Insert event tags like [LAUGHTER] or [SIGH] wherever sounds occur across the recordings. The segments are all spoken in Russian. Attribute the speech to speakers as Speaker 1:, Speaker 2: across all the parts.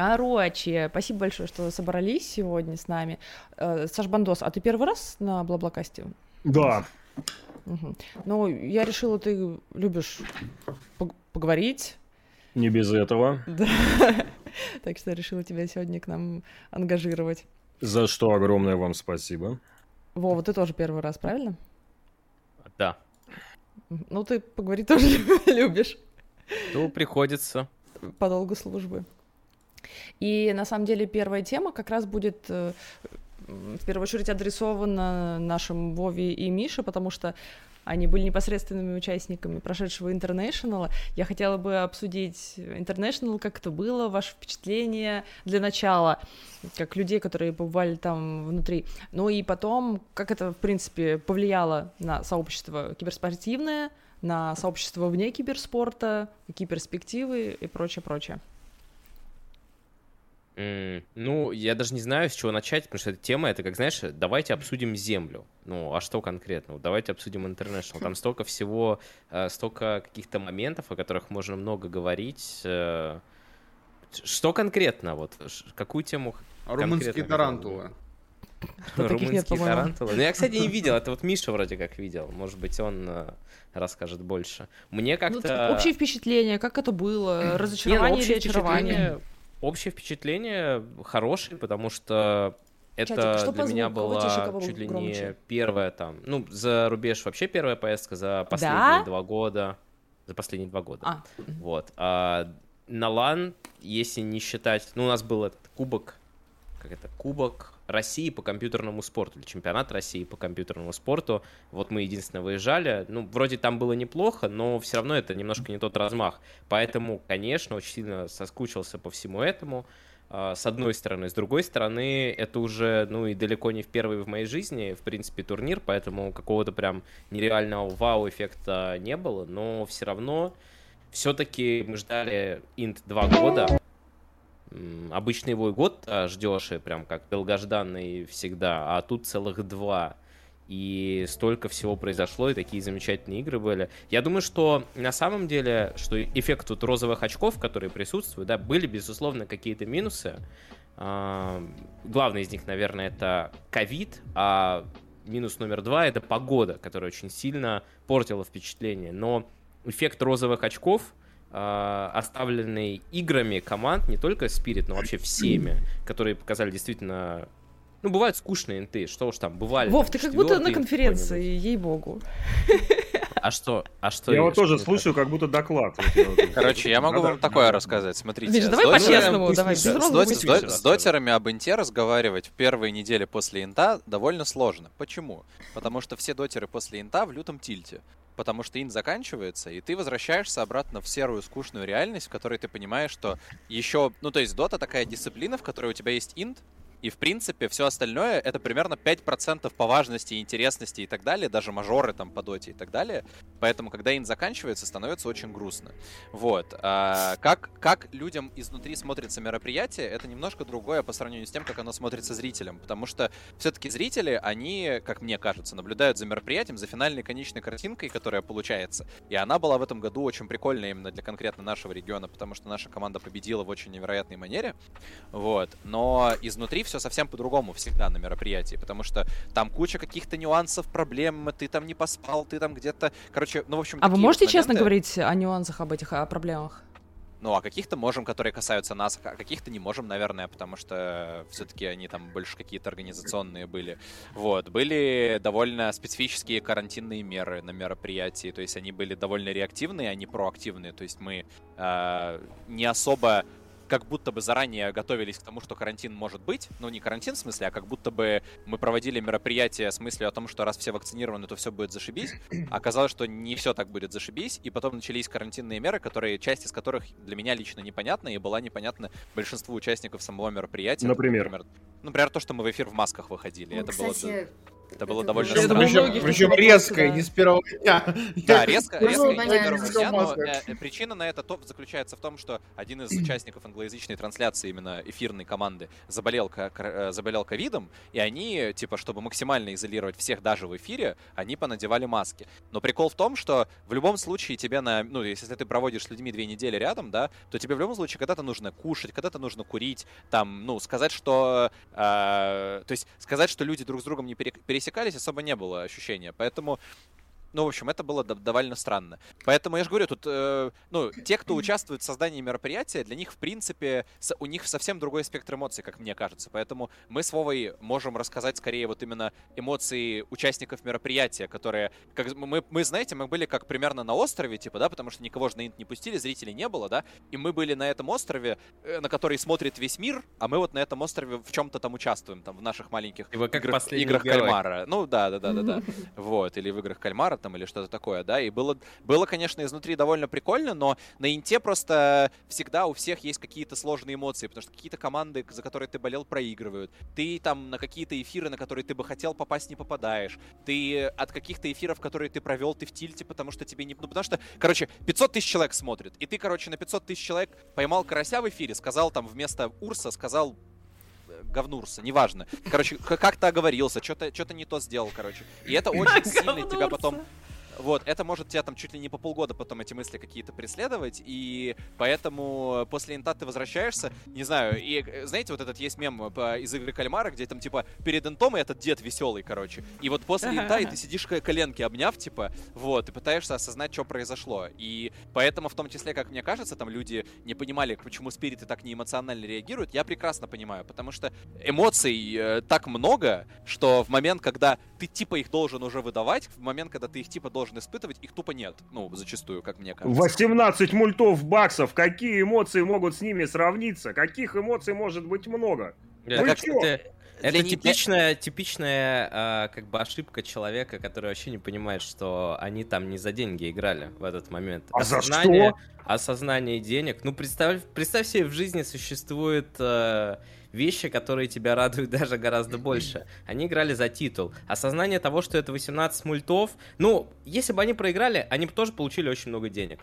Speaker 1: Короче, спасибо большое, что собрались сегодня с нами. Э, Саш Бандос, а ты первый раз на Блаблакасте?
Speaker 2: Да.
Speaker 1: Угу. Ну, я решила, ты любишь поговорить.
Speaker 2: Не без этого.
Speaker 1: Да. [LAUGHS] Так что решила тебя сегодня к нам ангажировать.
Speaker 2: За что огромное вам спасибо.
Speaker 1: Вова, ты тоже первый раз, правильно?
Speaker 3: Да.
Speaker 1: Ну, ты поговорить тоже [LAUGHS] любишь.
Speaker 3: Ну, приходится.
Speaker 1: По долгу службы. И на самом деле первая тема как раз будет э, в первую очередь адресована нашим Вове и Мише, потому что они были непосредственными участниками прошедшего International. Я хотела бы обсудить International, как это было, ваше впечатление для начала, как людей, которые побывали там внутри. Ну и потом, как это, в принципе, повлияло на сообщество киберспортивное, на сообщество вне киберспорта, какие перспективы и прочее, прочее.
Speaker 3: Mm, ну, я даже не знаю, с чего начать, потому что эта тема, это как, знаешь, давайте обсудим Землю. Ну, а что конкретно? Давайте обсудим International. Там столько всего, э, столько каких-то моментов, о которых можно много говорить. Э. Что конкретно? Вот, какую тему
Speaker 4: Румынские тарантулы. [LAUGHS]
Speaker 3: Румынские тарантулы. Ну, я, кстати, не [LAUGHS] видел. Это вот Миша вроде как видел. Может быть, он э, расскажет больше. Мне ну, как-то...
Speaker 1: Ну, общее впечатление, как это было? Разочарование [CLEARS THROAT] не, ну, или очарование?
Speaker 3: Общее впечатление хорошее, потому что это Чатик, что для меня была чуть ли громче? не первая там, ну, за рубеж вообще первая поездка за последние да? два года. За последние два года. А. Вот. А на лан, если не считать, ну, у нас был этот кубок, как это, кубок России по компьютерному спорту, или чемпионат России по компьютерному спорту. Вот мы единственно выезжали. Ну, вроде там было неплохо, но все равно это немножко не тот размах. Поэтому, конечно, очень сильно соскучился по всему этому а, с одной стороны. С другой стороны, это уже, ну, и далеко не в первый в моей жизни, в принципе, турнир, поэтому какого-то прям нереального вау-эффекта не было, но все равно все-таки мы ждали Инт два года, Обычно его и год а, ждешь, и прям как долгожданный всегда, а тут целых два. И столько всего произошло, и такие замечательные игры были. Я думаю, что на самом деле, что эффект тут розовых очков, которые присутствуют, да, были, безусловно, какие-то минусы. А, главный из них, наверное, это ковид, а минус номер два — это погода, которая очень сильно портила впечатление. Но эффект розовых очков — оставленный играми команд, не только Spirit, но вообще всеми, [CLEARS THROAT] которые показали действительно ну, бывают скучные инты, что уж там, бывали.
Speaker 1: Вов, ты как будто на конференции, ей-богу.
Speaker 3: А что? А что?
Speaker 2: Я вот тоже слушаю, как будто доклад. [LAUGHS]
Speaker 5: Короче, я могу вам такое рассказать. Смотрите.
Speaker 1: Давай по-честному, давай.
Speaker 5: С дотерами об инте разговаривать в первые недели после инта довольно сложно. Почему? Потому что все дотеры после инта в лютом тильте потому что инт заканчивается, и ты возвращаешься обратно в серую скучную реальность, в которой ты понимаешь, что еще, ну то есть дота такая дисциплина, в которой у тебя есть инт, и, в принципе, все остальное — это примерно 5% по важности, интересности и так далее, даже мажоры там по доте и так далее. Поэтому, когда ин заканчивается, становится очень грустно. Вот. А, как, как людям изнутри смотрится мероприятие, это немножко другое по сравнению с тем, как оно смотрится зрителям. Потому что все-таки зрители, они, как мне кажется, наблюдают за мероприятием, за финальной конечной картинкой, которая получается. И она была в этом году очень прикольная именно для конкретно нашего региона, потому что наша команда победила в очень невероятной манере. Вот. Но изнутри все совсем по-другому всегда на мероприятии, потому что там куча каких-то нюансов, проблем, ты там не поспал, ты там где-то, короче, ну, в общем...
Speaker 1: А вы можете вот честно говорить о нюансах, об этих, о проблемах?
Speaker 5: Ну, а каких-то можем, которые касаются нас, а каких-то не можем, наверное, потому что все-таки они там больше какие-то организационные были. Вот. Были довольно специфические карантинные меры на мероприятии, то есть они были довольно реактивные, а не проактивные. То есть мы э, не особо как будто бы заранее готовились к тому, что карантин может быть. Ну, не карантин в смысле, а как будто бы мы проводили мероприятие с мыслью о том, что раз все вакцинированы, то все будет зашибись. [CLEARS THROAT] Оказалось, что не все так будет зашибись. И потом начались карантинные меры, которые, часть из которых для меня лично непонятна и была непонятна большинству участников самого мероприятия.
Speaker 2: Например?
Speaker 5: Например, например то, что мы в эфир в масках выходили.
Speaker 6: Ну, Это кстати, было
Speaker 5: Это было довольно странно.
Speaker 4: Причем, причем резко, не с первого дня.
Speaker 5: Да, резко, резко, не с первого дня, но э, причина на это заключается в том, что один из участников англоязычной трансляции, именно эфирной команды, заболел, э, заболел ковидом, и они, типа, чтобы максимально изолировать всех даже в эфире, они понадевали маски. Но прикол в том, что в любом случае тебе на, ну, если ты проводишь с людьми две недели рядом, да, то тебе в любом случае когда-то нужно кушать, когда-то нужно курить, там, ну, сказать, что, э, то есть сказать, что люди друг с другом не пересекаются, пересекались, особо не было ощущения. Поэтому ну, в общем, это было довольно странно. Поэтому я же говорю, тут, э, ну, те, кто участвует в создании мероприятия, для них, в принципе, у них совсем другой спектр эмоций, как мне кажется. Поэтому мы с Вовой можем рассказать скорее вот именно эмоции участников мероприятия, которые, как мы, мы, знаете, мы были как примерно на острове, типа, да, потому что никого же на Инт не пустили, зрителей не было, да, и мы были на этом острове, э, на который смотрит весь мир, а мы вот на этом острове в чем-то там участвуем, там, в наших маленьких играх, играх кальмара. Ну, да, да, да, да, да. [LAUGHS] Вот, или в играх кальмара там или что-то такое, да, и было, было, конечно, изнутри довольно прикольно, но на Инте просто всегда у всех есть какие-то сложные эмоции, потому что какие-то команды, за которые ты болел, проигрывают, ты там на какие-то эфиры, на которые ты бы хотел попасть, не попадаешь, ты от каких-то эфиров, которые ты провел, ты в тильте, потому что тебе не... Ну, потому что, короче, 500 тысяч человек смотрит, и ты, короче, на 500 тысяч человек поймал карася в эфире, сказал там вместо Урса, сказал говнурса, неважно. Короче, как-то оговорился, что-то что не то сделал, короче. И это очень сильно тебя потом вот, это может тебя там чуть ли не по полгода потом эти мысли какие-то преследовать, и поэтому после инта ты возвращаешься, не знаю, и знаете, вот этот есть мем из игры Кальмара, где там типа перед интом и этот дед веселый, короче, и вот после инта и ты сидишь коленки обняв, типа, вот, и пытаешься осознать, что произошло, и поэтому в том числе, как мне кажется, там люди не понимали, почему спириты так неэмоционально реагируют, я прекрасно понимаю, потому что эмоций э, так много, что в момент, когда ты типа их должен уже выдавать, в момент, когда ты их типа должен должен испытывать, их тупо нет. Ну, зачастую, как мне кажется.
Speaker 2: 18 мультов баксов, какие эмоции могут с ними сравниться? Каких эмоций может быть много?
Speaker 3: Это, как, это, это типичная, типичная э, как бы ошибка человека, который вообще не понимает, что они там не за деньги играли в этот момент.
Speaker 2: А Осознание, за что?
Speaker 3: Осознание денег. Ну, представь, представь себе, в жизни существует... Э, вещи, которые тебя радуют [LAUGHS] даже гораздо больше. Они играли за титул. Осознание того, что это 18 мультов, ну, если бы они проиграли, они бы тоже получили очень много денег.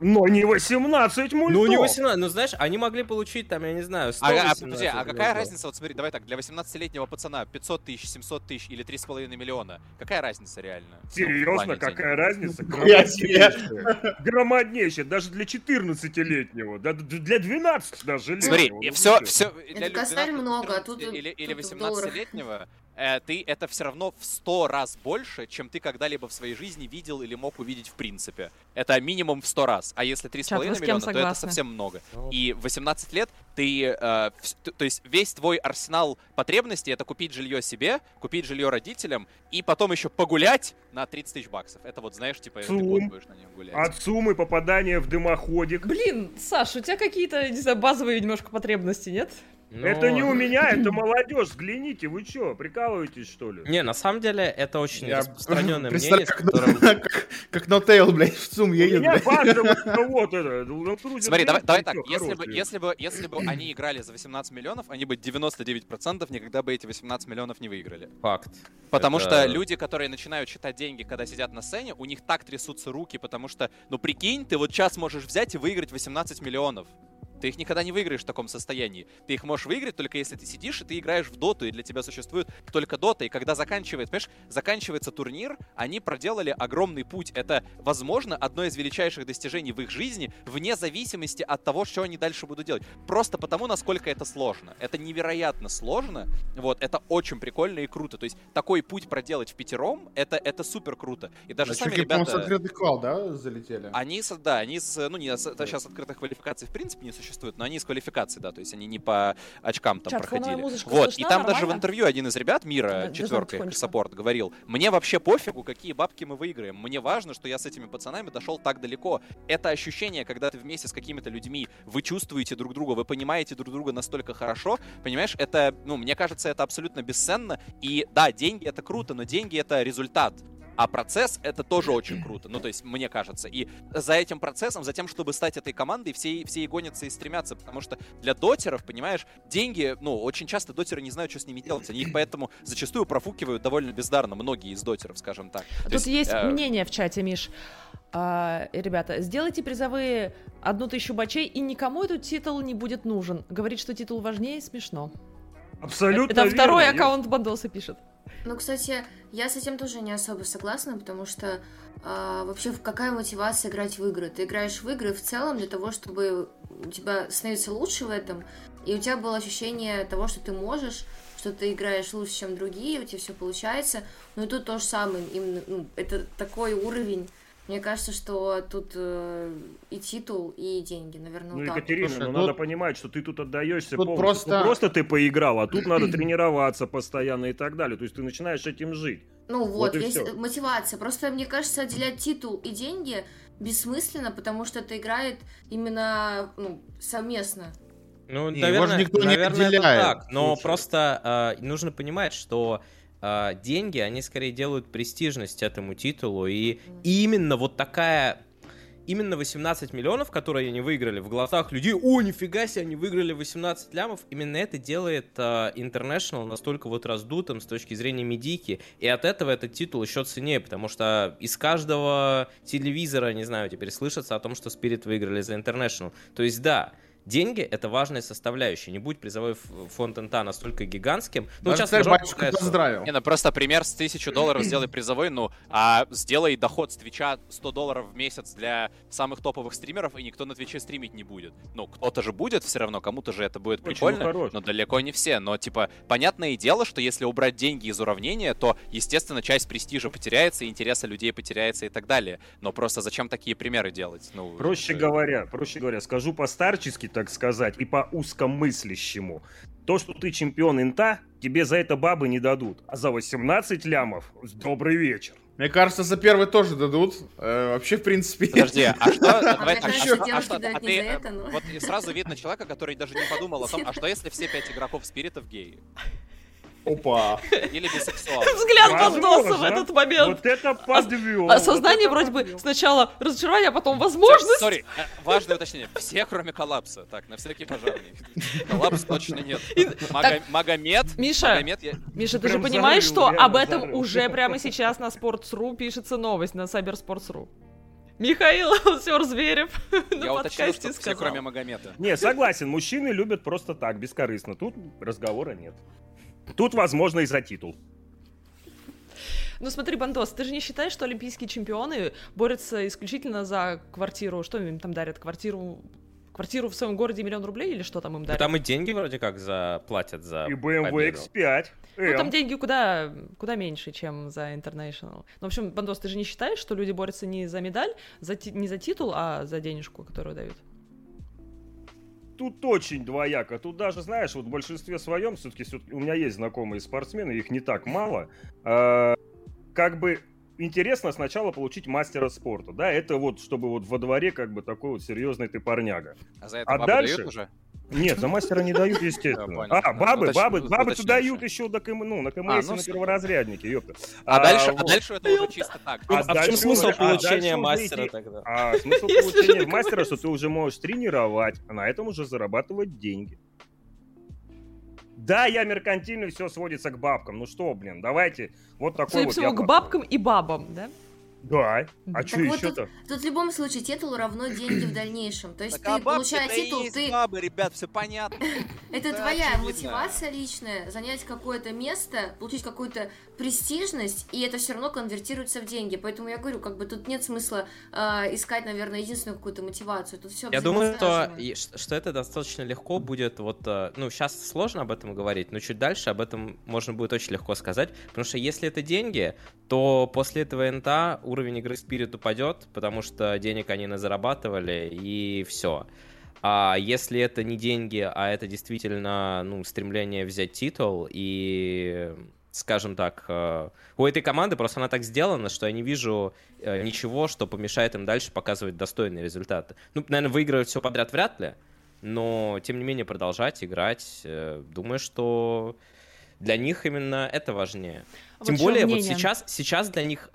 Speaker 2: Но не 18 мультов.
Speaker 3: Ну, не 18, ну, знаешь, они могли получить, там, я не знаю, 100
Speaker 5: А, а, подожди, а какая разница, вот смотри, давай так, для 18-летнего пацана 500 тысяч, 700 тысяч или 3,5 миллиона, какая разница реально?
Speaker 2: Серьезно, какая разница? [LAUGHS] Громаднейшая. Громаднейшая, даже для 14-летнего, да, для 12 даже лет.
Speaker 5: Смотри, и все, все...
Speaker 6: Это косарь много, а тут...
Speaker 5: Или 18-летнего, э, ты это все равно в 100 раз больше, чем ты когда-либо в своей жизни видел или мог увидеть в принципе. Это минимум в 100 раз. А если 3,5 миллиона, то это совсем много. Ну. И в 18 лет ты, э, то есть весь твой арсенал потребностей это купить жилье себе, купить жилье родителям и потом еще погулять на 30 тысяч баксов. Это вот, знаешь, типа,
Speaker 2: Цум. ты год будешь на нем гулять. От суммы попадания в дымоходик.
Speaker 1: Блин, Саш, у тебя какие-то, не знаю, базовые немножко потребности, нет?
Speaker 2: Но... Это не у [LAUGHS] меня, это молодежь. Взгляните, вы что, прикалываетесь, что ли?
Speaker 3: Не, на самом деле, это очень Я... распространенное [LAUGHS] мнение, с которым... [LAUGHS]
Speaker 4: Как, как Нотейл, блядь, в ЦУМ едет, блядь.
Speaker 2: вот это.
Speaker 5: Смотри, давай, давай так, если бы, если, бы, если бы они играли за 18 миллионов, они бы 99% никогда бы эти 18 миллионов не выиграли.
Speaker 3: Факт.
Speaker 5: Потому это... что люди, которые начинают считать деньги, когда сидят на сцене, у них так трясутся руки, потому что, ну прикинь, ты вот сейчас можешь взять и выиграть 18 миллионов. Ты их никогда не выиграешь в таком состоянии. Ты их можешь выиграть только если ты сидишь и ты играешь в доту, и для тебя существует только дота. И когда заканчивается, понимаешь, заканчивается турнир, они проделали огромный путь. Это, возможно, одно из величайших достижений в их жизни, вне зависимости от того, что они дальше будут делать. Просто потому, насколько это сложно. Это невероятно сложно. Вот, это очень прикольно и круто. То есть такой путь проделать в пятером, это, это супер круто. И даже а сами ребята... с
Speaker 4: открытых квал, да, залетели?
Speaker 5: Они, да, они с, ну, не, сейчас открытых квалификаций в принципе не существует существуют, но они из квалификации, да, то есть они не по очкам там Чат, проходили. Вот, слышна, и там даже в интервью один из ребят мира, четверка, саппорт, говорил, мне вообще пофигу, какие бабки мы выиграем, мне важно, что я с этими пацанами дошел так далеко. Это ощущение, когда ты вместе с какими-то людьми, вы чувствуете друг друга, вы понимаете друг друга настолько хорошо, понимаешь, это, ну, мне кажется, это абсолютно бесценно, и да, деньги это круто, но деньги это результат. А процесс — это тоже очень круто, ну, то есть, мне кажется. И за этим процессом, за тем, чтобы стать этой командой, все, все и гонятся и стремятся, потому что для дотеров, понимаешь, деньги, ну, очень часто дотеры не знают, что с ними делать. Они их поэтому зачастую профукивают довольно бездарно, многие из дотеров, скажем так.
Speaker 1: Тут есть, есть э... мнение в чате, Миш. А, ребята, сделайте призовые одну тысячу бачей, и никому этот титул не будет нужен. Говорит, что титул важнее, смешно.
Speaker 2: Абсолютно
Speaker 1: Это
Speaker 2: верно.
Speaker 1: второй аккаунт Бандоса пишет.
Speaker 6: Ну, кстати, я с этим тоже не особо согласна, потому что а, вообще какая мотивация играть в игры? Ты играешь в игры в целом для того, чтобы у тебя становится лучше в этом, и у тебя было ощущение того, что ты можешь, что ты играешь лучше, чем другие, у тебя все получается. Ну и тут то же самое, именно, ну, это такой уровень мне кажется, что тут э, и титул, и деньги, наверное,
Speaker 2: Ну, Екатерина,
Speaker 6: так.
Speaker 2: ну,
Speaker 4: ну,
Speaker 2: надо понимать, что ты тут отдаешься
Speaker 4: тут
Speaker 2: полностью.
Speaker 4: просто-
Speaker 2: Ну, просто ты поиграл, а тут надо [CLEARS THROAT] тренироваться постоянно и так далее. То есть ты начинаешь этим жить.
Speaker 6: Ну
Speaker 2: Вот
Speaker 6: вот,
Speaker 2: и
Speaker 6: есть
Speaker 2: всё.
Speaker 6: мотивация. Просто мне кажется, отделять титул и деньги бессмысленно, потому что это играет именно ну, совместно.
Speaker 3: Ну,
Speaker 4: Не, же
Speaker 3: наверное,
Speaker 4: никто не
Speaker 3: наверное, это
Speaker 4: отделяет,
Speaker 3: так. Но
Speaker 4: слушай.
Speaker 3: просто э, нужно понимать, что э, деньги, они скорее делают престижность этому титулу. И именно вот такая... Именно 18 миллионов, которые они выиграли в глазах людей, о, нифига себе, они выиграли 18 лямов, именно это делает э, International настолько вот раздутым с точки зрения медики, и от этого этот титул еще ценнее, потому что из каждого телевизора, не знаю, теперь слышится о том, что Spirit выиграли за International. То есть да, Деньги — это важная составляющая. Не будь призовой фонд НТ настолько гигантским. Ну,
Speaker 4: Даже
Speaker 3: сейчас
Speaker 4: батюшка
Speaker 3: пытается-
Speaker 4: поздравил.
Speaker 5: Не, ну просто пример с тысячу долларов сделай призовой, ну, а сделай доход с Твича 100 долларов в месяц для самых топовых стримеров, и никто на Твиче стримить не будет. Ну, кто-то же будет все равно, кому-то же это будет прикольно, но далеко не все. Но, типа, понятное дело, что если убрать деньги из уравнения, то, естественно, часть престижа потеряется, интереса людей потеряется и так далее. Но просто зачем такие примеры делать? Ну,
Speaker 2: Проще
Speaker 5: это-
Speaker 2: говоря, проще говоря, скажу по-старчески, так сказать, и по узкомыслящему. То, что ты чемпион инта, тебе за это бабы не дадут. А за 18 лямов добрый вечер.
Speaker 4: Мне кажется, за первый тоже дадут. Э, вообще, в принципе...
Speaker 5: Подожди, а что? [LAUGHS] давай так, а а а ты, Вот сразу видно человека, который даже не подумал о том, а что если все пять игроков спиритов геи?
Speaker 4: Опа.
Speaker 5: Или бисексуалы?
Speaker 1: Взгляд. Бандоса в этот момент.
Speaker 2: Вот это подвел.
Speaker 1: Осознание вроде бы сначала разочарование, а потом возможность.
Speaker 5: Sorry, э, важное уточнение. Все, кроме коллапса. Так, на всякий пожарный. Коллапс точно нет. Магомед.
Speaker 1: Миша, Миша, ты же понимаешь, что об этом уже прямо сейчас на Sports.ru пишется новость, на Cybersports.ru. Михаил [LAUGHS] Сёр-Зверев [LAUGHS] на
Speaker 5: я уточнил,
Speaker 1: подкасте
Speaker 5: что все, кроме Магомеда.
Speaker 2: Не, согласен, мужчины любят просто так, бескорыстно. Тут разговора нет. Тут, возможно, и за титул.
Speaker 1: Ну смотри, Бандос, ты же не считаешь, что олимпийские чемпионы борются исключительно за квартиру? Что им там дарят? Квартиру квартиру в своем городе миллион рублей или что там им дарят?
Speaker 3: там и деньги вроде как заплатят за
Speaker 2: И BMW
Speaker 3: победу.
Speaker 2: X5.
Speaker 1: Ну, там деньги куда, куда меньше, чем за International. Ну, в общем, Бандос, ты же не считаешь, что люди борются не за медаль, за не за титул, а за денежку, которую дают?
Speaker 2: Тут очень двояко. Тут даже, знаешь, вот в большинстве своем, все-таки у меня есть знакомые спортсмены, их не так мало. А, как бы интересно сначала получить мастера спорта, да, это вот, чтобы вот во дворе как бы такой вот серьезный ты парняга.
Speaker 5: А за это
Speaker 2: А дальше?
Speaker 5: уже?
Speaker 2: Нет, за мастера не дают, естественно. А, бабы,
Speaker 5: Уточ-
Speaker 2: бабы,
Speaker 5: уточнил
Speaker 2: бабы-то дают
Speaker 5: еще.
Speaker 2: КМ, ну, на КМС
Speaker 5: А,
Speaker 2: и
Speaker 5: ну,
Speaker 2: на перворазряднике, ёпта.
Speaker 5: А дальше, а дальше это уже чисто так.
Speaker 3: Ну,
Speaker 2: А
Speaker 3: а в чем смысл
Speaker 2: а
Speaker 3: получения мастера тогда?
Speaker 2: А смысл получения
Speaker 1: на [LAUGHS]
Speaker 2: мастера,
Speaker 1: КМС.
Speaker 2: что ты уже можешь тренировать, а на этом уже зарабатывать деньги. Да, я меркантильный, все сводится к бабкам. Ну что, блин, давайте вот такой
Speaker 1: Судя
Speaker 2: вот
Speaker 1: всему,
Speaker 2: я
Speaker 1: к бабкам и бабам, да?
Speaker 2: Да. А
Speaker 1: Так
Speaker 2: что
Speaker 6: вот
Speaker 2: еще-то?
Speaker 6: Тут в любом случае титул равно деньги в дальнейшем. То есть
Speaker 5: Так, а
Speaker 6: ты,
Speaker 5: бабки
Speaker 6: получая титул, ты...
Speaker 5: бабы, ребят, все понятно. [LAUGHS]
Speaker 6: Это
Speaker 5: Да,
Speaker 6: твоя
Speaker 5: очевидно.
Speaker 6: мотивация личная, занять какое-то место, получить какую-то престижность, и это все равно конвертируется в деньги. Поэтому я говорю, как бы тут нет смысла э, искать, наверное, единственную какую-то мотивацию. Тут все
Speaker 3: Я думаю, что, что это достаточно легко будет, вот, э, ну, сейчас сложно об этом говорить, но чуть дальше об этом можно будет очень легко сказать, потому что если это деньги, то после этого НТА уровень игры Spirit упадет, потому что денег они зарабатывали, и все. А если это не деньги, а это действительно, ну, стремление взять титул и скажем так, э, у этой команды просто она так сделана, что я не вижу э, ничего, что помешает им дальше показывать достойные результаты. Ну, наверное, выигрывать все подряд вряд ли, но тем не менее продолжать играть. э, Думаю, что Для них именно это важнее. Вот Тем более, мнение. вот сейчас, сейчас для них,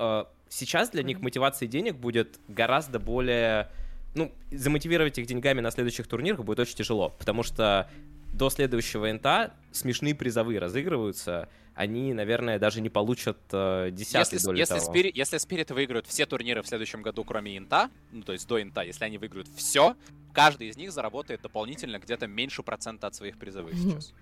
Speaker 3: сейчас для них мотивация денег будет гораздо более ну, замотивировать их деньгами на следующих турнирах будет очень тяжело, потому что до следующего инта смешные призовые разыгрываются, они, наверное, даже не получат э, десятый если, доли
Speaker 5: если
Speaker 3: того.
Speaker 5: Спирит, если Спирит выиграют все турниры в следующем году, кроме инта, ну, то есть до инта, если они выиграют все, каждый из них заработает дополнительно где-то меньше процента от своих призовых сейчас.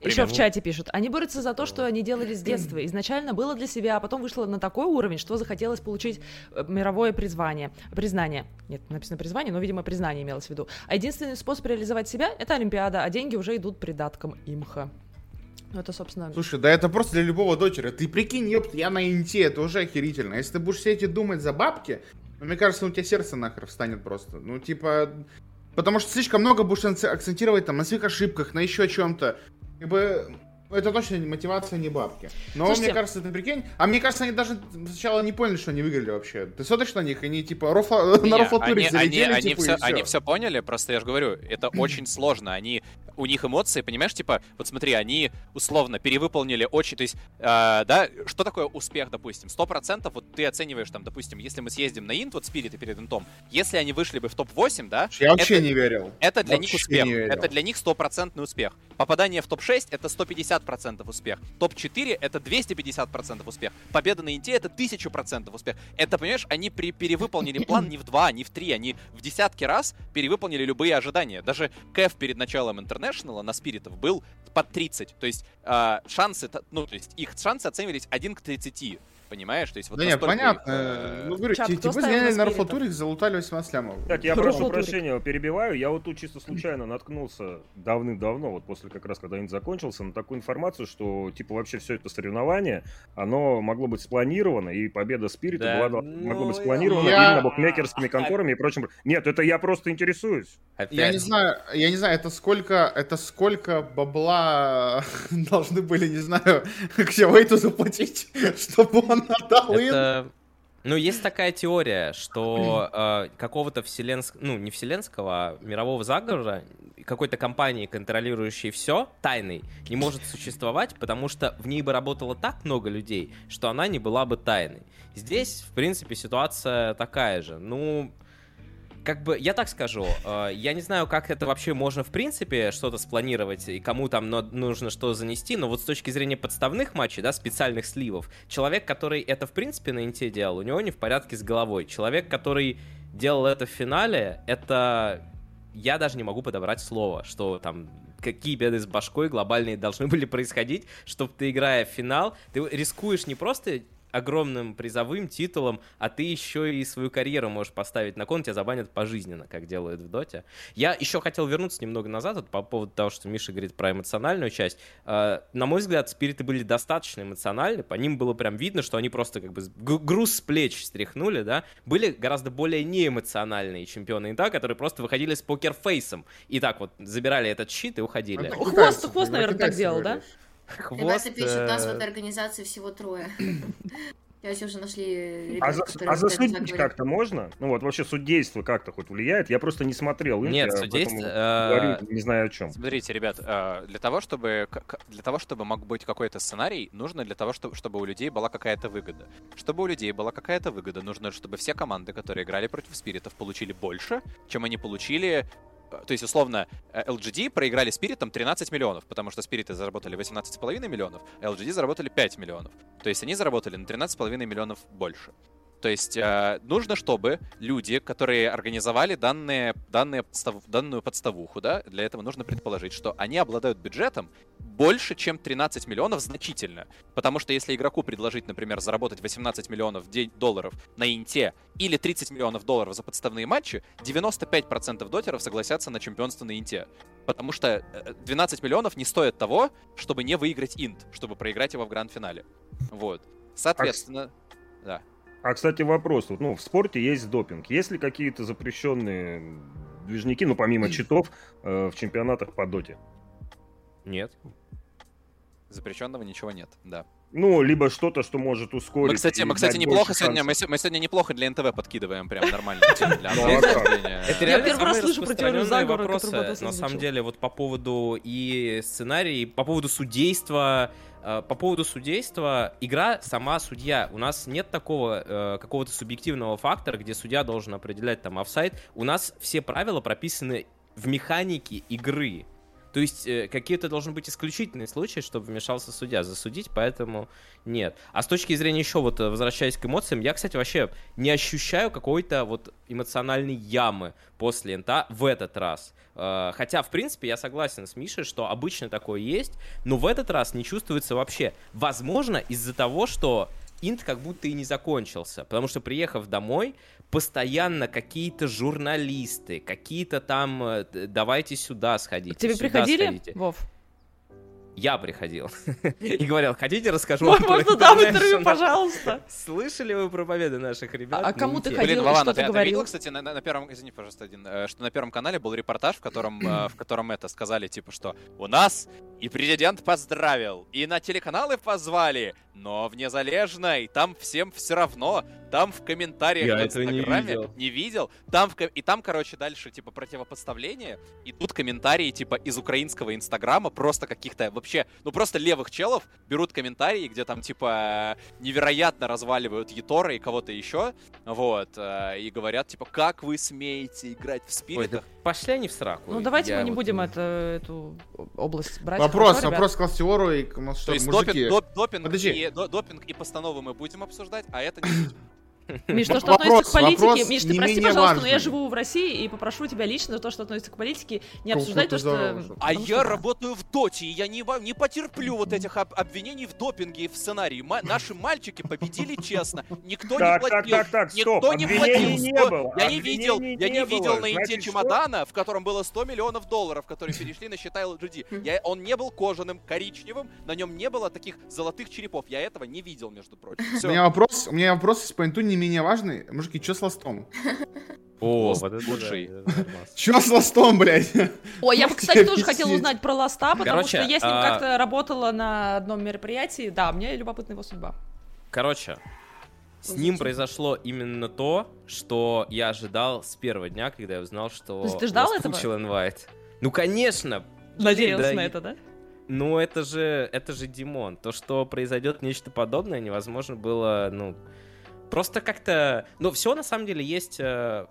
Speaker 1: Еще в чате пишут. Они борются за то, что они делали с детства. [CLEARS THROAT] Изначально было для себя, а потом вышло на такой уровень, что захотелось получить э, мировое призвание. Признание. Нет, написано призвание, но, видимо, признание имелось в виду. А единственный способ реализовать себя — это Олимпиада, а деньги уже идут придатком имха. Ну, это, собственно...
Speaker 4: Слушай, да это просто для любого дочери. Ты прикинь, ёпт, я на инте, это уже охерительно. Если ты будешь все эти думать за бабки, ну, мне кажется, у тебя сердце нахер встанет просто. Ну, типа, Потому что слишком много будешь акцентировать там на своих ошибках, на еще чем-то. Как бы это точно не мотивация, не бабки. Но Слушайте, мне кажется, ты прикинь. А мне кажется, они даже сначала не поняли, что они выиграли вообще. Ты смотришь на них, они типа рофла, не, на рофлатуре
Speaker 5: они, они, они, типа, все, они все поняли, просто я же говорю, это очень сложно. Они у них эмоции, понимаешь, типа, вот смотри, они условно перевыполнили очень, то есть, э, да, что такое успех, допустим? Сто процентов, вот ты оцениваешь там, допустим, если мы съездим на инт, вот Спирит и перед интом, если они вышли бы в топ-8, да?
Speaker 4: Я вообще это, не верил.
Speaker 5: Это для вообще них успех. Это для них стопроцентный успех. Попадание в топ-6 это 150% успех. Топ-4 это 250% успех. Победа на инте это 1000% успех. Это, понимаешь, они при, перевыполнили план не в два, не в три, они в десятки раз перевыполнили любые ожидания. Даже Кэф перед началом интернета International на спиритов был под 30. То есть э, шансы, ну, то есть их шансы оценивались 1 к 30 понимаешь? То есть вот
Speaker 4: да нет, понятно. Их, э... Ну, говорю, Чат, типа сгоняли на Рафлатуре, залутали 18 лямов.
Speaker 2: Так, я прошу прощения, перебиваю. Я вот тут чисто случайно наткнулся давным-давно, вот после как раз, когда он закончился, на такую информацию, что, типа, вообще все это соревнование, оно могло быть спланировано, и победа Спирита да, была, ну, могло быть спланировано я... именно букмекерскими конторами и прочим. Нет, это я просто интересуюсь.
Speaker 4: Опять. Я не знаю, я не знаю, это сколько, это сколько бабла [LAUGHS] должны были, не знаю, [LAUGHS] Ксявейту заплатить, [LAUGHS] чтобы он [LAUGHS] это...
Speaker 3: Ну, есть такая теория, что э, какого-то вселенского, ну, не вселенского, а мирового заговора, какой-то компании, контролирующей все, тайной, не может существовать, потому что в ней бы работало так много людей, что она не была бы тайной. Здесь, в принципе, ситуация такая же. Ну, как бы, я так скажу, э, я не знаю, как это вообще можно, в принципе, что-то спланировать, и кому там нужно что занести, но вот с точки зрения подставных матчей, да, специальных сливов, человек, который это, в принципе, на инте делал, у него не в порядке с головой. Человек, который делал это в финале, это... Я даже не могу подобрать слово, что там какие беды с башкой глобальные должны [LAUGHS] были происходить, чтобы ты, играя в финал, ты рискуешь не просто огромным призовым титулом, а ты еще и свою карьеру можешь поставить на кон, тебя забанят пожизненно, как делают в Доте. Я еще хотел вернуться немного назад вот, по поводу того, что Миша говорит про эмоциональную часть. Э, на мой взгляд, спириты были достаточно эмоциональны, по ним было прям видно, что они просто как бы груз с плеч стряхнули, да. Были гораздо более неэмоциональные чемпионы да, которые просто выходили с покерфейсом и так вот забирали этот щит и уходили.
Speaker 1: Хвост, хвост, наверное, так делал, да?
Speaker 6: Хвост, Ребята пишут, нас в этой организации всего трое. [COUGHS] Сейчас уже нашли
Speaker 2: ребят, а, за, а засудить как-то можно? Ну вот вообще судейство как-то хоть влияет? Я просто не смотрел.
Speaker 3: Нет, судейство...
Speaker 2: Говорю, не знаю о чем.
Speaker 5: Смотрите, ребят, э, для того, чтобы для того, чтобы мог быть какой-то сценарий, нужно для того, чтобы, чтобы у людей была какая-то выгода. Чтобы у людей была какая-то выгода, нужно, чтобы все команды, которые играли против спиритов, получили больше, чем они получили то есть, условно, LGD проиграли Спиритом 13 миллионов, потому что Спириты заработали 18,5 миллионов, а LGD заработали 5 миллионов. То есть они заработали на 13,5 миллионов больше. То есть э, нужно, чтобы люди, которые организовали данные, данные подстав, данную подставуху, да, для этого нужно предположить, что они обладают бюджетом больше, чем 13 миллионов значительно. Потому что если игроку предложить, например, заработать 18 миллионов долларов на инте или 30 миллионов долларов за подставные матчи, 95% дотеров согласятся на чемпионство на инте. Потому что 12 э, миллионов не стоит того, чтобы не выиграть инт, чтобы проиграть его в гранд-финале. Вот. Соответственно, а, да.
Speaker 2: А, кстати, вопрос. Вот, ну, в спорте есть допинг. Есть ли какие-то запрещенные движники, ну, помимо читов, э, в чемпионатах по доте?
Speaker 3: Нет.
Speaker 5: Запрещенного ничего нет, да.
Speaker 2: Ну, либо что-то, что может ускорить.
Speaker 5: Мы, кстати, мы, кстати неплохо сегодня, мы, мы сегодня неплохо для НТВ подкидываем прям нормально. [LAUGHS]
Speaker 3: Это реально первый раз слышу про теорию заговора, вопросы, на самом деле, вот по поводу и сценария, и по поводу судейства, по поводу судейства, игра сама судья. У нас нет такого э, какого-то субъективного фактора, где судья должен определять там офсайд. У нас все правила прописаны в механике игры. То есть э, какие-то должны быть исключительные случаи, чтобы вмешался судья засудить, поэтому нет. А с точки зрения еще вот, э, возвращаясь к эмоциям, я, кстати, вообще не ощущаю какой-то вот эмоциональной ямы после НТА в этот раз. Э, хотя, в принципе, я согласен с Мишей, что обычно такое есть, но в этот раз не чувствуется вообще. Возможно, из-за того, что инт как будто и не закончился, потому что приехав домой, постоянно какие-то журналисты, какие-то там э, «давайте сюда сходите».
Speaker 1: К тебе
Speaker 3: сюда
Speaker 1: приходили,
Speaker 3: сходите.
Speaker 1: Вов?
Speaker 3: Я приходил [LAUGHS] и говорил, хотите расскажу
Speaker 1: вам Можно дам интервью, пожалуйста. [LAUGHS]
Speaker 3: Слышали вы про победы наших ребят?
Speaker 1: А кому ты ходил что ты говорил?
Speaker 5: кстати, на, на первом, извини, пожалуйста, один, э, что на первом канале был репортаж, в котором, э, в котором это сказали, типа, что у нас и президент поздравил, и на телеканалы позвали, но в Незалежной там всем все равно. Там в комментариях
Speaker 3: Я в Инстаграме не видел.
Speaker 5: не видел. Там в, и там, короче, дальше, типа, противопоставление. И тут комментарии, типа, из украинского Инстаграма, просто каких-то вообще, ну просто левых челов берут комментарии, где там, типа, невероятно разваливают Етора и кого-то еще. Вот. Э, и говорят, типа, как вы смеете играть в спиритах?
Speaker 3: Ой, да пошли они в сраку.
Speaker 1: Ну давайте мы не вот... будем это, эту область брать.
Speaker 4: Вопрос, хорошо, вопрос к Теору и
Speaker 5: к То есть мужики. допинг, допинг, Подожди. и, допинг и постановы мы будем обсуждать, а это не [CLEARS THROAT] будем.
Speaker 1: Миш, то, что вопрос, относится к политике, Миш, ты прости, пожалуйста, важный. но я живу в России и попрошу тебя лично за то, что относится к политике, не обсуждать то, что...
Speaker 5: А я что, работаю в доте, и я не, не потерплю вот этих об, обвинений в допинге и в сценарии. Ма- наши мальчики победили честно, никто
Speaker 2: так,
Speaker 5: не платил.
Speaker 2: Так, так, так,
Speaker 5: никто не платил.
Speaker 2: Не было.
Speaker 5: Я не видел, я не видел на инте чемодана, в котором было 100 миллионов долларов, которые перешли на счета LGD. Я, он не был кожаным, коричневым, на нем не было таких золотых черепов. Я этого не видел, между прочим.
Speaker 4: Все. У меня вопрос, у меня вопрос с поинту не менее важный. Мужики, что с ластом?
Speaker 3: О, вот это лучший.
Speaker 4: Что с ластом, блядь?
Speaker 1: Ой, я бы, кстати, тоже хотела узнать про ласта, потому что я с ним а, как-то работала на одном мероприятии. Да, мне любопытна его судьба.
Speaker 3: Короче, с ним произошло именно то, что я ожидал с первого дня, когда я узнал, что...
Speaker 1: То есть ты ждал этого?
Speaker 3: Invite. Ну, конечно!
Speaker 1: Надеялся на это, да?
Speaker 3: Ну, это же, это же Димон. То, что произойдет нечто подобное, невозможно было, ну, Просто как-то... Ну, все на самом деле есть... Э,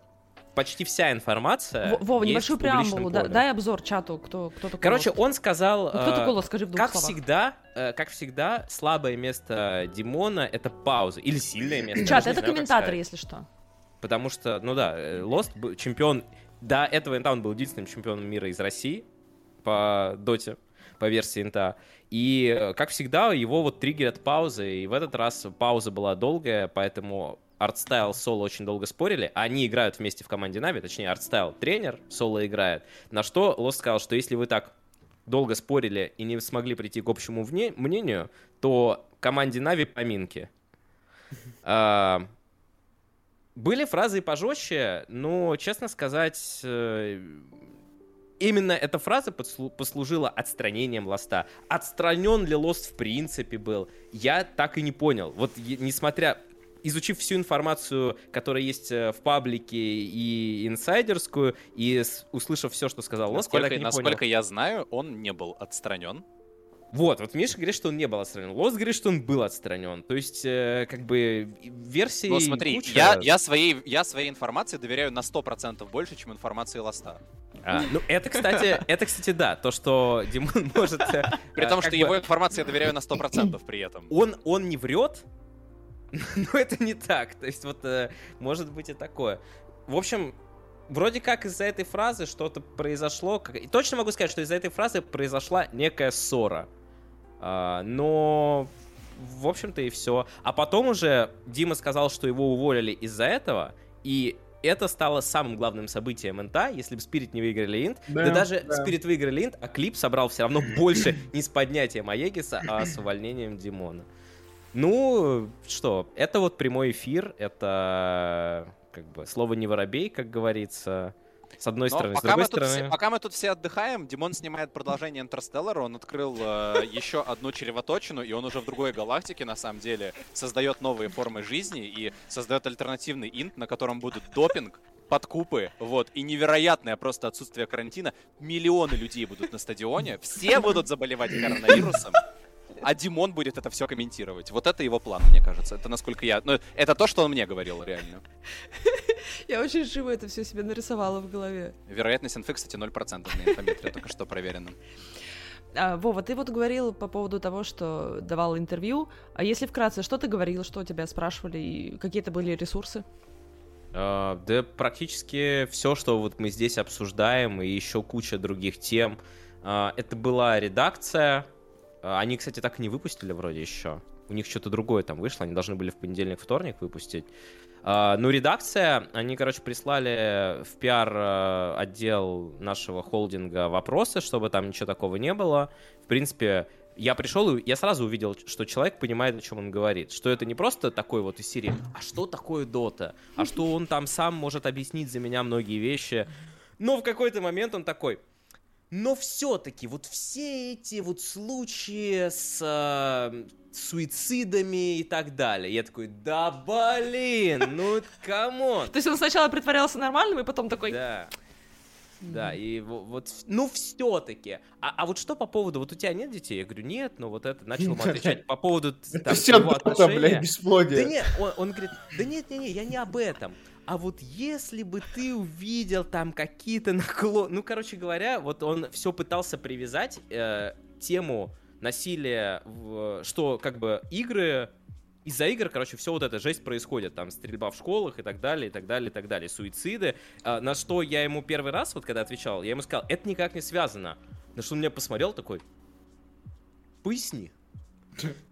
Speaker 3: почти вся информация.
Speaker 1: Вова, небольшую преамбулу, да, дай обзор чату, кто, кто такой
Speaker 3: Короче, Лост. он сказал...
Speaker 1: Ну, кто такой Лост, скажи в двух
Speaker 3: как
Speaker 1: словах.
Speaker 3: Всегда, э, как всегда, слабое место Димона — это пауза. Или сильное место.
Speaker 1: Чат, это комментатор, если что.
Speaker 3: Потому что, ну да, Лост э, чемпион... До этого инта он был единственным чемпионом мира из России по доте, по версии инта. И, э, как всегда, его вот триггерят паузы, и в этот раз пауза была долгая, поэтому Artstyle Solo очень долго спорили. Они играют вместе в команде Navi, точнее, Artstyle тренер, Соло играет. На что Lost сказал, что если вы так долго спорили и не смогли прийти к общему мнению, то команде Navi поминки. [LAUGHS] А, были фразы пожестче, но, честно сказать, э, именно эта фраза послужила отстранением Лоста. Отстранен ли Лост в принципе был? Я так и не понял. Вот несмотря изучив всю информацию, которая есть э, в паблике и инсайдерскую, и услышав все, что сказал Лост,
Speaker 5: насколько, я так и не Насколько понял. я знаю, он не был отстранен.
Speaker 3: Вот, вот Миша говорит, что он не был отстранен. Лос говорит, что он был отстранен. То есть, э, как бы, версии Ну
Speaker 5: смотри,
Speaker 3: куча...
Speaker 5: я, я, своей, я своей информации доверяю на 100% больше, чем информации Лоста.
Speaker 3: А, ну, это, кстати, это, кстати, да, то, что Димон [LAUGHS] может... Э,
Speaker 5: при том, что его информации я доверяю на 100% при этом. [CLEARS THROAT]
Speaker 3: Он, он не врет, [LAUGHS] но это не так. То есть, вот, э, может быть и такое. В общем, вроде как из-за этой фразы что-то произошло. И точно могу сказать, что из-за этой фразы произошла некая ссора. А, но, в общем-то, и все. А потом уже Дима сказал, что его уволили из-за этого, и это стало самым главным событием инта, если бы Спирит не выиграли инт. Да, да даже да. Спирит выиграли инт, а клип собрал все равно больше [LAUGHS] не с поднятием Аегиса, а с увольнением Димона. Ну, что, это вот прямой эфир, это как бы слово не воробей, как говорится. С одной Но стороны, с другой стороны...
Speaker 5: Все, пока мы тут все отдыхаем, Димон снимает продолжение Интерстеллара, он открыл э, еще одну червоточину, и он уже в другой галактике, на самом деле, создает новые формы жизни и создает альтернативный инт, на котором будет допинг, подкупы, вот, и невероятное просто отсутствие карантина. Миллионы людей будут на стадионе, все будут заболевать коронавирусом а Димон будет это все комментировать. Вот это его план, мне кажется. Это насколько я... Ну, это то, что он мне говорил, реально.
Speaker 1: Я очень живо это все себе нарисовала в голове.
Speaker 5: Вероятность инфы, кстати, 0% на инфометре, только что проверено.
Speaker 1: А, Вова, ты вот говорил по поводу того, что давал интервью. А если вкратце, что ты говорил, что тебя спрашивали, и какие это были ресурсы?
Speaker 3: Uh, да практически все, что вот мы здесь обсуждаем, и еще куча других тем. Uh, это была редакция, а, они, кстати, так и не выпустили вроде еще. У них что-то другое там вышло, они должны были в понедельник, вторник выпустить. Uh, ну, редакция, они, короче, прислали в пиар-отдел нашего холдинга вопросы, чтобы там ничего такого не было. В принципе, я пришел, и я сразу увидел, что человек понимает, о чем он говорит. Что это не просто такой вот из серии, а что такое Дота? А что он там сам может объяснить за меня многие вещи? Но в какой-то момент он такой, но все-таки вот все эти вот случаи с э, суицидами и так далее. Я такой, да блин, ну come on.
Speaker 1: То есть он сначала притворялся нормальным, и потом такой...
Speaker 3: Да. Да, и вот, ну все-таки. А, а вот что по поводу, вот у тебя нет детей? Я говорю, нет, но вот это начал ему отвечать [LAUGHS] по поводу там, его отношения. блядь, бесплодие. Да нет, он, он говорит, да нет, нет, нет, я не об этом. А вот если бы ты увидел там какие-то наклоны... Ну, короче говоря, вот он все пытался привязать э, тему насилия, в, что как бы игры из-за игр, короче, все вот эта жесть происходит, там, стрельба в школах и так далее, и так далее, и так далее, суициды, а, на что я ему первый раз, вот когда отвечал, я ему сказал, это никак не связано, на что он меня посмотрел такой, поясни,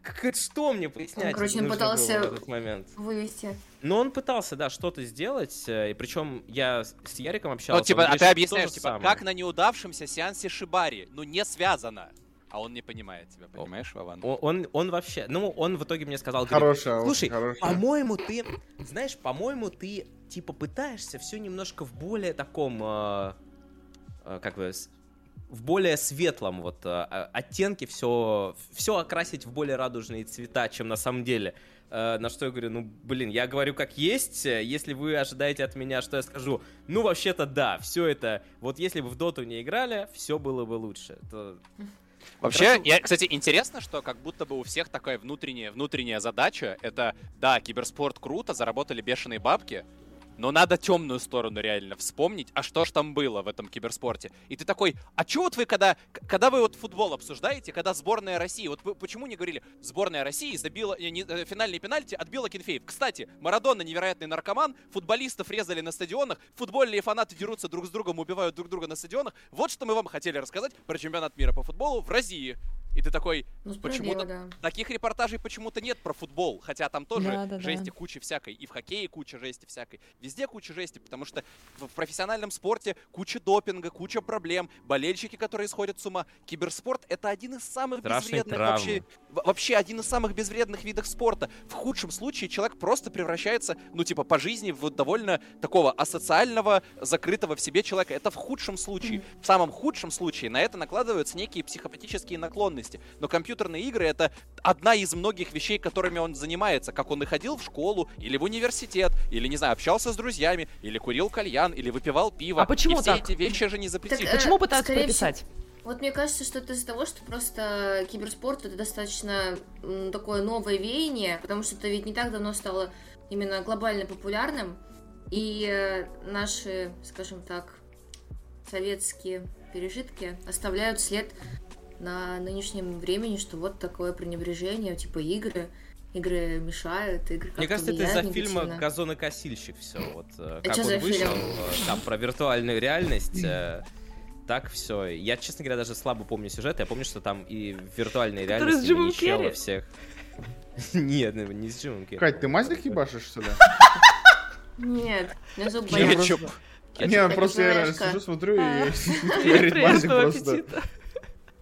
Speaker 3: как, что мне пояснять? Он,
Speaker 6: короче, он пытался в этот момент. вывести.
Speaker 3: Но он пытался, да, что-то сделать, э, и причем я с Яриком общался.
Speaker 5: Ну, типа, а ты объясняешь, типа, самое. как на неудавшемся сеансе Шибари, ну, не связано. А он не понимает тебя, понимаешь, Вован?
Speaker 3: Он, он, он вообще, ну, он в итоге мне сказал,
Speaker 4: хорошая,
Speaker 3: слушай, по-моему, ты, знаешь, по-моему, ты, типа, пытаешься все немножко в более таком, э, э, как бы, в более светлом вот э, оттенке все, все окрасить в более радужные цвета, чем на самом деле. Э, на что я говорю, ну, блин, я говорю как есть, если вы ожидаете от меня, что я скажу, ну, вообще-то да, все это, вот если бы в доту не играли, все было бы лучше. То...
Speaker 5: Вообще, я, кстати, интересно, что как будто бы у всех такая внутренняя, внутренняя задача, это, да, киберспорт круто, заработали бешеные бабки, но надо темную сторону реально вспомнить, а что ж там было в этом киберспорте. И ты такой, а чё вот вы, когда, когда вы вот футбол обсуждаете, когда сборная России, вот вы почему не говорили, сборная России забила, э, не, э, финальный пенальти отбила Кенфеев. Кстати, Марадона невероятный наркоман, футболистов резали на стадионах, футбольные фанаты дерутся друг с другом, убивают друг друга на стадионах. Вот что мы вам хотели рассказать про чемпионат мира по футболу в России. И ты такой, ну, почему-то да. таких репортажей почему-то нет про футбол, хотя там тоже да, да, жести да. куча всякой, и в хоккее куча жести всякой, везде куча жести, потому что в профессиональном спорте куча допинга, куча проблем, болельщики, которые сходят с ума. Киберспорт это один из самых Страшные безвредных травмы. вообще, вообще один из самых безвредных видов спорта. В худшем случае человек просто превращается, ну типа по жизни в довольно такого асоциального, закрытого в себе человека. Это в худшем случае. Mm-hmm. В самом худшем случае на это накладываются некие психопатические наклонности деятельности. Но компьютерные игры это одна из многих вещей, которыми он занимается. Как он и ходил в школу, или в университет, или, не знаю, общался с друзьями, или курил кальян, или выпивал пиво.
Speaker 1: А почему
Speaker 5: и все
Speaker 1: так?
Speaker 5: эти вещи же не запретили. Так,
Speaker 1: э, почему пытаются прописать? Всего...
Speaker 6: Вот мне кажется, что это из-за того, что просто киберспорт это достаточно такое новое веяние, потому что это ведь не так давно стало именно глобально популярным, и э, наши, скажем так, советские пережитки оставляют след на нынешнем времени, что вот такое пренебрежение, типа игры, игры мешают, игры
Speaker 3: Мне кажется, это из-за фильма «Газонокосильщик» все. Вот э, как он вышел, фильм? Э, там про виртуальную реальность, э, [LAUGHS] так все. Я, честно говоря, даже слабо помню сюжет. Я помню, что там и в виртуальной реальности маничело всех. [LAUGHS] Нет, ну, не с Джимом Керри.
Speaker 4: Кать, ты мазик ебашишь сюда? [LAUGHS]
Speaker 6: Нет, мне зуб
Speaker 4: Кетчуп. Не, просто я сижу, смотрю, и говорит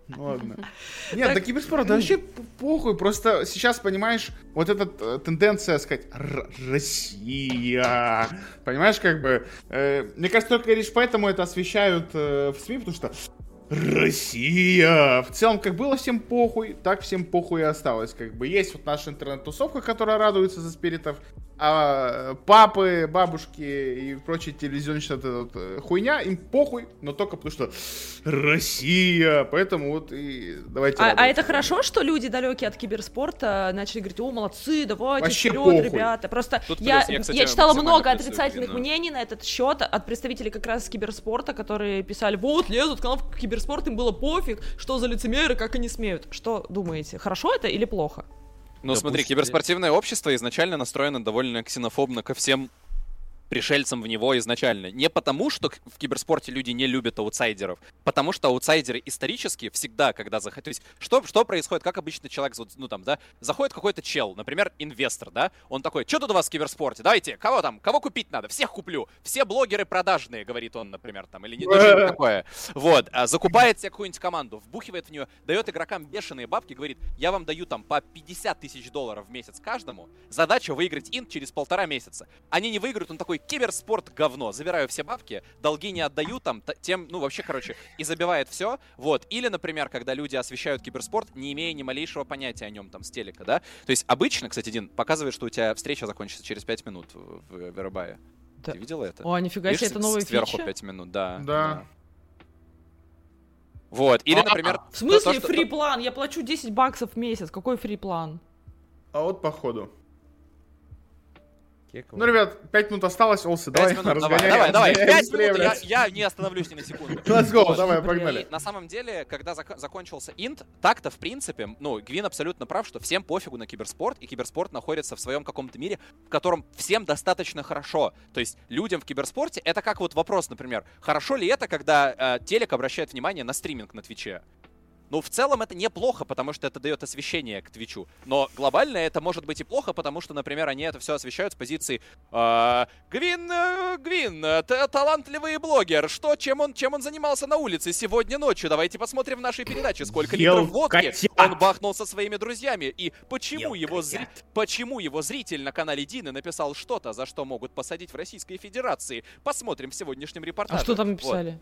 Speaker 4: Ну ладно. [LAUGHS] Нет, да киберспорт вообще похуй. Просто сейчас, понимаешь, вот эта э, тенденция сказать Россия. Понимаешь, как бы. Э, мне кажется, только лишь поэтому это освещают э, в СМИ, потому что Россия! В целом, как было всем похуй, так всем похуй и осталось. Как бы есть вот наша интернет-тусовка, которая радуется за спиритов, а папы, бабушки и прочие телевизионные вот, вот, хуйня, им похуй, но только потому что Россия, поэтому вот и давайте.
Speaker 1: А, а это хорошо, что люди далекие от киберспорта начали говорить, о, молодцы, давайте Вообще вперед, похуй. ребята. Просто Тут я, я, кстати, я читала много отрицательных вина. мнений на этот счет от представителей как раз киберспорта, которые писали, вот лезут к нам в киберспорт, им было пофиг, что за лицемеры, как они смеют. Что думаете, хорошо это или плохо?
Speaker 5: Ну, да смотри, киберспортивное общество изначально настроено довольно ксенофобно ко всем пришельцам в него изначально. Не потому, что в киберспорте люди не любят аутсайдеров, потому что аутсайдеры исторически всегда, когда заходят... То есть, что, что происходит, как обычно человек, ну там, да, заходит какой-то чел, например, инвестор, да, он такой, что тут у вас в киберспорте, давайте, кого там, кого купить надо, всех куплю, все блогеры продажные, говорит он, например, там, или не ну, такое. Вот, а, закупает себе какую-нибудь команду, вбухивает в нее, дает игрокам бешеные бабки, говорит, я вам даю там по 50 тысяч долларов в месяц каждому, задача выиграть инт через полтора месяца. Они не выиграют, он такой, такой, киберспорт говно, забираю все бабки, долги не отдаю там, тем, ну, вообще, короче, и забивает все, вот. Или, например, когда люди освещают киберспорт, не имея ни малейшего понятия о нем там с телека, да. То есть обычно, кстати, Дин, показывает, что у тебя встреча закончится через 5 минут в Вербае. Да. Ты видела это?
Speaker 1: О, нифига себе, это новая
Speaker 5: сверху фича? 5 минут, да.
Speaker 4: Да. да.
Speaker 5: Вот, или, а, например...
Speaker 1: В смысле то, что... фри-план? Я плачу 10 баксов в месяц, какой фри-план?
Speaker 4: А вот походу. Кекова. Ну, ребят, 5 минут осталось, Олси, давай
Speaker 5: минут, разгоняем. Давай, давай, 5 минут, я, я не остановлюсь ни на секунду. [LAUGHS]
Speaker 4: Let's go, вот. давай, погнали.
Speaker 5: И на самом деле, когда зак- закончился инт, так-то, в принципе, ну, Гвин абсолютно прав, что всем пофигу на киберспорт, и киберспорт находится в своем каком-то мире, в котором всем достаточно хорошо. То есть людям в киберспорте, это как вот вопрос, например, хорошо ли это, когда э, телек обращает внимание на стриминг на Твиче? Ну, в целом это неплохо, потому что это дает освещение к Твичу. Но глобально это может быть и плохо, потому что, например, они это все освещают с позиции э, Гвин, э, Гвин, это талантливый блогер. Что, чем он, чем он занимался на улице сегодня ночью? Давайте посмотрим в нашей передаче, сколько литров водки он бахнул со своими друзьями. И почему его, зри... почему его зритель на канале Дины написал что-то, за что могут посадить в Российской Федерации. Посмотрим в сегодняшнем репортаже.
Speaker 1: А что там написали?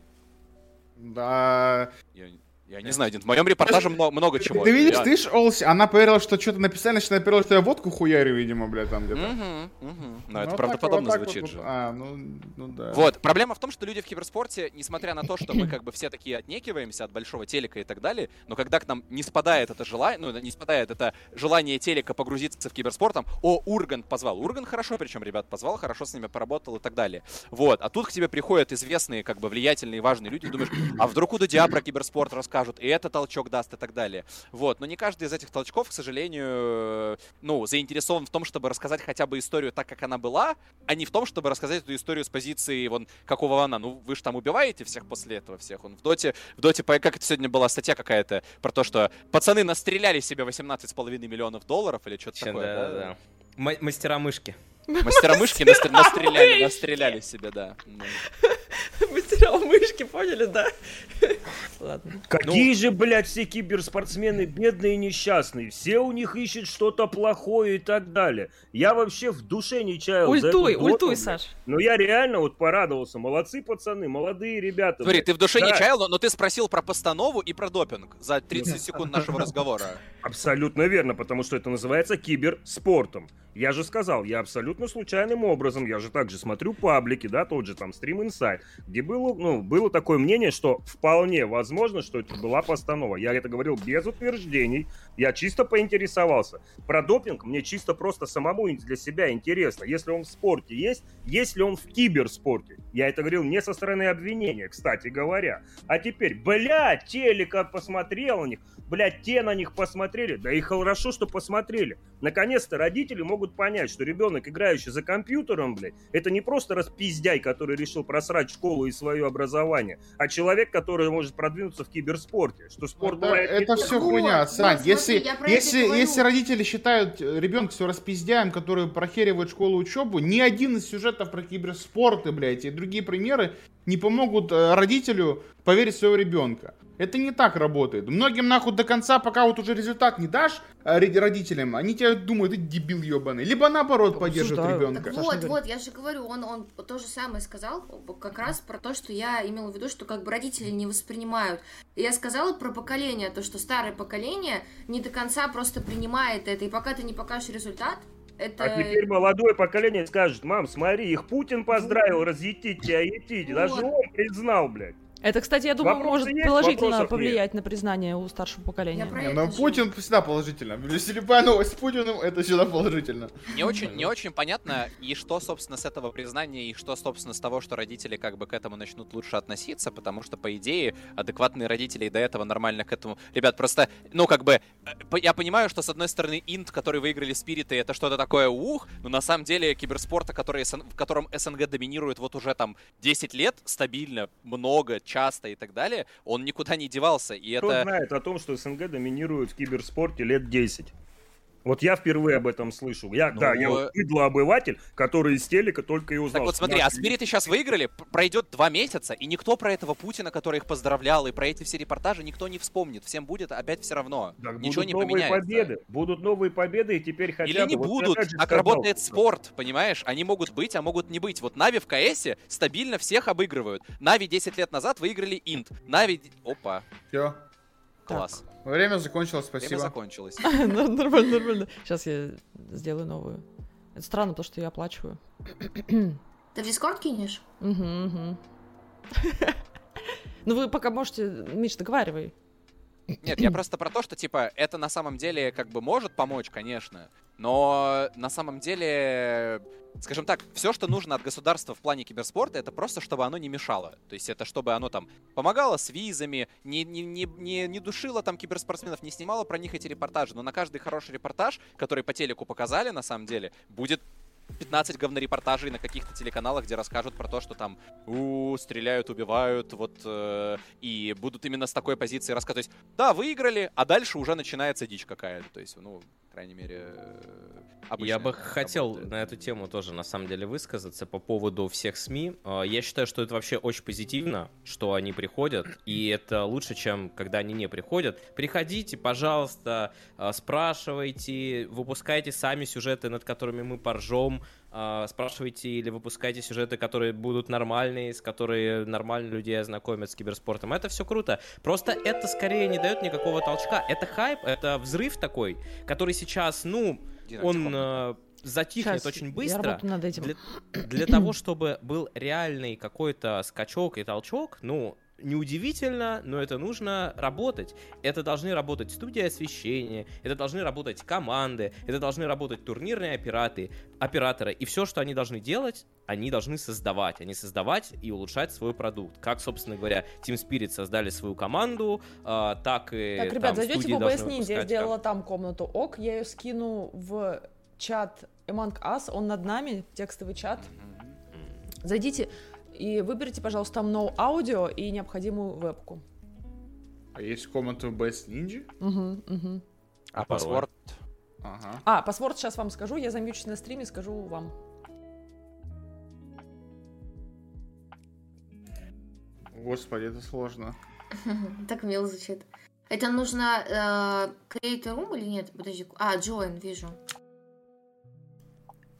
Speaker 4: Вот. Да...
Speaker 5: Я... Я не знаю, в моем репортаже много, много чего.
Speaker 4: Ты видишь, я... ты ж, Олси, она поверила, что что-то написали, значит, она поверила, что я водку хуярю, видимо, блядь, там где-то.
Speaker 5: Угу, угу. Но ну, это правдоподобно вот звучит вот, же.
Speaker 4: А, ну, ну да.
Speaker 5: Вот, проблема в том, что люди в киберспорте, несмотря на то, что мы как бы все такие отнекиваемся от большого телека и так далее, но когда к нам не спадает это желание, ну, не спадает это желание телека погрузиться в киберспорт, там, о, Урган позвал. Урган хорошо, причем ребят позвал, хорошо с ними поработал и так далее. Вот, а тут к тебе приходят известные, как бы, влиятельные, важные люди, думаешь, а вдруг у Дудя про киберспорт расскажут, и это толчок толчок даст и так далее. Вот, но не каждый из этих толчков, к сожалению, ну, заинтересован в том, чтобы рассказать хотя бы историю так, как она была, а не в том, чтобы рассказать эту историю с позиции, вон, какого она. Ну, вы же там убиваете всех после этого всех. Он в доте, в доте, как это сегодня была статья какая-то про то, что пацаны настреляли себе 18,5 миллионов долларов или что-то такое. Да, да, да.
Speaker 3: Мастера мышки.
Speaker 5: Мастера мышки [LAUGHS] настреляли, настреляли себе, да. [LAUGHS]
Speaker 1: Потерял мышки, поняли, да? [LAUGHS]
Speaker 2: Ладно. Какие ну... же, блядь, все киберспортсмены бедные и несчастные. Все у них ищут что-то плохое и так далее. Я вообще в душе не чаял
Speaker 1: Ультуй, за ультуй, Саш.
Speaker 2: Но я реально вот порадовался. Молодцы, пацаны, молодые ребята.
Speaker 5: Смотри, ты в душе да. не чаял, но, но ты спросил про постанову и про допинг за 30 секунд нашего разговора.
Speaker 2: Абсолютно верно, потому что это называется киберспортом. Я же сказал, я абсолютно случайным образом, я же также смотрю паблики, да, тот же там Stream Insight, где было, ну, было такое мнение, что вполне возможно, что это была постанова. Я это говорил без утверждений, я чисто поинтересовался. Про допинг мне чисто просто самому для себя интересно. Если он в спорте есть, есть ли он в киберспорте? Я это говорил не со стороны обвинения, кстати говоря. А теперь, блядь, телека посмотрел на них, блядь, те на них посмотрели. Да и хорошо, что посмотрели. Наконец-то родители могут понять, что ребенок, играющий за компьютером, блядь, это не просто распиздяй, который решил просрать школу и свое образование, а человек, который может продвинуться в киберспорте. Что спорт
Speaker 4: это, это все хуйня, Сань. Ну, если, если, если родители считают ребенка все распиздяем, который прохеривает школу учебу, ни один из сюжетов про киберспорты, блядь, и другие примеры не помогут э, родителю поверить в своего ребенка. Это не так работает. Многим нахуй до конца, пока вот уже результат не дашь э, родителям, они тебя думают, ты дебил ебаный. Либо наоборот поддерживают ребенка.
Speaker 6: вот, вот, я же говорю, он, он то же самое сказал, как раз про то, что я имела в виду, что как бы родители не воспринимают. Я сказала про поколение, то, что старое поколение не до конца просто принимает это, и пока ты не покажешь результат, это...
Speaker 2: А теперь молодое поколение скажет, мам, смотри, их Путин поздравил, разъетить тебя, етить. Вот. Даже он признал, блядь.
Speaker 1: Это, кстати, я думаю, Вопросы может есть, положительно повлиять нет. на признание у старшего поколения.
Speaker 4: Не, но Путин же. всегда положительно. Если любая новость с Путиным, это всегда положительно.
Speaker 5: Не очень, не очень понятно, и что, собственно, с этого признания, и что, собственно, с того, что родители как бы к этому начнут лучше относиться, потому что, по идее, адекватные родители и до этого нормально к этому... Ребят, просто, ну, как бы, э, я понимаю, что, с одной стороны, Инт, который выиграли Спириты, это что-то такое ух, но на самом деле киберспорта, который, в котором СНГ доминирует вот уже там 10 лет, стабильно, много, часто и так далее, он никуда не девался. И
Speaker 2: Кто
Speaker 5: это...
Speaker 2: знает о том, что СНГ доминирует в киберспорте лет 10? Вот я впервые об этом слышу. Я, ну, да, я вот обыватель, который из телека только и узнал.
Speaker 5: Так вот смотри, а Спириты сейчас выиграли, пройдет два месяца, и никто про этого Путина, который их поздравлял, и про эти все репортажи никто не вспомнит. Всем будет опять все равно. Так Ничего не
Speaker 2: новые
Speaker 5: поменяется.
Speaker 2: победы. Будут новые победы, и теперь хотя
Speaker 5: Или бы... не вот будут. Так работает спорт, понимаешь? Они могут быть, а могут не быть. Вот Navi в CS е стабильно всех обыгрывают. Navi 10 лет назад выиграли Инт. Navi... Опа.
Speaker 4: Все.
Speaker 5: Класс.
Speaker 4: Время закончилось, спасибо.
Speaker 5: Время закончилось. [LAUGHS]
Speaker 1: Нормально, нормально. Сейчас я сделаю новую. Это странно, то, что я оплачиваю.
Speaker 6: Ты в Discord кинешь?
Speaker 1: Угу, [LAUGHS] Ну вы пока можете... Миш, договаривай.
Speaker 5: Нет, я просто про то, что, типа, это на самом деле как бы может помочь, конечно, но на самом деле, скажем так, все, что нужно от государства в плане киберспорта, это просто, чтобы оно не мешало. То есть это чтобы оно там помогало с визами, не, не, не, не, не душило там киберспортсменов, не снимало про них эти репортажи. Но на каждый хороший репортаж, который по телеку показали, на самом деле, будет 15 говнорепортажей на каких-то телеканалах, где расскажут про то, что там у стреляют, убивают, вот, э, и будут именно с такой позиции рассказывать. То есть, да, выиграли, а дальше уже начинается дичь какая-то. То есть, ну, крайней мере,
Speaker 3: Я бы хотел работает. на эту тему тоже, на самом деле, высказаться по поводу всех СМИ. А, я считаю, что это вообще очень позитивно, что они приходят, и это лучше, чем когда они не приходят. Приходите, пожалуйста, а, спрашивайте, выпускайте сами сюжеты, над которыми мы поржем, а, спрашивайте или выпускайте сюжеты, которые будут нормальные, с которые нормально людей ознакомят с киберспортом. Это все круто. Просто это скорее не дает никакого толчка. Это хайп, это взрыв такой, который сейчас, ну, Дина, он э, затихнет Сейчас, очень быстро.
Speaker 1: над этим.
Speaker 3: Для, для того, чтобы был реальный какой-то скачок и толчок, ну, неудивительно, но это нужно работать. Это должны работать студии освещения, это должны работать команды, это должны работать турнирные операторы, операторы. И все, что они должны делать, они должны создавать. Они создавать и улучшать свой продукт. Как, собственно говоря, Team Spirit создали свою команду, э, так и
Speaker 1: Так, ребят, там, зайдете в OBS Ninja, я сделала там комнату ок, я ее скину в чат Among Us, он над нами, текстовый чат. Зайдите, и выберите, пожалуйста, там No аудио и необходимую вебку.
Speaker 4: А есть комната в Best Ninja?
Speaker 1: Угу, угу.
Speaker 5: А паспорт?
Speaker 1: Ага. А, паспорт сейчас вам скажу, я замьючу на стриме, скажу вам.
Speaker 4: Господи, это сложно. [LAUGHS]
Speaker 6: Так мило звучит. Это нужно э, create room или нет? Подожди. А, join, вижу.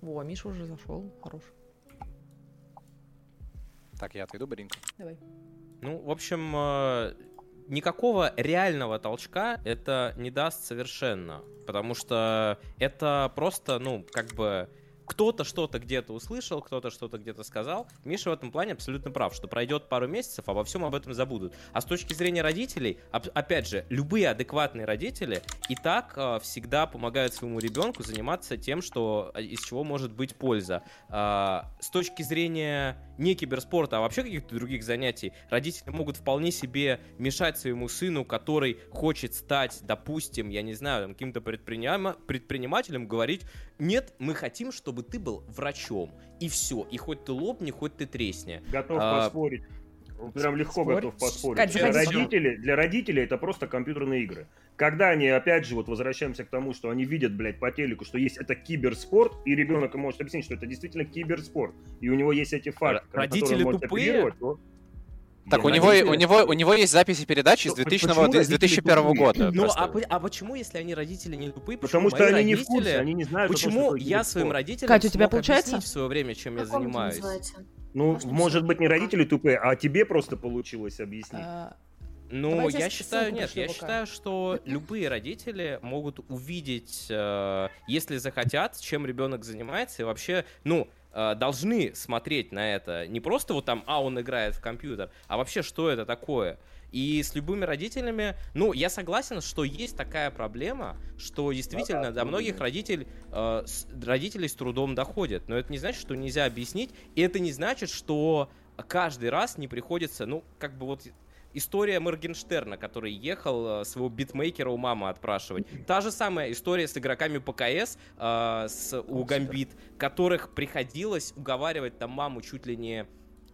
Speaker 1: Во, Миша уже зашел, хорош.
Speaker 5: Так, я отойду, Баринка.
Speaker 1: Давай.
Speaker 3: Ну, в общем, э, никакого реального толчка это не даст совершенно. Потому что это просто, ну, как бы кто-то что-то где-то услышал, кто-то что-то где-то сказал. Миша в этом плане абсолютно прав, что пройдет пару месяцев, обо всем об этом забудут. А с точки зрения родителей, опять же, любые адекватные родители и так э, всегда помогают своему ребенку заниматься тем, что э, из чего может быть польза. Э, с точки зрения не киберспорта, а вообще каких-то других занятий, родители могут вполне себе мешать своему сыну, который хочет стать, допустим, я не знаю, каким-то предпринима- предпринимателем, говорить, нет, мы хотим, чтобы ты был врачом. И все. И хоть ты лопни, хоть ты тресни.
Speaker 2: Готов а, поспорить. Прям легко Спорь. готов поспорить. Кать, для, родителей, для родителей это просто компьютерные игры. Когда они, опять же, вот возвращаемся к тому, что они видят, блядь, по телеку, что есть это киберспорт, и ребенок может объяснить, что это действительно киберспорт, и у него есть эти факты,
Speaker 3: Родители тупые?
Speaker 2: То...
Speaker 5: Так, у него, у, него, у него есть записи передач из, 2000, из 2001 года.
Speaker 3: Ну, а, а почему, если они родители не тупые,
Speaker 2: Потому что они не в курсе, они не знают,
Speaker 3: Почему том, я своим родителям
Speaker 1: Катя, у тебя получается?
Speaker 3: в свое время, чем я занимаюсь?
Speaker 2: Ну, может быть, не родители тупые, а тебе просто получилось объяснить. А,
Speaker 3: ну, Давайте я считаю, нет, я считаю, что любые родители могут увидеть, э, если захотят, чем ребенок занимается, и вообще, ну, э, должны смотреть на это. Не просто вот там, а, он играет в компьютер, а вообще, что это такое. И с любыми родителями, ну, я согласен, что есть такая проблема, что действительно да, да, до многих родителей, э, с, родителей с трудом доходит. Но это не значит, что нельзя объяснить, и это не значит, что каждый раз не приходится, ну, как бы вот история Моргенштерна, который ехал э, своего битмейкера у мамы отпрашивать. Та же самая история с игроками ПКС, э, с, у Гамбит, которых приходилось уговаривать там маму чуть ли не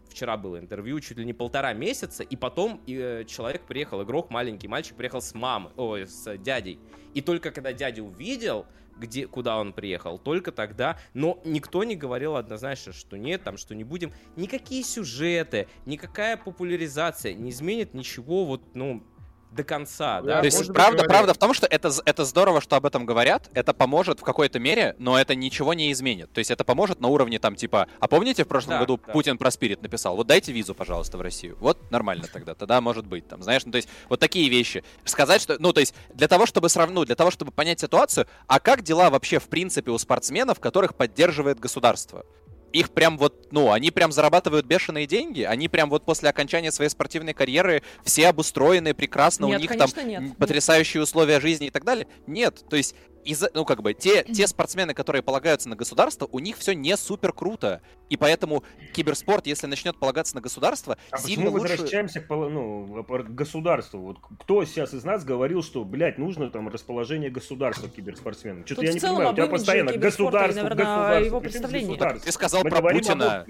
Speaker 3: вчера было интервью, чуть ли не полтора месяца, и потом э, человек приехал, игрок, маленький мальчик, приехал с мамой, ой, с дядей. И только когда дядя увидел, где, куда он приехал, только тогда. Но никто не говорил однозначно, что нет, там, что не будем. Никакие сюжеты, никакая популяризация не изменит ничего, вот, ну, до конца, да?
Speaker 5: То есть, правда, правда в том, что это, это здорово, что об этом говорят, это поможет в какой-то мере, но это ничего не изменит. То есть это поможет на уровне там типа, а помните в прошлом да, году да. Путин про Спирит написал, вот дайте визу, пожалуйста, в Россию. Вот нормально тогда, тогда может быть там, знаешь, ну то есть вот такие вещи. Сказать, что, ну то есть для того, чтобы сравнить, для того, чтобы понять ситуацию, а как дела вообще в принципе у спортсменов, которых поддерживает государство? Их прям вот, ну, они прям зарабатывают бешеные деньги, они прям вот после окончания своей спортивной карьеры все обустроены прекрасно, нет, у них там нет. потрясающие условия жизни и так далее. Нет, то есть из ну, как бы, те, те спортсмены, которые полагаются на государство, у них все не супер круто. И поэтому киберспорт, если начнет полагаться на государство,
Speaker 2: а сильно почему лучше... возвращаемся к, ну, к государству? Вот кто сейчас из нас говорил, что, блядь, нужно там расположение государства киберспортсменам? Что-то я не понимаю, у тебя постоянно государство, наверное, государство,
Speaker 1: его представление.
Speaker 5: Ты сказал Мы про Путина.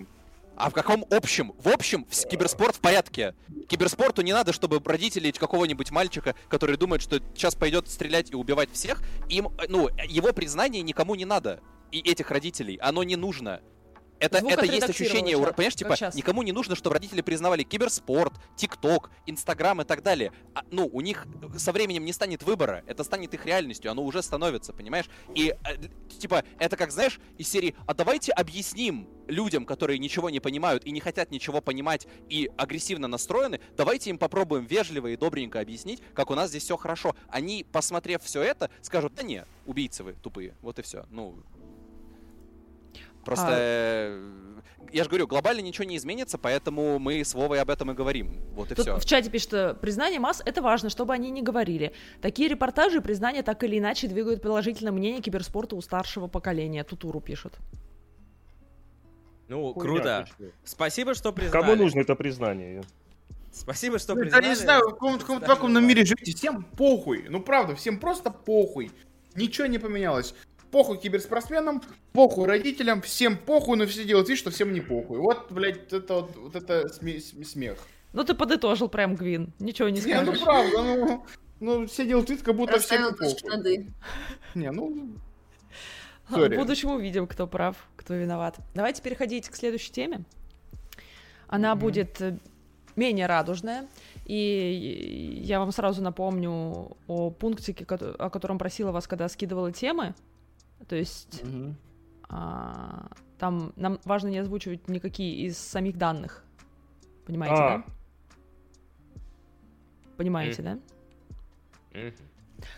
Speaker 5: А в каком общем? В общем, киберспорт в порядке. Киберспорту не надо, чтобы родители какого-нибудь мальчика, который думает, что сейчас пойдет стрелять и убивать всех, им, ну, его признание никому не надо. И этих родителей. Оно не нужно. Это, это есть ощущение, сейчас. понимаешь, типа, сейчас. никому не нужно, чтобы родители признавали киберспорт, тикток, инстаграм и так далее. А, ну, у них со временем не станет выбора, это станет их реальностью, оно уже становится, понимаешь? И, а, типа, это как, знаешь, из серии, а давайте объясним людям, которые ничего не понимают и не хотят ничего понимать и агрессивно настроены, давайте им попробуем вежливо и добренько объяснить, как у нас здесь все хорошо. Они, посмотрев все это, скажут, да не, убийцы вы тупые, вот и все. Ну, Просто, а... я же говорю, глобально ничего не изменится, поэтому мы с Вовой об этом и говорим. Вот и
Speaker 1: Тут
Speaker 5: все.
Speaker 1: в чате пишет, признание масс — это важно, чтобы они не говорили. Такие репортажи и признания так или иначе двигают положительное мнение киберспорта у старшего поколения. Тутуру пишет.
Speaker 3: Ну, Хуйня, круто. Спасибо, что признали.
Speaker 2: Кому нужно это признание?
Speaker 3: Спасибо, что ну, признали.
Speaker 4: Я не знаю, в каком-то вакуумном мире живете, всем похуй. Ну, правда, всем просто похуй. Ничего не поменялось похуй киберспортсменам, похуй родителям, всем похуй, но все делают вид, что всем не похуй. Вот, блядь, это вот, вот это смех.
Speaker 1: Ну ты подытожил прям, Гвин, ничего не скажешь.
Speaker 4: Не, ну правда, ну, ну все делают вид, как будто всем похуй. Не, ну... [LAUGHS]
Speaker 1: Sorry. В будущем увидим, кто прав, кто виноват. Давайте переходить к следующей теме. Она mm-hmm. будет э, менее радужная. И я вам сразу напомню о пунктике, о котором просила вас, когда скидывала темы. То есть угу. а, там нам важно не озвучивать никакие из самих данных. Понимаете, а. да? Понимаете, mm. да? Mm.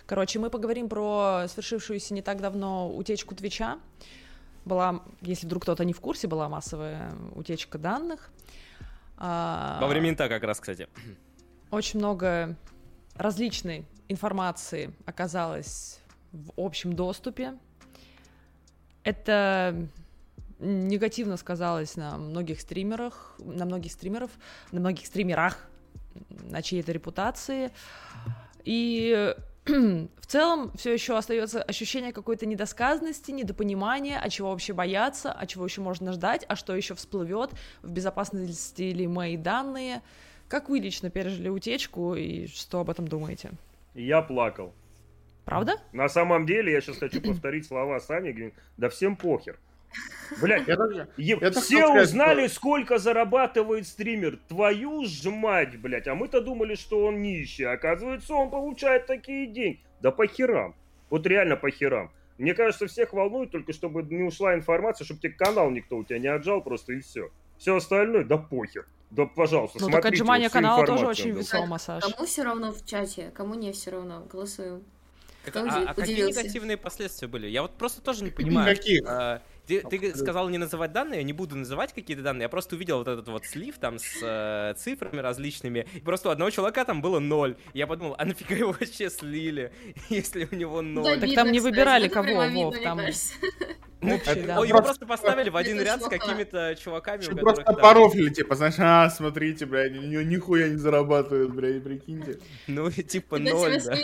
Speaker 1: Короче, мы поговорим про свершившуюся не так давно утечку Твича. Была, если вдруг кто-то не в курсе, была массовая утечка данных.
Speaker 3: А... Во время инта как раз, кстати.
Speaker 1: Очень много различной информации оказалось в общем доступе. Это негативно сказалось на многих стримерах, на многих стримеров, на многих стримерах, на чьей-то репутации. И в целом все еще остается ощущение какой-то недосказанности, недопонимания, а чего вообще бояться, а чего еще можно ждать, а что еще всплывет, в безопасности ли мои данные. Как вы лично пережили утечку и что об этом думаете?
Speaker 2: Я плакал.
Speaker 1: Правда?
Speaker 2: На самом деле, я сейчас хочу повторить слова Сани, да всем похер. Блять, это, это все узнали, что... сколько зарабатывает стример. Твою ж мать, блядь. А мы-то думали, что он нищий. Оказывается, он получает такие деньги. Да по херам. Вот реально по херам. Мне кажется, всех волнует только, чтобы не ушла информация, чтобы тебе канал никто у тебя не отжал просто и все. Все остальное, да похер. Да, пожалуйста,
Speaker 1: ну, смотрите. так отжимание канала тоже очень весомо, Саша.
Speaker 6: Кому все равно в чате, кому не все равно, голосуем.
Speaker 3: Как, а, а какие негативные последствия были? Я вот просто тоже не понимаю. Никаких. А, ты, ты сказал не называть данные, я не буду называть какие-то данные, я просто увидел вот этот вот слив там с э, цифрами различными, и просто у одного чувака там было ноль. Я подумал, а нафига его вообще слили, [LAUGHS] если у него ноль?
Speaker 1: Да, так там не выбирали кого, Вов, там...
Speaker 3: Ну, Общий, да. Его просто поставили в один ряд с какими-то чуваками,
Speaker 4: у Просто порофили, типа, знаешь, а, смотрите, бля, нихуя не зарабатывают, бля, прикиньте.
Speaker 3: Ну, типа ноль, да.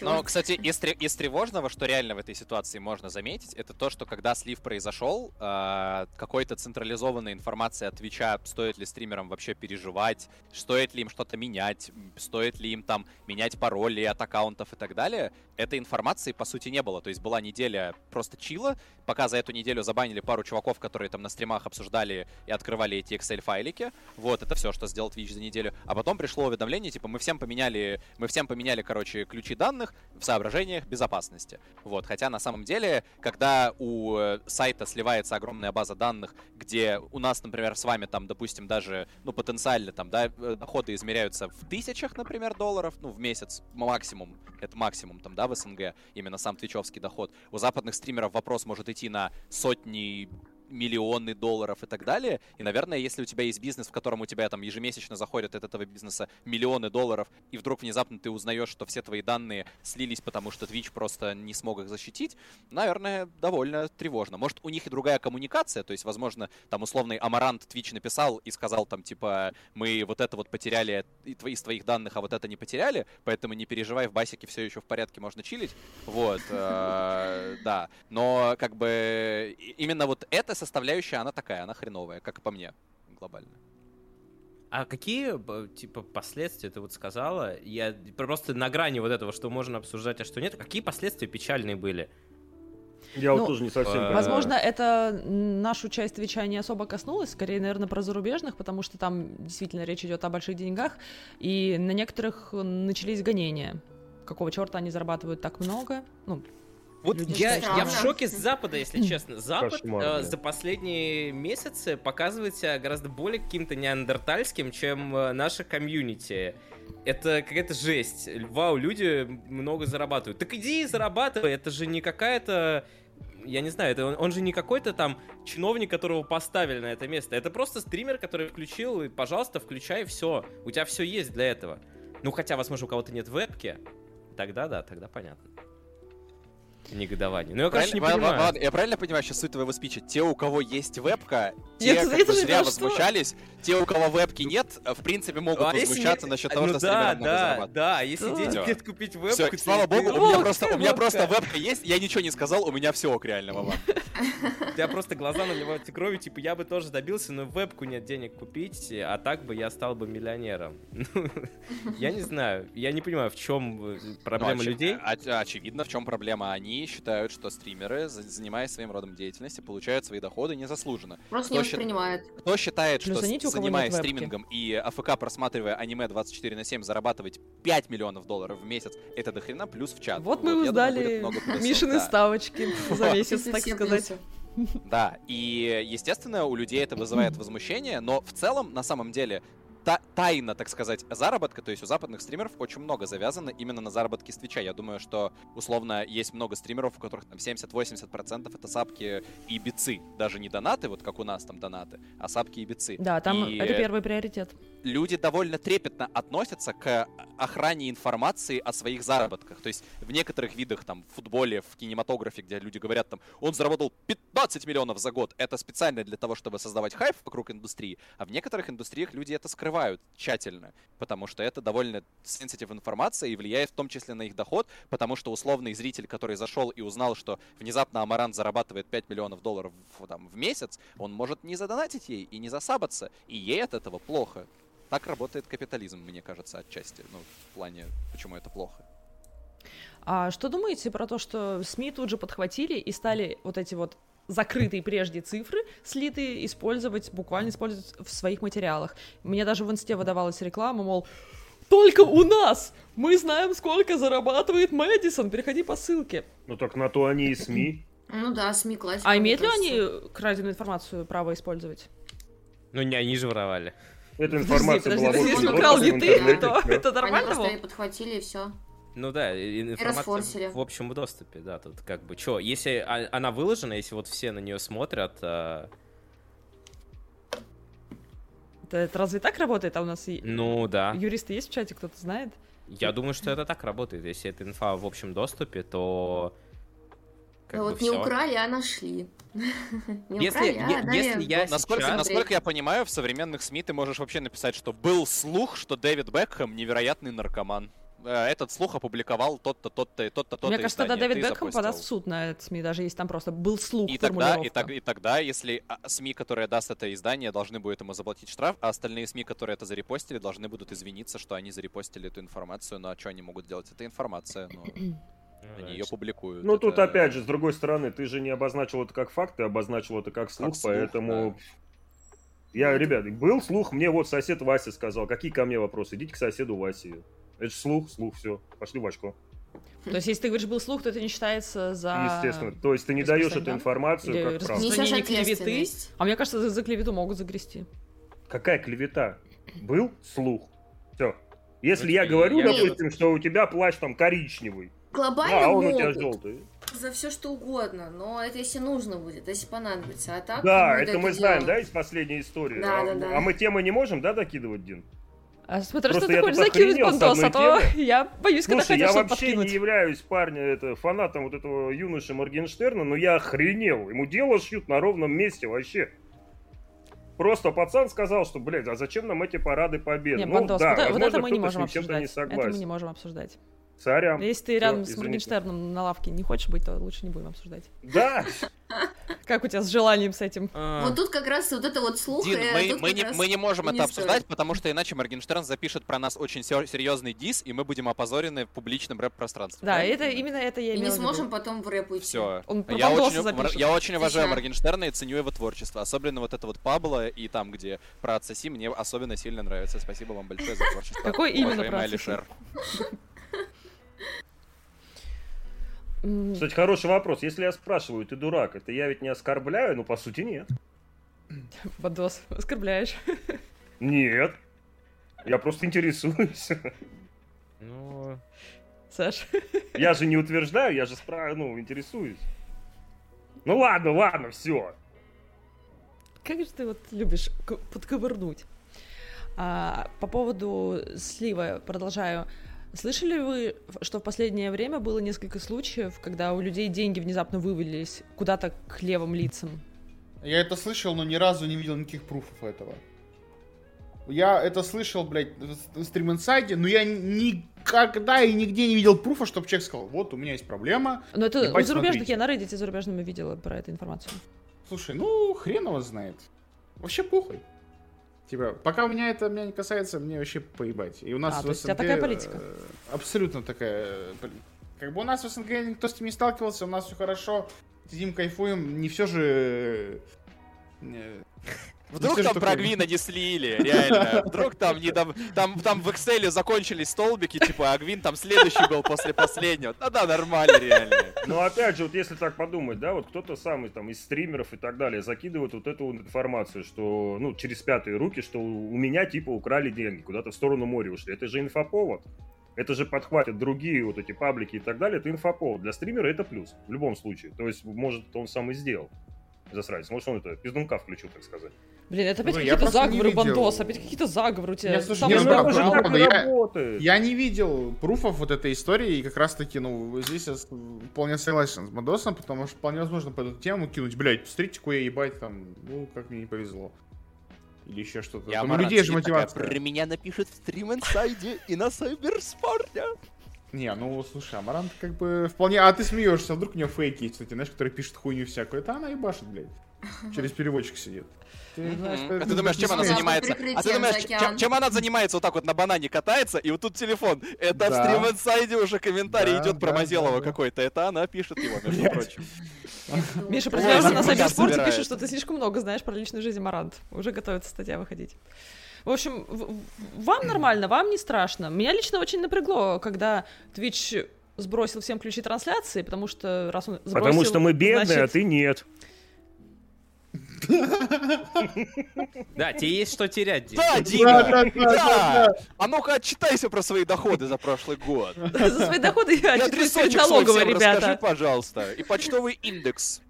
Speaker 5: Но, кстати, из тревожного, что реально в этой ситуации можно заметить, это то, что когда слив произошел, а, какой-то централизованной информации от Твича, стоит ли стримерам вообще переживать, стоит ли им что-то менять, стоит ли им там менять пароли от аккаунтов и так далее, этой информации, по сути, не было. То есть была неделя просто чила, пока за эту неделю забанили пару чуваков, которые там на стримах обсуждали и открывали эти Excel-файлики. Вот, это все, что сделал Twitch за неделю. А потом пришло уведомление, типа, мы всем поменяли, мы всем поменяли, короче, ключи данных в соображениях безопасности. Вот, хотя на самом деле, когда у э, сайта сливается огромная база данных, где у нас, например, с вами там, допустим, даже, ну, потенциально там, да, э, доходы измеряются в тысячах, например, долларов, ну, в месяц максимум, это максимум там, да, в СНГ, именно сам твичевский доход. У западных стримеров вопрос может идти на сотни миллионы долларов и так далее. И, наверное, если у тебя есть бизнес, в котором у тебя там ежемесячно заходят от этого бизнеса миллионы долларов, и вдруг внезапно ты узнаешь, что все твои данные слились, потому что Twitch просто не смог их защитить, наверное, довольно тревожно. Может, у них и другая коммуникация, то есть, возможно, там условный Амарант Twitch написал и сказал там, типа, мы вот это вот потеряли из твоих данных, а вот это не потеряли, поэтому не переживай, в басике все еще в порядке, можно чилить. Вот, э, [LAUGHS] да. Но, как бы, именно вот это составляющая, она такая, она хреновая, как и по мне, глобально.
Speaker 3: А какие, типа, последствия ты вот сказала? Я просто на грани вот этого, что можно обсуждать, а что нет. Какие последствия печальные были?
Speaker 2: Я ну, вот тоже не совсем.
Speaker 1: Э... Возможно, это нашу часть Твича не особо коснулось, скорее, наверное, про зарубежных, потому что там действительно речь идет о больших деньгах, и на некоторых начались гонения. Какого черта они зарабатывают так много? Ну,
Speaker 3: вот я, я в шоке с Запада, если честно. Запад Кошмар, э, за последние месяцы показывает себя гораздо более каким-то неандертальским, чем э, наша комьюнити. Это какая-то жесть. Вау, люди много зарабатывают. Так иди и зарабатывай, это же не какая-то я не знаю, это он, он же не какой-то там чиновник, которого поставили на это место. Это просто стример, который включил, и, пожалуйста, включай все. У тебя все есть для этого. Ну, хотя, возможно, у кого-то нет вебки. Тогда да, тогда понятно негодование. Ну, я, конечно, не понимаю.
Speaker 5: Ладно, я правильно понимаю сейчас суть твоего спича? Те, у кого есть вебка, те нет, как бы зря возмущались, те, у кого вебки нет, в принципе, могут а возмущаться не... насчет того, ну, что да,
Speaker 3: стримерам да, много Да, если дети хотят купить вебку... Все,
Speaker 5: слава богу, у меня, просто, у меня просто вебка есть, я ничего не сказал, у меня все ок реально, мама. [LAUGHS]
Speaker 3: У тебя просто глаза наливаются кровью, типа, я бы тоже добился, но вебку нет денег купить, а так бы я стал бы миллионером. [LAUGHS] Ну, я не знаю, я не понимаю, в чем э, проблема людей.
Speaker 5: Очевидно, в чем проблема. Они считают, что стримеры, занимаясь своим родом деятельности, получают свои доходы незаслуженно.
Speaker 6: Просто не воспринимают.
Speaker 5: Кто считает, что занимаясь стримингом и АФК просматривая аниме 24 на 7, зарабатывать 5 миллионов долларов в месяц, это дохрена плюс в чат.
Speaker 1: Вот, мы узнали Мишины ставочки [LAUGHS] за месяц, так сказать.
Speaker 5: Да, и, естественно, у людей это вызывает возмущение, но в целом, на самом деле, та тайна, так сказать, заработка, то есть у западных стримеров очень много завязано именно на заработке с Твича. Я думаю, что, условно, есть много стримеров, у которых там 70-80% это сапки и бицы. Даже не донаты, вот как у нас там донаты, а сапки и бицы.
Speaker 1: Да, там и это первый приоритет.
Speaker 5: Люди довольно трепетно относятся к охране информации о своих заработках. То есть в некоторых видах, там, в футболе, в кинематографе, где люди говорят, там, он заработал 15 миллионов за год, это специально для того, чтобы создавать хайп вокруг индустрии, а в некоторых индустриях люди это скрывают тщательно, потому что это довольно сенситив информация и влияет в том числе на их доход, потому что условный зритель, который зашел и узнал, что внезапно Амарант зарабатывает 5 миллионов долларов там, в месяц, он может не задонатить ей и не засабаться, и ей от этого плохо. Так работает капитализм, мне кажется, отчасти. Ну, в плане, почему это плохо.
Speaker 1: А что думаете про то, что СМИ тут же подхватили и стали вот эти вот закрытые прежде цифры, слитые, использовать, буквально использовать в своих материалах. Мне даже в инсте выдавалась реклама, мол, только у нас! Мы знаем, сколько зарабатывает Мэдисон, переходи по ссылке.
Speaker 2: Ну так на то они и СМИ.
Speaker 6: Ну да, СМИ классика.
Speaker 1: А имеют ли они краденую информацию право использовать?
Speaker 3: Ну не, они же воровали.
Speaker 2: Эта информация
Speaker 1: подожди,
Speaker 2: была
Speaker 1: подожди, если украл не ты,
Speaker 2: интернете,
Speaker 1: то это
Speaker 6: Они
Speaker 1: нормально
Speaker 6: просто
Speaker 1: было?
Speaker 6: ее подхватили и все.
Speaker 3: Ну да, информация в общем доступе, да, тут как бы, чё, если а- она выложена, если вот все на нее смотрят, а,
Speaker 1: Это, это разве так работает? А у нас и...
Speaker 3: ну да,
Speaker 1: юристы есть в чате, кто-то знает?
Speaker 3: я думаю, что это так работает, если это инфа в общем доступе, то как
Speaker 6: Ну
Speaker 3: бы
Speaker 6: вот не
Speaker 3: всё.
Speaker 6: украли, а нашли. [LAUGHS] Не
Speaker 3: Если-
Speaker 6: украли, а дали
Speaker 3: если я
Speaker 6: доступ
Speaker 5: Насколько,
Speaker 3: Сейчас-
Speaker 5: насколько я понимаю, в современных СМИ ты можешь вообще написать, что был слух, что Дэвид Бекхэм невероятный наркоман. Э, Этот слух опубликовал тот-то, тот-то и тот-то, тот-то
Speaker 1: Мне кажется, тогда
Speaker 5: издание.
Speaker 1: Дэвид
Speaker 5: Ты
Speaker 1: Бекхэм подаст в суд на это СМИ, даже если там просто был слух,
Speaker 5: И тогда, и, так, и тогда, если а, СМИ, которое даст это издание, должны будут ему заплатить штраф, а остальные СМИ, которые это зарепостили, должны будут извиниться, что они зарепостили эту информацию. Ну а что они могут делать? Это информация, ну,
Speaker 3: Ну,
Speaker 5: они
Speaker 3: да,
Speaker 5: ее публикуют.
Speaker 2: Ну тут
Speaker 5: Это-
Speaker 2: опять же, с другой стороны, ты же не обозначил это как факт, ты обозначил это как слух,
Speaker 5: слух,
Speaker 2: поэтому... Я, ребят, был слух, мне вот сосед Вася сказал, какие ко мне вопросы, идите к соседу Васе. Это же слух, слух, все, пошли в очко.
Speaker 1: То есть, если ты говоришь, был слух, то это не считается за...
Speaker 2: Естественно. То есть ты не даешь эту информацию
Speaker 1: Или
Speaker 2: как правду.
Speaker 6: Несешь
Speaker 1: клеветы. А мне кажется, за, за клевету могут загрести.
Speaker 2: Какая клевета? Был слух. Все. Если
Speaker 3: Ну,
Speaker 2: я
Speaker 3: я-
Speaker 2: говорю,
Speaker 3: я-
Speaker 2: допустим, что у тебя плащ там коричневый,
Speaker 6: Глобально
Speaker 2: а он у тебя
Speaker 6: могут.
Speaker 2: желтый.
Speaker 6: За все что угодно, но это если нужно будет, если понадобится. А так
Speaker 2: Да,
Speaker 6: кому
Speaker 2: это мы знаем,
Speaker 6: делать?
Speaker 2: да, из последней истории.
Speaker 6: Да,
Speaker 2: а,
Speaker 6: да, да.
Speaker 2: а мы темы не можем, да, докидывать, Дин?
Speaker 1: А смотри, что
Speaker 2: Просто
Speaker 1: ты
Speaker 2: я
Speaker 1: хочешь закинуть, Бандос, а то
Speaker 2: темы. [LAUGHS]
Speaker 1: я боюсь, когда
Speaker 2: Слушай,
Speaker 1: хотел
Speaker 2: я вообще
Speaker 1: подкинуть.
Speaker 2: не являюсь, парня, это, фанатом вот этого юноши Моргенштерна, но я охренел. Ему дело шьют на ровном месте вообще. Просто пацан сказал, что, блядь, а зачем нам эти парады победы?
Speaker 1: Не,
Speaker 2: ну,
Speaker 1: Бандос,
Speaker 2: да,
Speaker 1: вот, это- вот
Speaker 2: возможно,
Speaker 1: это мы не
Speaker 2: кто-то
Speaker 1: можем
Speaker 2: с ним чем-то
Speaker 1: обсуждать.
Speaker 2: не
Speaker 1: это мы
Speaker 2: согласен.
Speaker 1: не можем обсуждать.
Speaker 2: Царям.
Speaker 1: Если ты
Speaker 2: Всё,
Speaker 1: рядом с
Speaker 2: извините.
Speaker 1: Моргенштерном на лавке не хочешь быть, то лучше не будем обсуждать.
Speaker 2: Да, [LAUGHS]
Speaker 1: Как у тебя с желанием с этим?
Speaker 3: А,
Speaker 6: Вот тут как раз вот это вот слух.
Speaker 5: Дин, мы, не,
Speaker 6: раз
Speaker 5: мы не можем это обсуждать, потому что иначе Моргенштерн запишет про нас очень сер- серьезный дис, и мы будем опозорены в публичном рэп-пространстве.
Speaker 1: Да, это именно это я
Speaker 6: И не сможем потом в рэп уйти.
Speaker 5: Все. Я очень, я очень уважаю. Моргенштерна и ценю его творчество. Особенно вот это вот Пабло и там, где про отсоси, мне особенно сильно нравится. Спасибо вам большое за творчество.
Speaker 1: Какой именно про [LAUGHS]
Speaker 2: кстати, хороший вопрос. Если я спрашиваю, ты дурак, это я ведь не оскорбляю? Ну, по сути, нет.
Speaker 1: Бандос, оскорбляешь.
Speaker 2: Нет. Я просто интересуюсь.
Speaker 3: Ну,
Speaker 1: Саш.
Speaker 2: Я же не утверждаю, я же спра... ну, интересуюсь. Ну ладно, ладно, все.
Speaker 1: Как же ты вот любишь подковырнуть? А, по поводу слива продолжаю. Слышали вы, что в последнее время было несколько случаев, когда у людей деньги внезапно вывалились куда-то к левым лицам?
Speaker 4: Я это слышал, но ни разу не видел никаких пруфов этого. Я это слышал, блядь, в стрим инсайде, но я никогда и нигде не видел пруфа, чтобы человек сказал, вот, у меня есть проблема.
Speaker 1: Но это у зарубежных,
Speaker 4: смотрите.
Speaker 1: я на Reddit зарубежном видела про эту информацию.
Speaker 4: Слушай, ну, хрен его знает. Вообще похуй. Типа, пока у меня это меня не касается, мне вообще поебать. И у нас
Speaker 1: А,
Speaker 4: в
Speaker 1: то есть
Speaker 4: СНГ,
Speaker 1: такая политика?
Speaker 4: э, Абсолютно такая. э, Как бы у нас в СНГ никто с этим не сталкивался, у нас все хорошо, сидим, кайфуем, не все же...
Speaker 5: Вдруг там
Speaker 4: такое.
Speaker 5: про Гвина не слили, реально. Вдруг там не дом- там, там в Excel закончились столбики, типа, а Гвин там следующий был после последнего. Да да, нормально, реально.
Speaker 2: Но опять же, вот если так подумать, да, вот кто-то самый там из стримеров и так далее закидывает вот эту информацию, что, ну, через пятые руки, что у меня типа украли деньги, куда-то в сторону моря ушли. Это же инфоповод. Это же подхватят другие вот эти паблики и так далее. Это инфоповод. Для стримера это плюс. В любом случае. То есть, может, он сам и сделал. Засранец. Может, он это пиздунка включил, так сказать.
Speaker 1: Блин, это опять
Speaker 4: Ну,
Speaker 1: какие-то заговоры. Бандос, опять какие-то заговоры у тебя.
Speaker 4: Я, слушай,
Speaker 1: Сам
Speaker 4: не,
Speaker 1: же
Speaker 4: ну, правда,
Speaker 2: и
Speaker 4: я-. Я не видел пруфов вот этой истории, и как раз таки, ну, здесь я вполне согласен с Мадосом, потому что вполне возможно по эту тему кинуть, блядь, посмотрите, кое ебать там, ну, как мне не повезло. Или еще что-то.
Speaker 5: Я
Speaker 4: Там у людей же
Speaker 5: Сидит такая,
Speaker 4: мотивация.
Speaker 5: Про меня напишут в стрим инсайде и на сайберспорте.
Speaker 4: Не, ну слушай, Амарант как бы вполне... А ты смеешься, а вдруг у нее фейки есть, кстати, знаешь, которые пишут хуйню всякую. Это она и башит, блядь. Через переводчик сидит.
Speaker 5: Ты, знаешь, а ты думаешь, чем она занимается? А ты думаешь, чем, чем она занимается? Вот так вот на банане катается, и вот тут телефон. Это да. в стрим инсайде уже комментарий да, идет да, про Мазелова да, какой-то. Это она пишет его, между прочим.
Speaker 1: Миша, про тебя уже на Сайберспорте пишет, что ты слишком много знаешь про личную жизнь Марант. Уже готовится статья выходить. В общем, вам нормально, вам не страшно. Меня лично очень напрягло, когда Twitch сбросил всем ключи трансляции, потому что раз он
Speaker 2: сбросил... Потому что мы бедные, а значит... а ты нет.
Speaker 3: Да, тебе есть что терять,
Speaker 5: Дима. Да, Дима, да. А ну-ка, отчитайся про свои доходы за прошлый год.
Speaker 1: За свои доходы я отчитаюсь налоговой, ребята.
Speaker 5: Расскажи, пожалуйста. И почтовый индекс.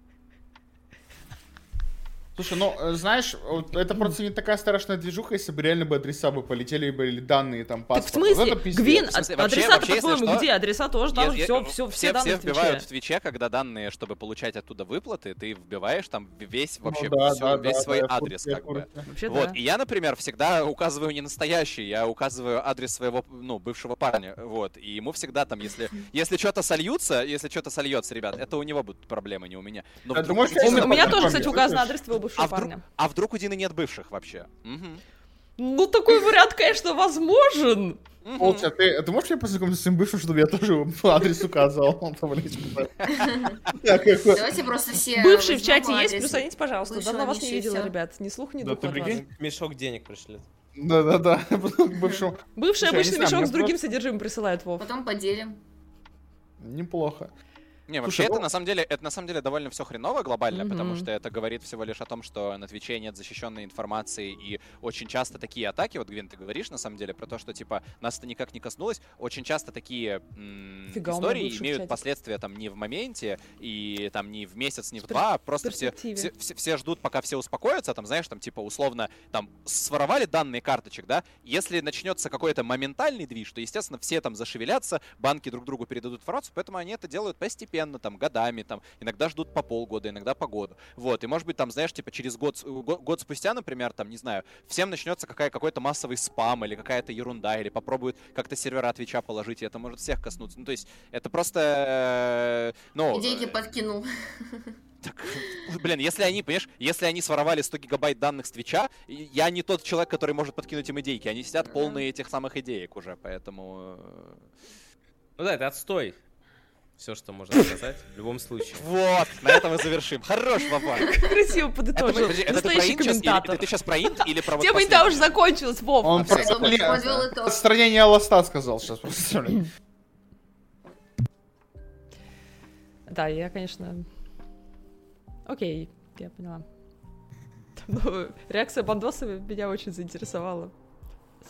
Speaker 4: Слушай, ну, э, знаешь, это просто не такая страшная движуха, если бы реально бы адреса бы полетели, были данные там паспорт.
Speaker 1: Так в смысле? Вот Гвин, адреса по-твоему, где? Адреса тоже там все, все, все данные
Speaker 5: Все вбивают в Твиче, когда данные, чтобы получать оттуда выплаты, ты вбиваешь там весь ну вообще, ну, да, весь да, свой да, адрес, как бы. Вообще, вот, да. и я, например, всегда указываю не настоящий, я указываю адрес своего, ну, бывшего парня, вот, и ему всегда там, если, если что-то сольются, если что-то сольется, ребят, это у него будут проблемы, не у меня.
Speaker 1: Но вдруг... У меня тоже, кстати, указан адрес твоего бывшего а парня.
Speaker 5: Вдруг, а вдруг у Дины нет бывших вообще? Угу.
Speaker 1: Ну, такой вариант, конечно, возможен.
Speaker 4: Полча, ты, ты можешь мне познакомиться с своим бывшим, чтобы я тоже адрес указал? [LAUGHS]
Speaker 6: Давайте просто все...
Speaker 1: Бывший в чате есть, плюсаните, пожалуйста. Давно вас не видела, ребят. Ни слух, ни дух от вас.
Speaker 3: Мешок денег пришлет.
Speaker 4: Да-да-да, [LAUGHS]
Speaker 1: бывшему. Бывший обычно мешок с другим содержимым присылает, Вов.
Speaker 6: Потом поделим.
Speaker 4: Неплохо.
Speaker 5: Не, вообще Слушай, это ну... на самом деле это на самом деле довольно все хреново глобально, mm-hmm. потому что это говорит всего лишь о том, что на Твиче нет защищенной информации и очень часто такие атаки, вот Гвин, ты говоришь на самом деле про то, что типа нас это никак не коснулось, очень часто такие м- истории имеют последствия там не в моменте и там не в месяц, не в два, а просто все, все, все, все ждут, пока все успокоятся, там знаешь, там типа условно там своровали данные карточек, да, если начнется какой-то моментальный движ, то естественно все там зашевелятся, банки друг другу передадут информацию, поэтому они это делают постепенно постепенно, там, годами, там, иногда ждут по полгода, иногда по году. Вот, и может быть, там, знаешь, типа через год, год, год спустя, например, там, не знаю, всем начнется какая, какой-то массовый спам или какая-то ерунда, или попробуют как-то сервера Твича положить, и это может всех коснуться. Ну, то есть, это просто, э, ну...
Speaker 6: Идейки подкинул.
Speaker 5: Так, блин, если они, понимаешь, если они своровали 100 гигабайт данных с Твича, я не тот человек, который может подкинуть им идейки. Они сидят полные этих самых идеек уже, поэтому... Э,
Speaker 3: ну да, это отстой все, что можно сказать в любом случае. [LAUGHS]
Speaker 5: Вот, на этом мы завершим. Хорош, Вова.
Speaker 1: Красиво подытожил. Это, это ты про инт
Speaker 5: комментатор. Ты, сейчас про инт или про вот
Speaker 1: Тема инта уже закончилась, Вов.
Speaker 4: Он про отстранение Аласта сказал сейчас.
Speaker 1: Да, я, конечно... Окей, я поняла. Ну, реакция Бандоса меня очень заинтересовала.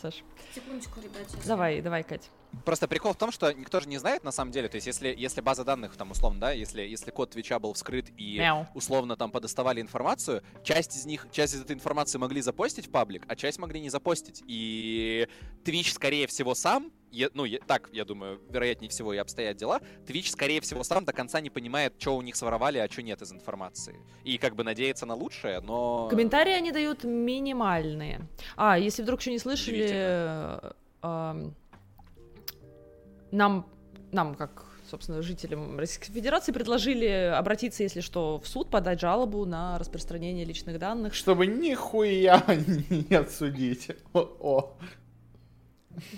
Speaker 1: Саш.
Speaker 6: Секундочку, ребят.
Speaker 1: Давай, давай, Кать.
Speaker 5: Просто прикол в том, что никто же не знает на самом деле, то есть если, если база данных, там, условно, да, если, если код Твича был вскрыт и Мяу. условно там подоставали информацию, часть из них, часть из этой информации могли запостить в паблик, а часть могли не запостить. И Twitch, скорее всего, сам, я, ну, я, так, я думаю, вероятнее всего и обстоят дела, Twitch, скорее всего, сам до конца не понимает, что у них своровали, а что нет из информации. И как бы надеется на лучшее, но...
Speaker 1: Комментарии они дают минимальные. А, если вдруг еще не слышали, нам, нам как собственно, жителям Российской Федерации предложили обратиться, если что, в суд, подать жалобу на распространение личных данных.
Speaker 4: Чтобы нихуя [LAUGHS] не отсудить. О.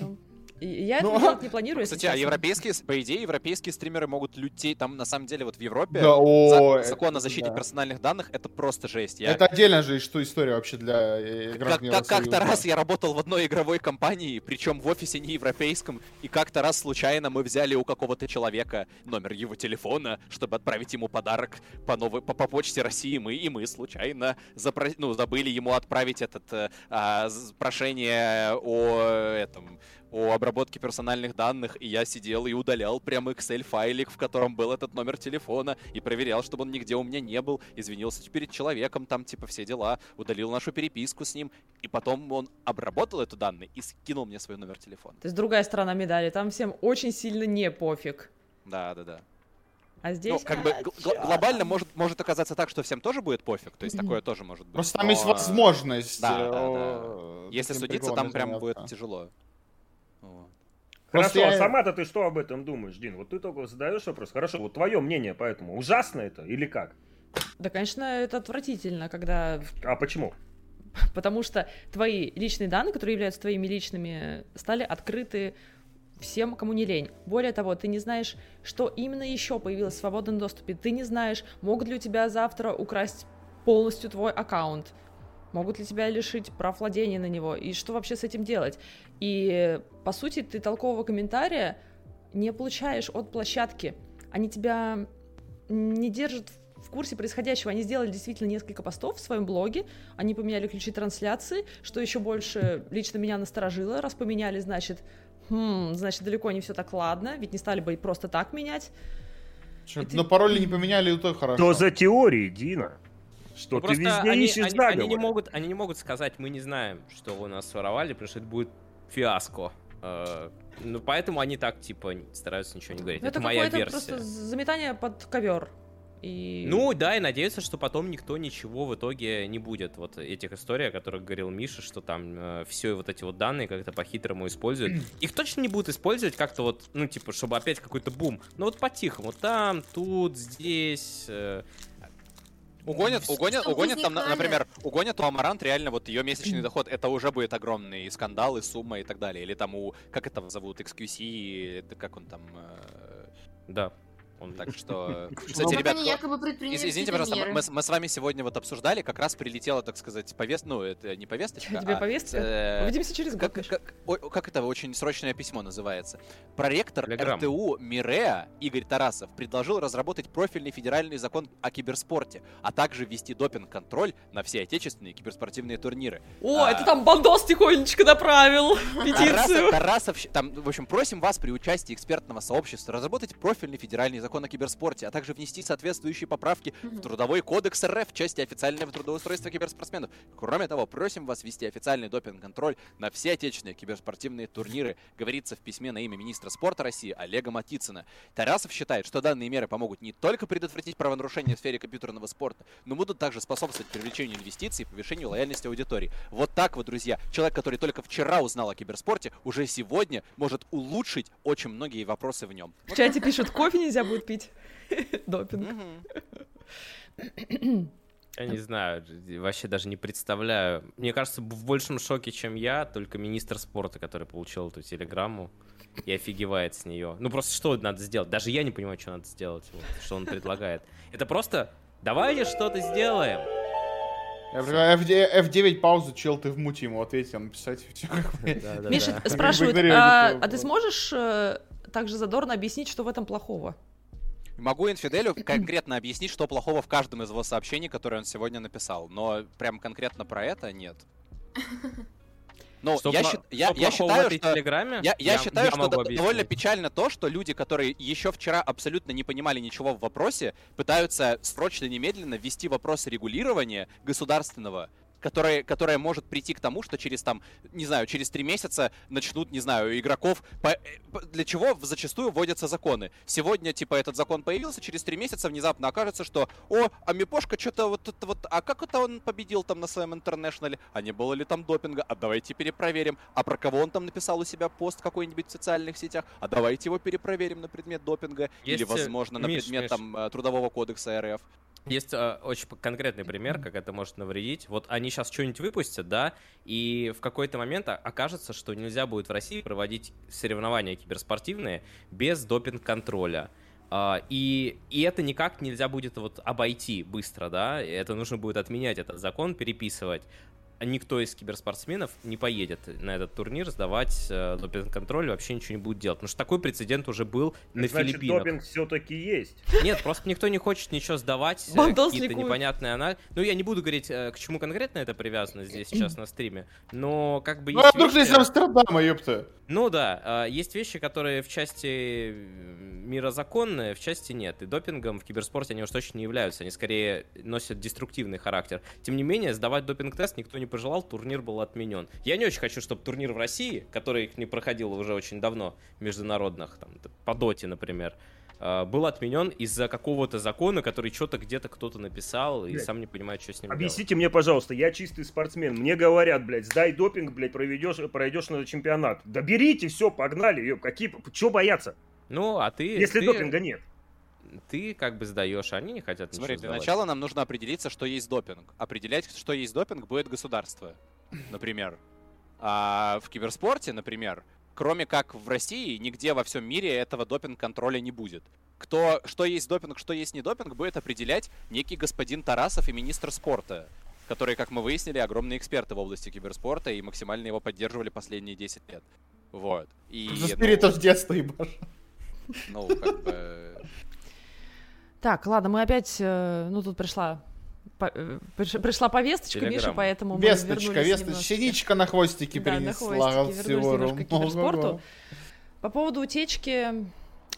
Speaker 1: -о. Я ну, это не планирую.
Speaker 5: Кстати, а европейские, по идее, европейские стримеры могут лютеть. Там, на самом деле, вот в Европе
Speaker 4: да, о,
Speaker 5: закон о защите да. персональных данных — это просто жесть.
Speaker 4: Я... Это отдельная же что история вообще для
Speaker 5: э, как, как, Как-то раз я работал в одной игровой компании, причем в офисе не европейском, и как-то раз случайно мы взяли у какого-то человека номер его телефона, чтобы отправить ему подарок по, новой, по, по почте России. Мы, и мы случайно запро... ну, забыли ему отправить этот э, а, прошение о этом о обработке персональных данных, и я сидел и удалял прям Excel-файлик, в котором был этот номер телефона, и проверял, чтобы он нигде у меня не был, извинился перед человеком, там типа все дела, удалил нашу переписку с ним, и потом он обработал эту данные и скинул мне свой номер телефона.
Speaker 1: То есть другая сторона медали, там всем очень сильно не пофиг.
Speaker 5: Да, да, да.
Speaker 1: А здесь...
Speaker 5: Ну, как бы гл- глобально может, может оказаться так, что всем тоже будет пофиг, то есть такое тоже может быть.
Speaker 4: Просто там есть возможность.
Speaker 5: Да, да, да. Если судиться, там прям будет тяжело.
Speaker 2: Хорошо, я... а сама-то ты что об этом думаешь, Дин? Вот ты только задаешь вопрос. Хорошо, вот твое мнение поэтому. Ужасно это или как?
Speaker 1: Да, конечно, это отвратительно, когда...
Speaker 2: А почему?
Speaker 1: Потому что твои личные данные, которые являются твоими личными, стали открыты всем, кому не лень. Более того, ты не знаешь, что именно еще появилось в свободном доступе. Ты не знаешь, могут ли у тебя завтра украсть полностью твой аккаунт, могут ли тебя лишить прав владения на него, и что вообще с этим делать. И, по сути, ты толкового комментария не получаешь от площадки. Они тебя не держат в курсе происходящего. Они сделали действительно несколько постов в своем блоге, они поменяли ключи трансляции, что еще больше лично меня насторожило, раз поменяли, значит, хм, значит, далеко не все так ладно, ведь не стали бы просто так менять.
Speaker 4: Что, но пароли не поменяли, и то хорошо.
Speaker 2: Что за теории, Дина? Что ну, ты везде они, ищешь
Speaker 3: они, они, не могут, они не могут сказать, мы не знаем, что у нас своровали, потому что это будет фиаско. Uh, ну, поэтому они так, типа, стараются ничего не говорить. Ну, это, это моя версия. просто
Speaker 1: заметание под ковер. И...
Speaker 3: Ну да, и надеются, что потом никто ничего в итоге не будет. Вот этих историй, о которых говорил Миша, что там э, все вот эти вот данные как-то по-хитрому используют. Их точно не будут использовать как-то вот, ну типа, чтобы опять какой-то бум. Но вот по-тихому, там, тут, здесь... Э,
Speaker 5: Угонят, угонят, угонят там, например, угонят у Амарант реально вот ее месячный доход, это уже будет огромный скандал и сумма и так далее. Или там у, как это зовут, XQC, как он там... Э...
Speaker 3: Да.
Speaker 5: Он так что... [LAUGHS] Кстати, ребят, извините, пожалуйста, мы, мы с вами сегодня вот обсуждали, как раз прилетела, так сказать, повест... Ну, это не повесточка,
Speaker 1: Тебе а... повестка? Э... Увидимся через год.
Speaker 5: Как, как, как это очень срочное письмо называется? Проректор. РТУ МИРЕА Игорь Тарасов предложил разработать профильный федеральный закон о киберспорте, а также ввести допинг-контроль на все отечественные киберспортивные турниры.
Speaker 1: О, а... это там Бандос тихонечко направил [LAUGHS] петицию.
Speaker 5: Тарасов, Тарасов, там, в общем, просим вас при участии экспертного сообщества разработать профильный федеральный закон закон о киберспорте, а также внести соответствующие поправки в Трудовой кодекс РФ в части официального трудоустройства киберспортсменов. Кроме того, просим вас ввести официальный допинг-контроль на все отечественные киберспортивные турниры, говорится в письме на имя министра спорта России Олега Матицына. Тарасов считает, что данные меры помогут не только предотвратить правонарушения в сфере компьютерного спорта, но будут также способствовать привлечению инвестиций и повышению лояльности аудитории. Вот так вот, друзья, человек, который только вчера узнал о киберспорте, уже сегодня может улучшить очень многие вопросы в нем.
Speaker 1: В чате пишут, кофе нельзя будет пить. [LAUGHS] Допинг.
Speaker 3: Я не знаю, вообще даже не представляю. Мне кажется, в большем шоке, чем я, только министр спорта, который получил эту телеграмму и офигевает с нее. Ну просто что надо сделать? Даже я не понимаю, что надо сделать, вот, что он предлагает. Это просто давайте что-то сделаем.
Speaker 4: F9 паузу, чел, ты в мути ему ответил, написать. [LAUGHS]
Speaker 1: Миша спрашивает, а, а ты сможешь э, также задорно объяснить, что в этом плохого?
Speaker 5: Могу Инфиделю конкретно объяснить, что плохого в каждом из его сообщений, которые он сегодня написал, но прям конкретно про это нет. Ну, что я, что я, я считаю, что, телеграмме? Я, я, я считаю, я что довольно печально то, что люди, которые еще вчера абсолютно не понимали ничего в вопросе, пытаются срочно немедленно ввести вопрос регулирования государственного которая, которая может прийти к тому, что через там, не знаю, через три месяца начнут, не знаю, игроков... По... Для чего зачастую вводятся законы? Сегодня, типа, этот закон появился, через три месяца внезапно окажется, что, о, а Мипошка что-то вот это вот, а как это он победил там на своем интернешнале? А не было ли там допинга? А давайте перепроверим. А про кого он там написал у себя пост какой-нибудь в социальных сетях? А давайте его перепроверим на предмет допинга. Есть... Или, э, возможно, на Миш, предмет Миш. там э, трудового кодекса РФ.
Speaker 3: Есть э, очень конкретный пример, как это может навредить. Вот они сейчас что-нибудь выпустят, да, и в какой-то момент окажется, что нельзя будет в России проводить соревнования киберспортивные без допинг-контроля. Uh, и, и это никак нельзя будет вот обойти быстро, да, это нужно будет отменять этот закон, переписывать никто из киберспортсменов не поедет на этот турнир сдавать э, допинг-контроль, вообще ничего не будет делать. Потому что такой прецедент уже был на Значит, Филиппинах.
Speaker 2: допинг все-таки есть.
Speaker 3: Нет, просто никто не хочет ничего сдавать, э, какие-то непонятные анализы. Ну, я не буду говорить, э, к чему конкретно это привязано здесь сейчас на стриме, но как бы
Speaker 4: ну, Ну, вещи... из Амстердама, ёпта.
Speaker 3: Ну да, э, есть вещи, которые в части мирозаконные, в части нет. И допингом в киберспорте они уж точно не являются. Они скорее носят деструктивный характер. Тем не менее, сдавать допинг-тест никто не пожелал, турнир был отменен. Я не очень хочу, чтобы турнир в России, который не проходил уже очень давно, международных, там, по доте, например, был отменен из-за какого-то закона, который что-то где-то кто-то написал и блядь. сам не понимает, что с ним
Speaker 2: Объясните
Speaker 3: делать.
Speaker 2: мне, пожалуйста, я чистый спортсмен, мне говорят, блядь, сдай допинг, блядь, проведешь, пройдешь на чемпионат. Да берите, все, погнали, ёб, какие, чего бояться?
Speaker 3: Ну, а ты...
Speaker 2: Если
Speaker 3: ты...
Speaker 2: допинга нет
Speaker 3: ты как бы сдаешь, а они не хотят
Speaker 5: Смотри,
Speaker 3: для
Speaker 5: начала нам нужно определиться, что есть допинг. Определять, что есть допинг, будет государство, например. А в киберспорте, например, кроме как в России, нигде во всем мире этого допинг-контроля не будет. Кто, что есть допинг, что есть не допинг, будет определять некий господин Тарасов и министр спорта, которые, как мы выяснили, огромные эксперты в области киберспорта и максимально его поддерживали последние 10 лет. Вот. И,
Speaker 4: За спиритов ну, детства, ебаш.
Speaker 5: Ну, как бы...
Speaker 1: Так, ладно, мы опять, э, ну тут пришла э, пришла повесточка, Телеграм. Миша, поэтому мы
Speaker 4: Весточка, весточка, синичка на хвостике
Speaker 1: да,
Speaker 4: принесла.
Speaker 1: На хвостике, вернулись немножко к киберспорту. По поводу утечки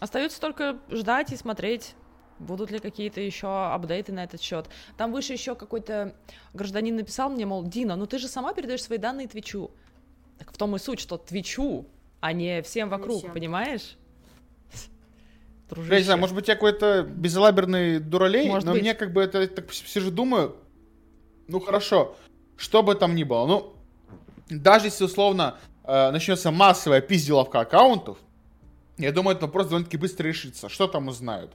Speaker 1: остается только ждать и смотреть, будут ли какие-то еще апдейты на этот счет. Там выше еще какой-то гражданин написал мне, мол, Дина, ну ты же сама передаешь свои данные Твичу. Так в том и суть, что Твичу, а не всем вокруг, всем. понимаешь?
Speaker 4: Дружище. Я не знаю, может быть, я какой-то безлаберный дуралей, может но быть. мне как бы это, так сижу, думаю, ну хорошо, что бы там ни было, ну, даже если условно э, начнется массовая пизделовка аккаунтов, я думаю, этот вопрос довольно-таки быстро решится. Что там узнают?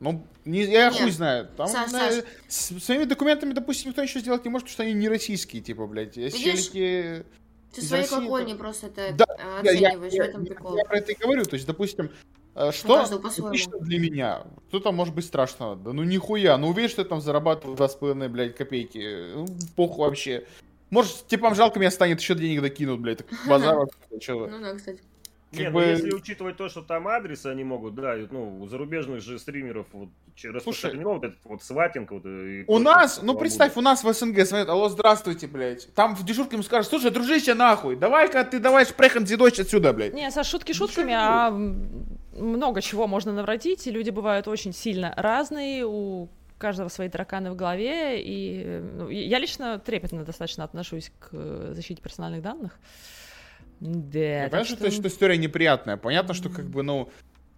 Speaker 4: Ну, не, я Нет. хуй знаю. Там, Саш, на, Саш. С своими документами, допустим, никто ничего сделать не может, потому что они не российские, типа, блядь. Есть Видишь? челики...
Speaker 6: Ты свои колокольни просто это да, оцениваешь, я, я, в этом прикол.
Speaker 4: Я, я про это и говорю. То есть, допустим, что лично для меня? Кто там может быть страшно? Да ну нихуя. Ну увидишь, что я там зарабатываю 2,5, блядь, копейки. Ну, похуй вообще. Может, типа, жалко меня станет, еще денег докинут, блядь. Так [LAUGHS] базар вообще.
Speaker 6: Ну да, кстати.
Speaker 2: Нет, ну, бы... ну если учитывать то, что там адресы они могут, да, ну, у зарубежных же стримеров вот распространено вот этот вот сватинг. Вот,
Speaker 4: и у нас, ну представь, у нас в СНГ звонят, алло, здравствуйте, блядь. Там в дежурке ему скажут, слушай, дружище, нахуй, давай-ка ты давай шпрехен дочь отсюда, блядь.
Speaker 1: Не, со шутки шутками, а много чего можно навратить, и люди бывают очень сильно разные, у каждого свои тараканы в голове, и ну, я лично трепетно достаточно отношусь к защите персональных данных.
Speaker 4: Да. Я понимаю, что... что история неприятная. Понятно, что как бы, ну,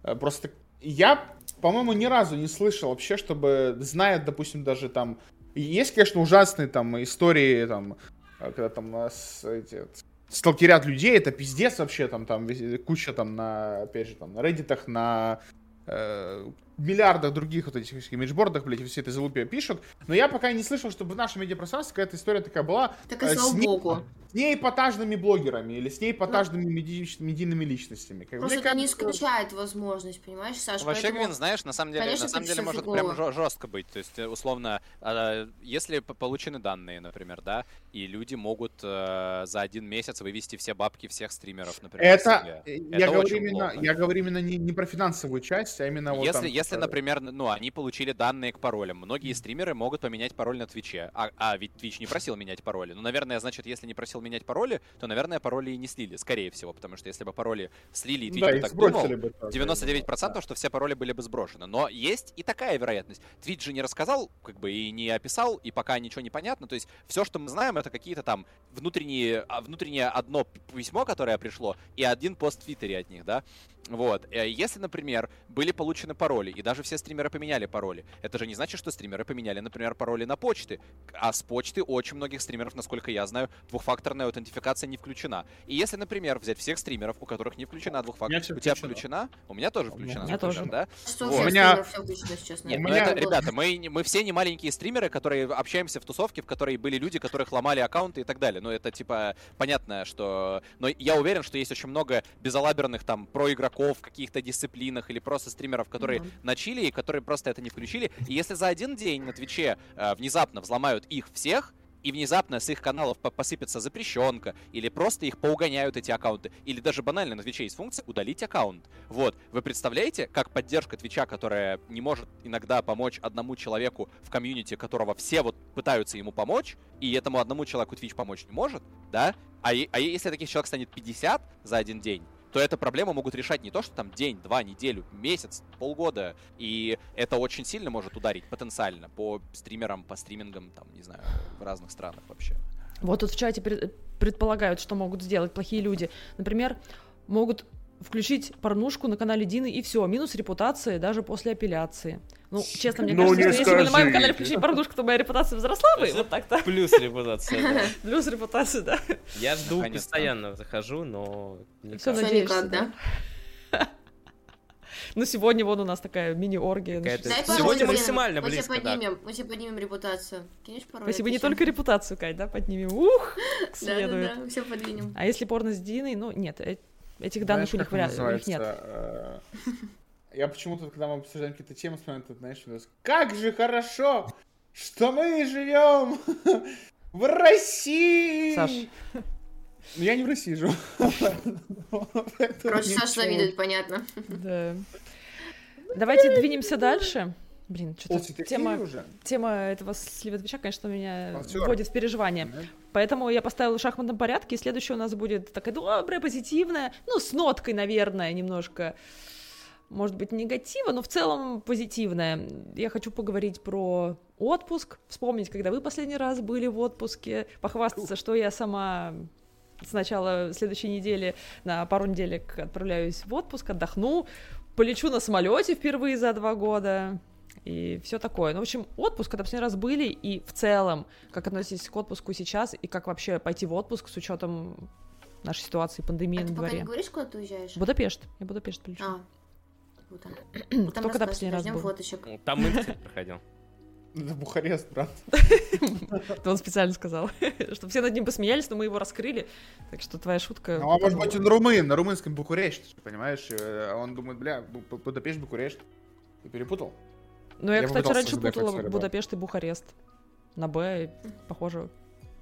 Speaker 4: э, просто я, по-моему, ни разу не слышал вообще, чтобы, зная, допустим, даже там, есть, конечно, ужасные там истории, там, э, когда там нас эти, сталкерят людей, это пиздец вообще, там, там куча там на, опять же, там, на Reddit, на э, миллиардах других вот этих имиджбордах, блядь, все это залупе пишут, но я пока не слышал, чтобы в нашем медиапространстве какая-то история такая была.
Speaker 6: Так и слава богу
Speaker 4: с неэпатажными блогерами или с неэпатажными ну, меди... медийными личностями.
Speaker 6: Как просто это кажется, не исключает возможность, понимаешь, Саша?
Speaker 5: Вообще, поэтому... Гвин, знаешь, на самом деле, Конечно, на самом деле может фигово. прям жестко быть. То есть, э, условно, а, если получены данные, например, да, и люди могут э, за один месяц вывести все бабки всех стримеров, например.
Speaker 4: Это, э, я, это говорю именно, я говорю именно не, не про финансовую часть, а именно
Speaker 5: вот
Speaker 4: если, там,
Speaker 5: если, например, ну, они получили данные к паролям, многие стримеры могут поменять пароль на Твиче, а, а ведь Twitch не просил менять пароли. Ну, наверное, значит, если не просил менять пароли, то наверное, пароли и не слили, скорее всего, потому что если бы пароли слили и Twitch да, бы так думал, бы, 99% да. что все пароли были бы сброшены. Но есть и такая вероятность. Twitch же не рассказал, как бы, и не описал, и пока ничего не понятно. То есть все, что мы знаем, это какие-то там внутренние, а, внутреннее одно письмо, которое пришло, и один пост в Твиттере от них, да. Вот. Э, если, например, были получены пароли, и даже все стримеры поменяли пароли, это же не значит, что стримеры поменяли, например, пароли на почты. А с почты очень многих стримеров, насколько я знаю, двухфакторная аутентификация не включена. И если, например, взять всех стримеров, у которых не включена двухфакторная... У тебя включена? У меня тоже включена. У меня
Speaker 1: тоже.
Speaker 5: Да?
Speaker 6: Что вот. у меня... сейчас,
Speaker 5: Нет, ну это, ребята, мы, мы все не маленькие стримеры, которые общаемся в тусовке, в которой были люди, которых ломали аккаунты и так далее. Ну, это, типа, понятно, что... Но я уверен, что есть очень много безалаберных там проигроков, игроков в каких-то дисциплинах или просто стримеров, которые mm-hmm. на чили и которые просто это не включили. И если за один день на Twitch е э, внезапно взломают их всех, и внезапно с их каналов посыпется запрещенка, или просто их поугоняют эти аккаунты, или даже банально на Twitch е есть функция удалить аккаунт. Вот, вы представляете, как поддержка Twitch а, которая не может иногда помочь одному человеку в комьюнити, которого все вот пытаются ему помочь, и этому одному человеку Twitch помочь не может, да? А, а если таких человек станет 50 за один день, то эту проблему могут решать не то, что там день, два, неделю, месяц, полгода. И это очень сильно может ударить потенциально по стримерам, по стримингам, там, не знаю, в разных странах вообще.
Speaker 1: Вот тут в чате предполагают, что могут сделать плохие люди. Например, могут включить порнушку на канале Дины, и все, минус репутации даже после апелляции. Ну, честно, мне ну, кажется, что если бы на моем канале включить порнушку, то моя репутация взросла бы, вот так-то.
Speaker 3: Плюс репутация, да. [LAUGHS]
Speaker 1: Плюс репутация, да.
Speaker 3: Я жду, постоянно захожу, но...
Speaker 1: Все надеешься, да? [LAUGHS] Ну, сегодня вон у нас такая мини-оргия.
Speaker 3: Сегодня максимально близко,
Speaker 6: Мы тебе поднимем, мы тебе поднимем репутацию. Кинешь пароль?
Speaker 1: Спасибо, не только репутацию, Кать, да, поднимем. Ух,
Speaker 6: следует. Да, да, все подвинем.
Speaker 1: А если порно с Диной, ну, нет, э, этих данных у них вряд нет.
Speaker 4: Э, я почему-то, когда мы обсуждаем какие-то темы, смотрю, ты знаешь, как же хорошо, что мы живем в России!
Speaker 1: Саш,
Speaker 4: ну, я не в России живу.
Speaker 6: Короче, Саша завидует, понятно.
Speaker 1: Да. Давайте двинемся дальше. Блин, что-то тема, тема этого слива Твича, конечно, меня вводит в переживание. Поэтому я поставила в шахматном порядке, и следующее у нас будет такая добрая, позитивная, ну, с ноткой, наверное, немножко, может быть, негатива, но в целом позитивная. Я хочу поговорить про отпуск, вспомнить, когда вы последний раз были в отпуске, похвастаться, что я сама с начала следующей недели на пару неделек отправляюсь в отпуск, отдохну, полечу на самолете впервые за два года и все такое. Ну, в общем, отпуск, когда последний раз были, и в целом, как относитесь к отпуску сейчас, и как вообще пойти в отпуск с учетом нашей ситуации, пандемии а на
Speaker 6: ты
Speaker 1: дворе.
Speaker 6: Пока не говоришь, куда ты уезжаешь?
Speaker 1: Будапешт. Я Будапешт полечу. А,
Speaker 6: круто.
Speaker 1: Кто когда последний раз был?
Speaker 6: Фоточек.
Speaker 3: Там мы, проходил.
Speaker 4: Это Бухарест, брат. [LAUGHS]
Speaker 1: Это он специально сказал, [LAUGHS] чтобы все над ним посмеялись, но мы его раскрыли. Так что твоя шутка...
Speaker 4: Ну, а может быть он румын, на румынском Бухарест, понимаешь? Э, он думает, бля, Будапешт, Бухарест. Ты перепутал?
Speaker 1: Ну, я, кстати, раньше путала Будапешт и Бухарест. На Б, похоже.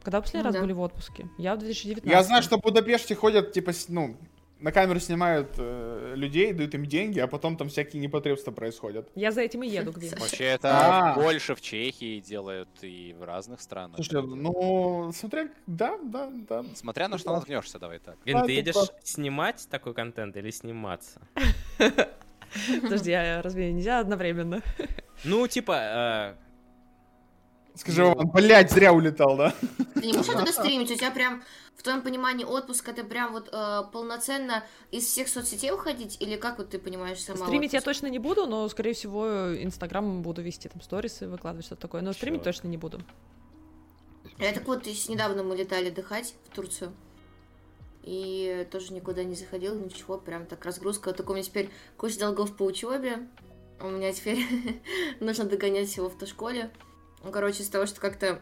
Speaker 1: Когда последний раз были в отпуске? Я в 2019.
Speaker 4: Я знаю, что в Будапеште ходят, типа, ну, на камеру снимают э, людей, дают им деньги, а потом там всякие непотребства происходят.
Speaker 1: Я за этим и еду, где
Speaker 5: Вообще это а. больше в Чехии делают и в разных странах.
Speaker 4: Слушай, ну, смотря, да, да, да.
Speaker 5: Смотря на что наткнешься, давай так.
Speaker 3: Ген, ты едешь снимать такой контент или сниматься? [LAUGHS] [LAUGHS]
Speaker 1: Подожди, а разве нельзя одновременно? [LAUGHS]
Speaker 3: Ну, типа, э,
Speaker 4: Скажи, он, блядь, зря улетал, да?
Speaker 6: Ты не можешь это стримить? У тебя прям, в твоем понимании, отпуск это прям вот э, полноценно из всех соцсетей уходить? Или как вот ты понимаешь сама
Speaker 1: Стримить
Speaker 6: отпуск?
Speaker 1: я точно не буду, но, скорее всего, Инстаграм буду вести, там, сторисы выкладывать, что-то такое. Но стримить точно не буду.
Speaker 6: Я так вот, недавно мы летали отдыхать в Турцию. И тоже никуда не заходил, ничего, прям так разгрузка. Вот такой у меня теперь куча долгов по учебе. У меня теперь [LAUGHS] нужно догонять всего в автошколе. Ну, короче, из того, что как-то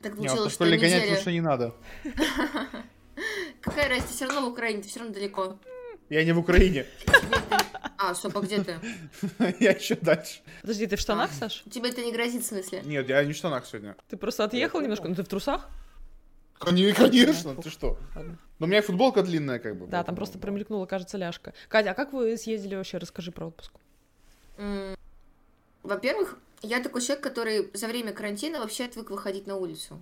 Speaker 6: так получилось,
Speaker 4: что неделя... гонять лучше не надо. [LAUGHS]
Speaker 6: Какая разница, все равно в Украине, ты все равно далеко.
Speaker 4: Я не в Украине. [LAUGHS]
Speaker 6: А, стоп, а где ты?
Speaker 4: Я еще дальше.
Speaker 1: Подожди, ты в штанах, а, Саш?
Speaker 6: Тебе это не грозит, в смысле?
Speaker 4: Нет, я не в штанах сегодня.
Speaker 1: Ты просто отъехал немножко, ну ты в трусах?
Speaker 4: Конечно, ты что? Но у меня футболка длинная, как бы.
Speaker 1: Да, там просто промелькнула, кажется, ляжка. Катя, а как вы съездили вообще? Расскажи про отпуск.
Speaker 6: Во-первых, я такой человек, который за время карантина вообще отвык выходить на улицу.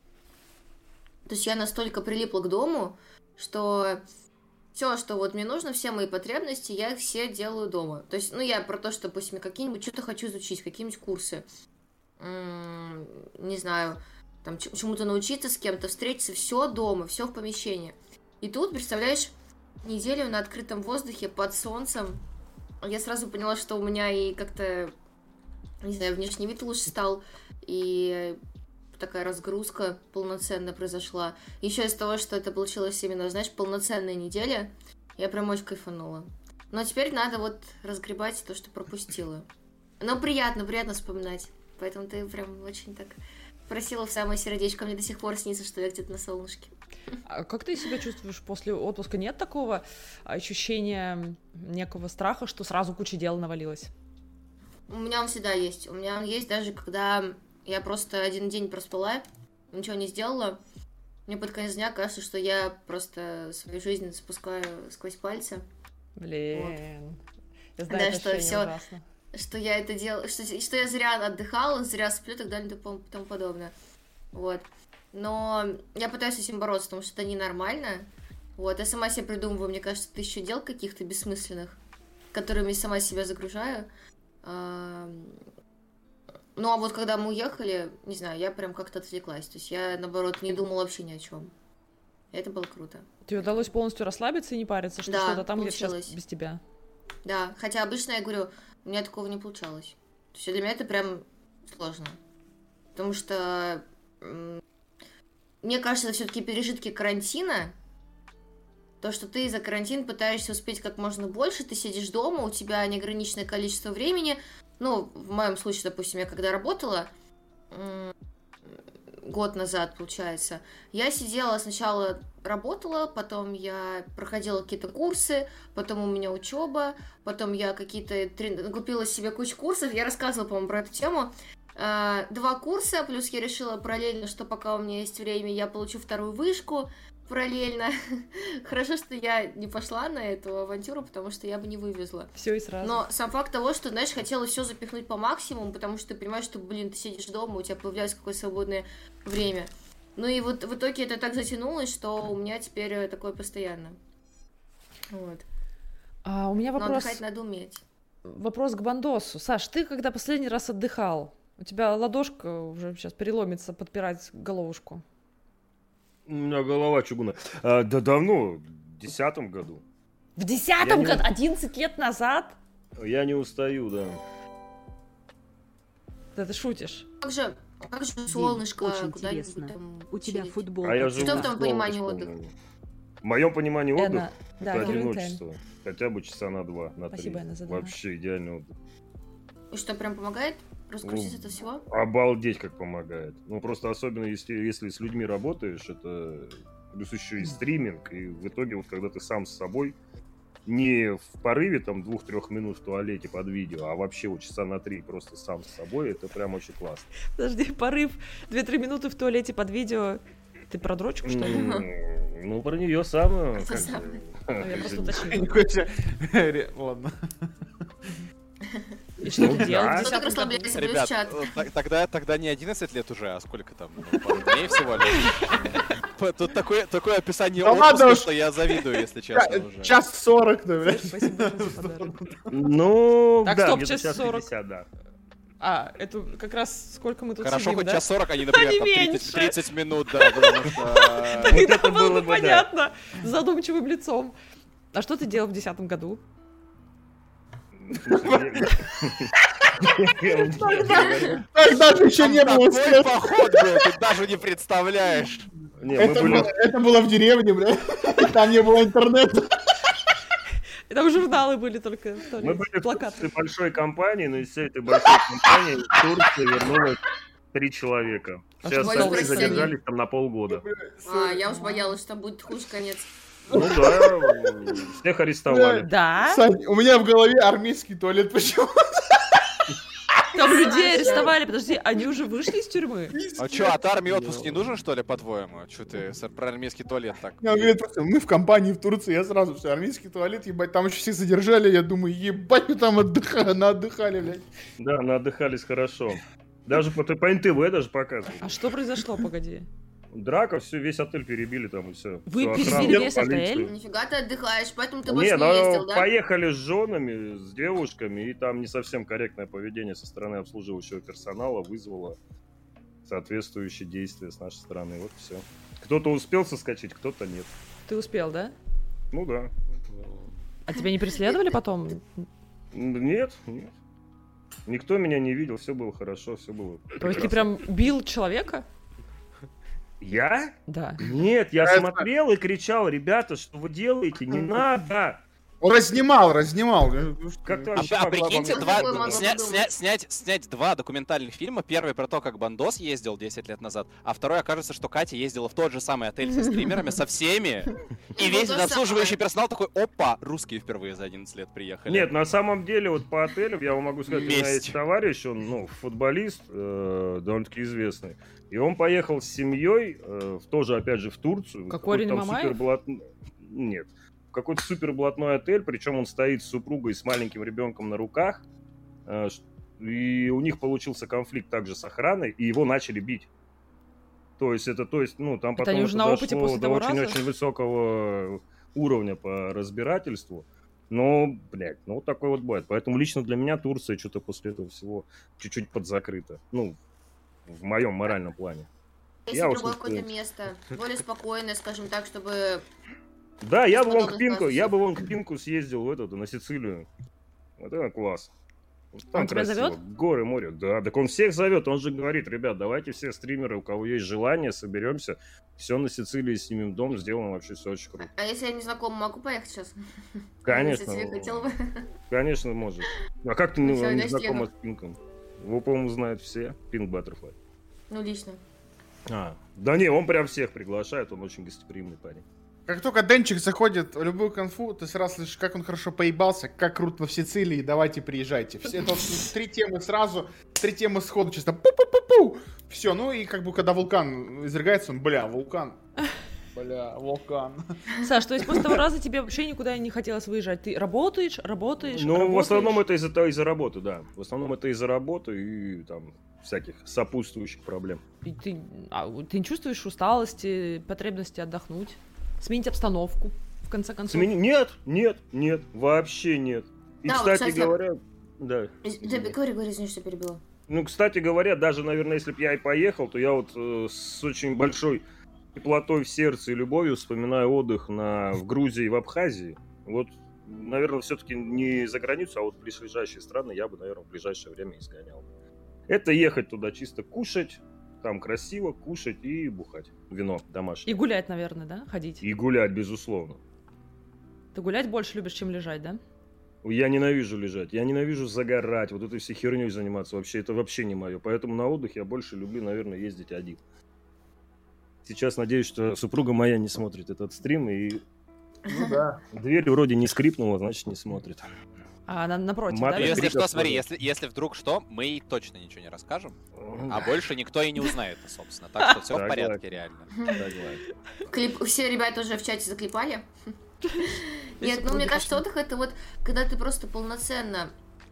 Speaker 6: То есть я настолько прилипла к дому, что все, что вот мне нужно, все мои потребности, я их все делаю дома. То есть, ну, я про то, что, допустим, какие-нибудь что-то хочу изучить, какие-нибудь курсы. М-м, не знаю, там чему-то научиться с кем-то, встретиться, все дома, все в помещении. И тут, представляешь, неделю на открытом воздухе под солнцем, я сразу поняла, что у меня и как-то не знаю, внешний вид лучше стал, и такая разгрузка полноценно произошла. Еще из того, что это получилось именно, знаешь, полноценная неделя, я прям очень кайфанула. Но теперь надо вот разгребать то, что пропустила. Но приятно, приятно вспоминать. Поэтому ты прям очень так просила в самое сердечко. Мне до сих пор снится, что я где-то на солнышке.
Speaker 1: А как ты себя чувствуешь после отпуска? Нет такого ощущения некого страха, что сразу куча дел навалилось?
Speaker 6: У меня он всегда есть. У меня он есть даже когда я просто один день проспала, ничего не сделала. Мне под конец дня кажется, что я просто свою жизнь спускаю сквозь пальцы.
Speaker 1: Блин. Вот. Я знаю,
Speaker 6: да, что все, ужасно. Что я это делала, что, что я зря отдыхала, зря сплю и так далее и тому подобное. Вот. Но я пытаюсь с этим бороться, потому что это ненормально. Вот, я сама себе придумываю, мне кажется, тысячу дел каких-то бессмысленных, которыми сама себя загружаю. Ну, а вот когда мы уехали, не знаю, я прям как-то отвлеклась. То есть я, наоборот, не думала вообще ни о чем. Это было круто.
Speaker 1: Тебе удалось полностью расслабиться и не париться, что
Speaker 6: да,
Speaker 1: что-то там где сейчас без тебя.
Speaker 6: Да, хотя обычно я говорю, у меня такого не получалось. То есть для меня это прям сложно. Потому что мне кажется, это все-таки пережитки карантина. То, что ты за карантин пытаешься успеть как можно больше, ты сидишь дома, у тебя неограниченное количество времени. Ну, в моем случае, допустим, я когда работала, год назад, получается, я сидела сначала работала, потом я проходила какие-то курсы, потом у меня учеба, потом я какие-то купила себе кучу курсов. Я рассказывала, по-моему, про эту тему. А, два курса, плюс я решила параллельно, что пока у меня есть время, я получу вторую вышку параллельно. [LAUGHS] Хорошо, что я не пошла на эту авантюру, потому что я бы не вывезла.
Speaker 1: Все и сразу.
Speaker 6: Но сам факт того, что, знаешь, хотела все запихнуть по максимуму, потому что ты понимаешь, что, блин, ты сидишь дома, у тебя появляется какое-то свободное время. Ну и вот в итоге это так затянулось, что у меня теперь э, такое постоянно. Вот.
Speaker 1: А у меня вопрос... Но
Speaker 6: отдыхать надо уметь.
Speaker 1: Вопрос к Бандосу. Саш, ты когда последний раз отдыхал? У тебя ладошка уже сейчас переломится подпирать головушку.
Speaker 2: У меня голова чугуна. А, да давно, в десятом году.
Speaker 1: В десятом году? Не... 11 лет назад?
Speaker 2: Я не устаю, да.
Speaker 1: Да ты шутишь.
Speaker 6: Как же, как же солнышко
Speaker 7: куда-нибудь там... У тебя футбол.
Speaker 2: А я живу
Speaker 6: Что в том понимании отдыха?
Speaker 2: В моем понимании отдых — это одиночество. Хотя бы часа на два, на
Speaker 1: Спасибо,
Speaker 2: три. Вообще идеальный отдых.
Speaker 6: И что, прям помогает? Раскрутить ну, это всего?
Speaker 2: Обалдеть, как помогает. Ну, просто особенно, если, если с людьми работаешь, это плюс еще и стриминг, и в итоге вот когда ты сам с собой, не в порыве там двух-трех минут в туалете под видео, а вообще вот часа на три просто сам с собой, это прям очень классно.
Speaker 1: Подожди, порыв две-три минуты в туалете под видео, ты про дрочку, что ли? [LAUGHS]
Speaker 2: Ну, про нее самую.
Speaker 1: Ну, я [LAUGHS] просто уточню. [LAUGHS]
Speaker 4: Ладно.
Speaker 1: И что ты делал?
Speaker 5: Ребят, э, тогда, тогда не 11 лет уже, а сколько там? Ну, пару дней всего лишь. Тут такое, такое описание ну, отпуска, что я завидую, если честно.
Speaker 4: Уже. Час сорок, да,
Speaker 2: Ну,
Speaker 1: так, стоп, час сорок. да. А, это как раз сколько мы тут
Speaker 5: Хорошо,
Speaker 1: сидим,
Speaker 5: хоть
Speaker 1: да?
Speaker 5: час сорок, а не, например, там 30, 30 минут, да, потому что... [LAUGHS]
Speaker 1: Тогда было бы понятно, задумчивым лицом. А что ты делал в десятом году?
Speaker 4: Тогда же еще не было
Speaker 5: Твой поход был, ты даже не представляешь.
Speaker 4: Это было в деревне, бля. Там не было интернета.
Speaker 1: Там журналы были только.
Speaker 2: Мы были плакаты. в большой компании, но из всей этой большой компании в Турции вернулось три человека. А Все остальные задержались там на полгода.
Speaker 6: А, я уж боялась, что будет хуже конец.
Speaker 2: Ну да, всех арестовали.
Speaker 1: Да?
Speaker 4: Сань, у меня в голове армейский туалет почему
Speaker 1: там людей арестовали, подожди, они уже вышли из тюрьмы?
Speaker 5: А что, от армии отпуск не нужен, что ли, по-твоему? Что ты про армейский туалет так?
Speaker 4: Мы в компании в Турции, я сразу все, армейский туалет, ебать, там еще все задержали, я думаю, ебать, мы там отдыхали, на отдыхали, блядь.
Speaker 2: Да, на отдыхались хорошо. Даже по, по НТВ даже показывали.
Speaker 1: А что произошло, погоди?
Speaker 2: Драка, все, весь отель перебили там и все.
Speaker 1: Вы все, перебили весь отель?
Speaker 6: Нифига ты отдыхаешь, поэтому ты больше не, не ездил, да?
Speaker 2: поехали с женами, с девушками, и там не совсем корректное поведение со стороны обслуживающего персонала вызвало соответствующие действия с нашей стороны. Вот все. Кто-то успел соскочить, кто-то нет.
Speaker 1: Ты успел, да?
Speaker 2: Ну да.
Speaker 1: А тебя не преследовали потом?
Speaker 2: Нет, нет. Никто меня не видел, все было хорошо, все было.
Speaker 1: То есть ты прям бил человека?
Speaker 2: Я?
Speaker 1: Да.
Speaker 2: Нет, я смотрел и кричал, ребята, что вы делаете? Не надо!
Speaker 4: Он разнимал, разнимал.
Speaker 5: Как а, а прикиньте, два, сня, сня, снять, снять два документальных фильма. Первый про то, как Бандос ездил 10 лет назад, а второй окажется, что Катя ездила в тот же самый отель со стримерами, со всеми. [LAUGHS] И весь обслуживающий персонал такой, опа, русские впервые за 11 лет приехали.
Speaker 2: Нет, на самом деле, вот по отелю, я вам могу сказать, Месть. у меня есть товарищ, он, ну, футболист, э, довольно-таки известный. И он поехал с семьей, э, тоже, опять же, в Турцию.
Speaker 1: Какой там супер блат...
Speaker 2: Нет какой-то супер блатной отель, причем он стоит с супругой с маленьким ребенком на руках, э, и у них получился конфликт также с охраной, и его начали бить. То есть это, то есть, ну, там это потом это дошло до очень-очень высокого уровня по разбирательству. Но, блядь, ну вот такой вот бывает. Поэтому лично для меня Турция что-то после этого всего чуть-чуть подзакрыта. Ну, в моем моральном плане.
Speaker 6: Если я другое какое-то место, более спокойное, скажем так, чтобы...
Speaker 2: Да, я бы вон к Пинку, я бы вон к Пинку съездил в этот, на Сицилию. Вот это класс.
Speaker 1: Там он тебя зовет?
Speaker 2: Горы, море. Да, так он всех зовет. Он же говорит, ребят, давайте все стримеры, у кого есть желание, соберемся. Все на Сицилии снимем дом, сделаем вообще все очень круто.
Speaker 6: А если я не знаком, могу поехать сейчас? [LAUGHS]
Speaker 2: Конечно. [LAUGHS] Конечно, может. А как ты ну, не знакома с Пинком? Его, по-моему, знают все. Пинк Баттерфлай.
Speaker 6: Ну, лично.
Speaker 2: А, да не, он прям всех приглашает, он очень гостеприимный парень.
Speaker 4: Как только Денчик заходит в любую конфу, ты сразу слышишь, как он хорошо поебался, как круто в Сицилии, давайте приезжайте. Все, это три темы сразу, три темы сходу, чисто пу-пу-пу-пу. Все, ну и как бы когда вулкан изрыгается, он, бля, вулкан. [LAUGHS] Бля, вулкан.
Speaker 1: Саш, то есть после того раза тебе вообще никуда не хотелось выезжать? Ты работаешь, работаешь,
Speaker 2: Ну,
Speaker 1: работаешь?
Speaker 2: в основном это из-за из работы, да. В основном это из-за работы и там всяких сопутствующих проблем.
Speaker 1: И ты, а, ты не чувствуешь усталости, потребности отдохнуть? Сменить обстановку, в конце концов. Смени...
Speaker 2: Нет, нет, нет, вообще нет. И, да, кстати, кстати говоря... Да.
Speaker 6: Да, говори, говори, извини, что перебила.
Speaker 2: Ну, кстати говоря, даже, наверное, если бы я и поехал, то я вот э, с очень большой теплотой в сердце и любовью вспоминаю отдых на, в Грузии и в Абхазии. Вот, наверное, все-таки не за границу, а вот в ближайшие страны я бы, наверное, в ближайшее время изгонял. Это ехать туда чисто кушать, там красиво, кушать и бухать. Вино домашнее.
Speaker 1: И гулять, наверное, да? Ходить.
Speaker 2: И гулять, безусловно.
Speaker 1: Ты гулять больше любишь, чем лежать, да?
Speaker 2: Я ненавижу лежать, я ненавижу загорать, вот этой всей херней заниматься. Вообще, это вообще не мое. Поэтому на отдых я больше люблю, наверное, ездить один. Сейчас надеюсь, что супруга моя не смотрит этот стрим и
Speaker 4: ну, да.
Speaker 2: Дверь вроде не скрипнула, значит не смотрит.
Speaker 1: А она напротив,
Speaker 5: Мат... да? Если что, смотри, если, если вдруг что, мы ей точно ничего не расскажем, а больше никто и не узнает, собственно. Так что все в порядке, реально.
Speaker 6: Клип... Все ребята уже в чате заклепали. [LAUGHS] Нет, ну мне кажется, отдых это вот, когда ты просто полноценно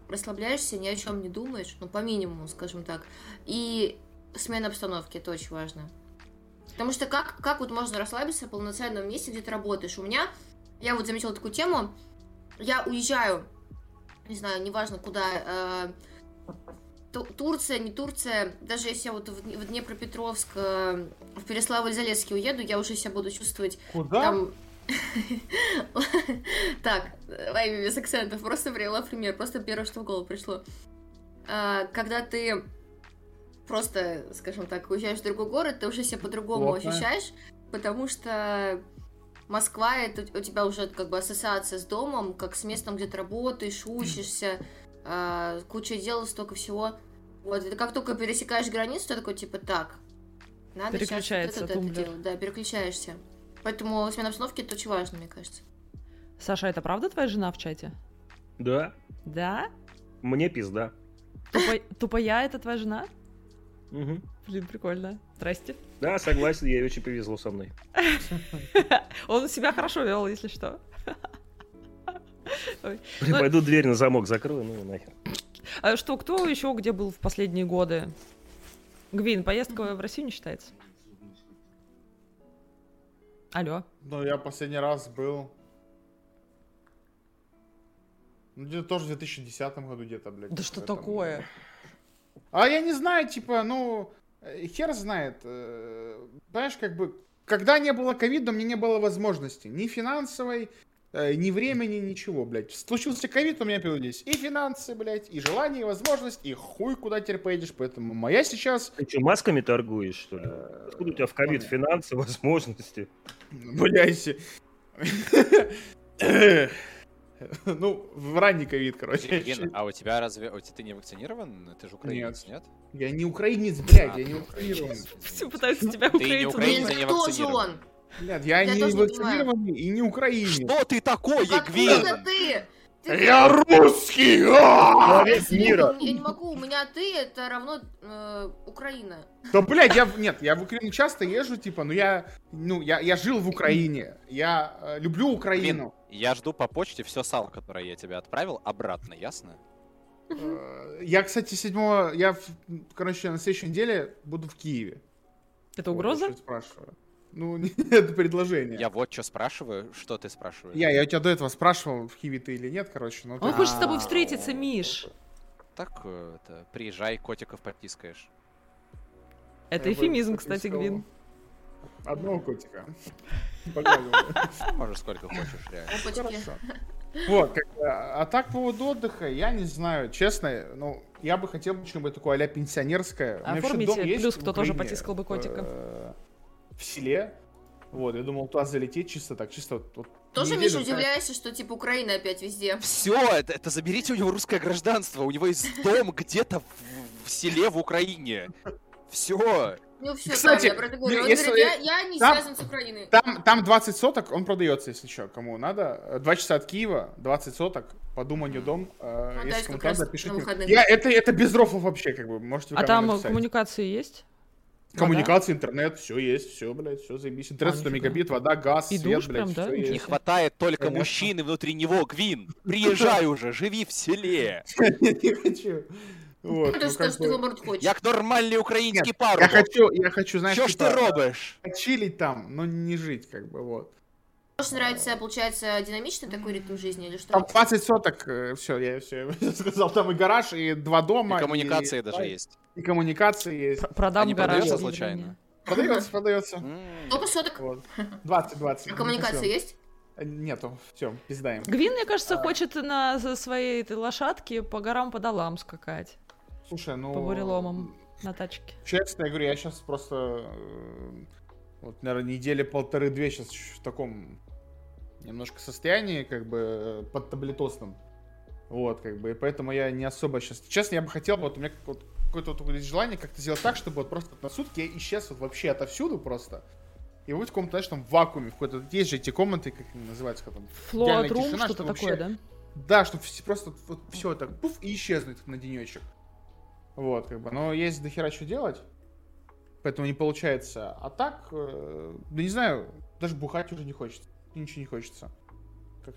Speaker 6: расслабляешься, ни о чем не думаешь, ну по минимуму, скажем так, и смена обстановки, это очень важно. Потому что как, как вот можно расслабиться в полноценном месте, где ты работаешь? У меня, я вот заметила такую тему, я уезжаю не знаю, неважно куда, э, Турция, не Турция, даже если я вот в Днепропетровск, э, в Переславль-Залесский уеду, я уже себя буду чувствовать
Speaker 4: Куда? там... [LAUGHS]
Speaker 6: Так, давай без акцентов, просто привела пример, просто первое, что в голову пришло. А, когда ты просто, скажем так, уезжаешь в другой город, ты уже себя по-другому ощущаешь, потому что Москва это у тебя уже как бы ассоциация с домом, как с местом, где ты работаешь, учишься, э, куча дел, столько всего. Вот, это как только пересекаешь границу, ты такой, типа, так,
Speaker 1: надо сейчас вот это, это делать.
Speaker 6: Да, переключаешься. Поэтому смена обстановки это очень важно, мне кажется.
Speaker 1: Саша, это правда твоя жена в чате?
Speaker 2: Да.
Speaker 1: Да?
Speaker 2: Мне пизда.
Speaker 1: Тупо... Тупая это твоя жена?
Speaker 2: Угу.
Speaker 1: Блин, прикольно. Здрасте.
Speaker 2: Да, согласен, ей очень повезло со мной. [LAUGHS]
Speaker 1: Он себя хорошо вел, если что. [LAUGHS]
Speaker 2: Ну, пойду дверь на замок закрою, ну нахер.
Speaker 1: А что, кто еще где был в последние годы? Гвин, поездка в Россию не считается? Алло.
Speaker 4: Ну, я последний раз был... Ну, где-то тоже в 2010 году где-то, блядь.
Speaker 1: Да что такое?
Speaker 4: А я не знаю, типа, ну, э, хер знает. Э, знаешь, как бы, когда не было ковида, мне не было возможности ни финансовой, э, ни времени, ничего, блядь. Случился ковид, у меня появились и финансы, блядь, и желание, и возможность, и хуй куда теперь поедешь, поэтому моя сейчас...
Speaker 2: Ты что, масками торгуешь, что ли? Откуда у тебя в ковид финансы, [LAUGHS] возможности?
Speaker 4: Блядь. [LAUGHS] [LAUGHS] Ну, в ранний ковид, короче.
Speaker 5: Ген, а у тебя разве... У тебя ты не вакцинирован? Ты же украинец, нет?
Speaker 4: Я не украинец, блядь, я не вакцинирован.
Speaker 1: Все пытаются тебя украинцем.
Speaker 5: Ты не украинец, не вакцинирован.
Speaker 4: Нет, я, я не вакцинированный и не украинец.
Speaker 5: Что ты такое, Гвин?
Speaker 6: Откуда ты?
Speaker 4: Я русский! А!
Speaker 6: Человек мира! Я не могу, у меня ты это равно э, Украина.
Speaker 4: Да, блядь, я, нет, я в Украину часто езжу, типа, ну я, ну, я, я жил в Украине, я э, люблю Украину.
Speaker 5: Я жду по почте все сало, которое я тебе отправил, обратно, ясно?
Speaker 4: Э, я, кстати, седьмого, я, короче, на следующей неделе буду в Киеве.
Speaker 1: Это угроза?
Speaker 4: Вот, спрашиваю. Ну, [LAUGHS] это предложение.
Speaker 5: Я вот что спрашиваю, что ты спрашиваешь?
Speaker 4: Я, я у тебя до этого спрашивал, в Киеве ты или нет, короче. Но
Speaker 1: Он хочет с тобой встретиться, Миш.
Speaker 5: Так, это, приезжай, котиков потискаешь.
Speaker 1: Это эфемизм, кстати, Гвин.
Speaker 4: Одного котика. [LAUGHS]
Speaker 5: Можешь сколько хочешь, реально.
Speaker 4: Хорошо. Вот, как, а, а так по поводу отдыха, я не знаю, честно, ну, я бы хотел что-нибудь такое а пенсионерское.
Speaker 1: Оформите плюс, кто тоже потискал бы котика.
Speaker 4: Э, в селе. Вот, я думал туда залететь чисто так, чисто вот... вот
Speaker 6: тоже, Миша, удивляешься, что, типа, Украина опять везде.
Speaker 5: Все, это, это заберите у него русское гражданство. У него есть дом где-то в, в селе в Украине. Все.
Speaker 6: Ну все, Кстати, да, я про говорю. Он если, говорит, я, я не там, связан с Украиной.
Speaker 4: Там, там 20 соток, он продается, если что, кому надо. Два часа от Киева, 20 соток, по думанию дом. Э, ну, если кому надо, пишите. Я, это, это без рофлов вообще, как бы, можете
Speaker 1: А там написать. коммуникации есть?
Speaker 4: Коммуникации, интернет, все есть, все, блядь, все заебись. Интернет 100 мегабит, вода, газ,
Speaker 1: и
Speaker 4: свет,
Speaker 1: душ
Speaker 4: блядь,
Speaker 1: прям, да?
Speaker 5: Не хватает только Конечно. мужчины внутри него, Гвин. Приезжай уже, живи в селе. [LAUGHS]
Speaker 4: Не хочу. Вот,
Speaker 6: ну, что, ты наоборот хочешь.
Speaker 5: Як нормальный украинский пару.
Speaker 4: Я хочу, я хочу, знаешь,
Speaker 5: Что ж ты типа, робишь?
Speaker 4: Чилить там, но не жить, как бы, вот.
Speaker 6: Может, нравится, получается, динамичный такой ритм жизни или что?
Speaker 4: Там 20 соток, э, все, я все [LAUGHS] сказал, там и гараж, и два дома.
Speaker 5: И коммуникации и, даже и, есть.
Speaker 4: И коммуникации есть.
Speaker 1: Продам
Speaker 5: Они
Speaker 1: гараж.
Speaker 5: продаются случайно?
Speaker 4: Продается, продается.
Speaker 6: Сколько соток?
Speaker 4: 20, 20.
Speaker 6: А коммуникация есть?
Speaker 4: Нету, все, пиздаем.
Speaker 1: Гвин, мне кажется, а... хочет на своей этой лошадке по горам, по долам скакать.
Speaker 4: Слушай, ну...
Speaker 1: По буреломам на тачке.
Speaker 4: Честно, я говорю, я сейчас просто... Э, вот, наверное, недели полторы-две сейчас в таком немножко состоянии, как бы, э, под таблетосным. Вот, как бы, и поэтому я не особо сейчас... Честно, я бы хотел, вот у меня вот, какое-то вот желание как-то сделать так, чтобы вот просто на сутки я исчез вот вообще отовсюду просто. И быть в каком-то, знаешь, там, вакууме, в какой-то... Есть же эти комнаты, как они называются, как там...
Speaker 1: Флоат рум, что-то такое, да?
Speaker 4: Да, чтобы просто вот все так, пуф, и исчезнуть на денечек. Вот, как бы. Но есть дохера что делать. Поэтому не получается. А так, э, да не знаю, даже бухать уже не хочется. Ничего не хочется.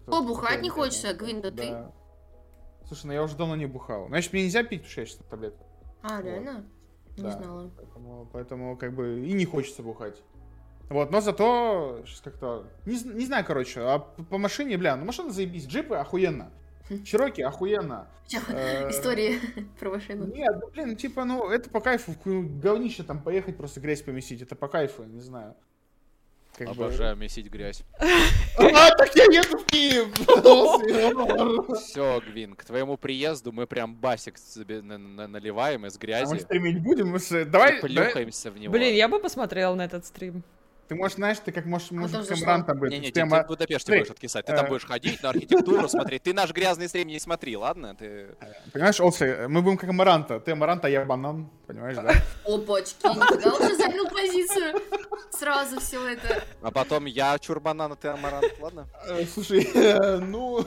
Speaker 6: О, бухать не хочется, Гвин, да ты?
Speaker 4: Слушай, ну я уже давно не бухал. Значит, мне нельзя пить, потому что я сейчас таблетку.
Speaker 6: А, вот. реально? Не
Speaker 4: да.
Speaker 6: знала.
Speaker 4: Поэтому, поэтому, как бы, и не хочется бухать. Вот, но зато, сейчас как-то, не, не знаю, короче, а по машине, бля, ну машина заебись, джипы охуенно. Чироки охуенно.
Speaker 6: Э, [LAUGHS] истории [LAUGHS] про машину.
Speaker 4: Нет, ну, блин, типа, ну, это по кайфу, говнище там поехать, просто грязь помесить, это по кайфу, не знаю.
Speaker 5: Как Обожаю бы... месить грязь. [LAUGHS]
Speaker 4: А, так я еду в Киев!
Speaker 5: Все, Гвин, к твоему приезду мы прям басик наливаем из грязи. А
Speaker 4: мы стримить будем? Давай...
Speaker 5: Плюхаемся в него.
Speaker 1: Блин, я бы посмотрел на этот стрим.
Speaker 4: Ты можешь, знаешь, ты как можешь, можешь Камрантом быть.
Speaker 5: Не-не, ты, ты в Будапеште будешь откисать. Ты там э. будешь ходить на архитектуру, смотреть. Ты наш грязный стрим не смотри, ладно? Ты...
Speaker 4: Понимаешь, Олси, мы будем как Амаранта. Ты Амаранта, я банан. Понимаешь, да? [LAUGHS]
Speaker 6: Опачки, нифига он же занял позицию. Сразу все это.
Speaker 5: А потом я чурбанан, а ты Амарант, ладно?
Speaker 4: Э, слушай, [LAUGHS] э, ну...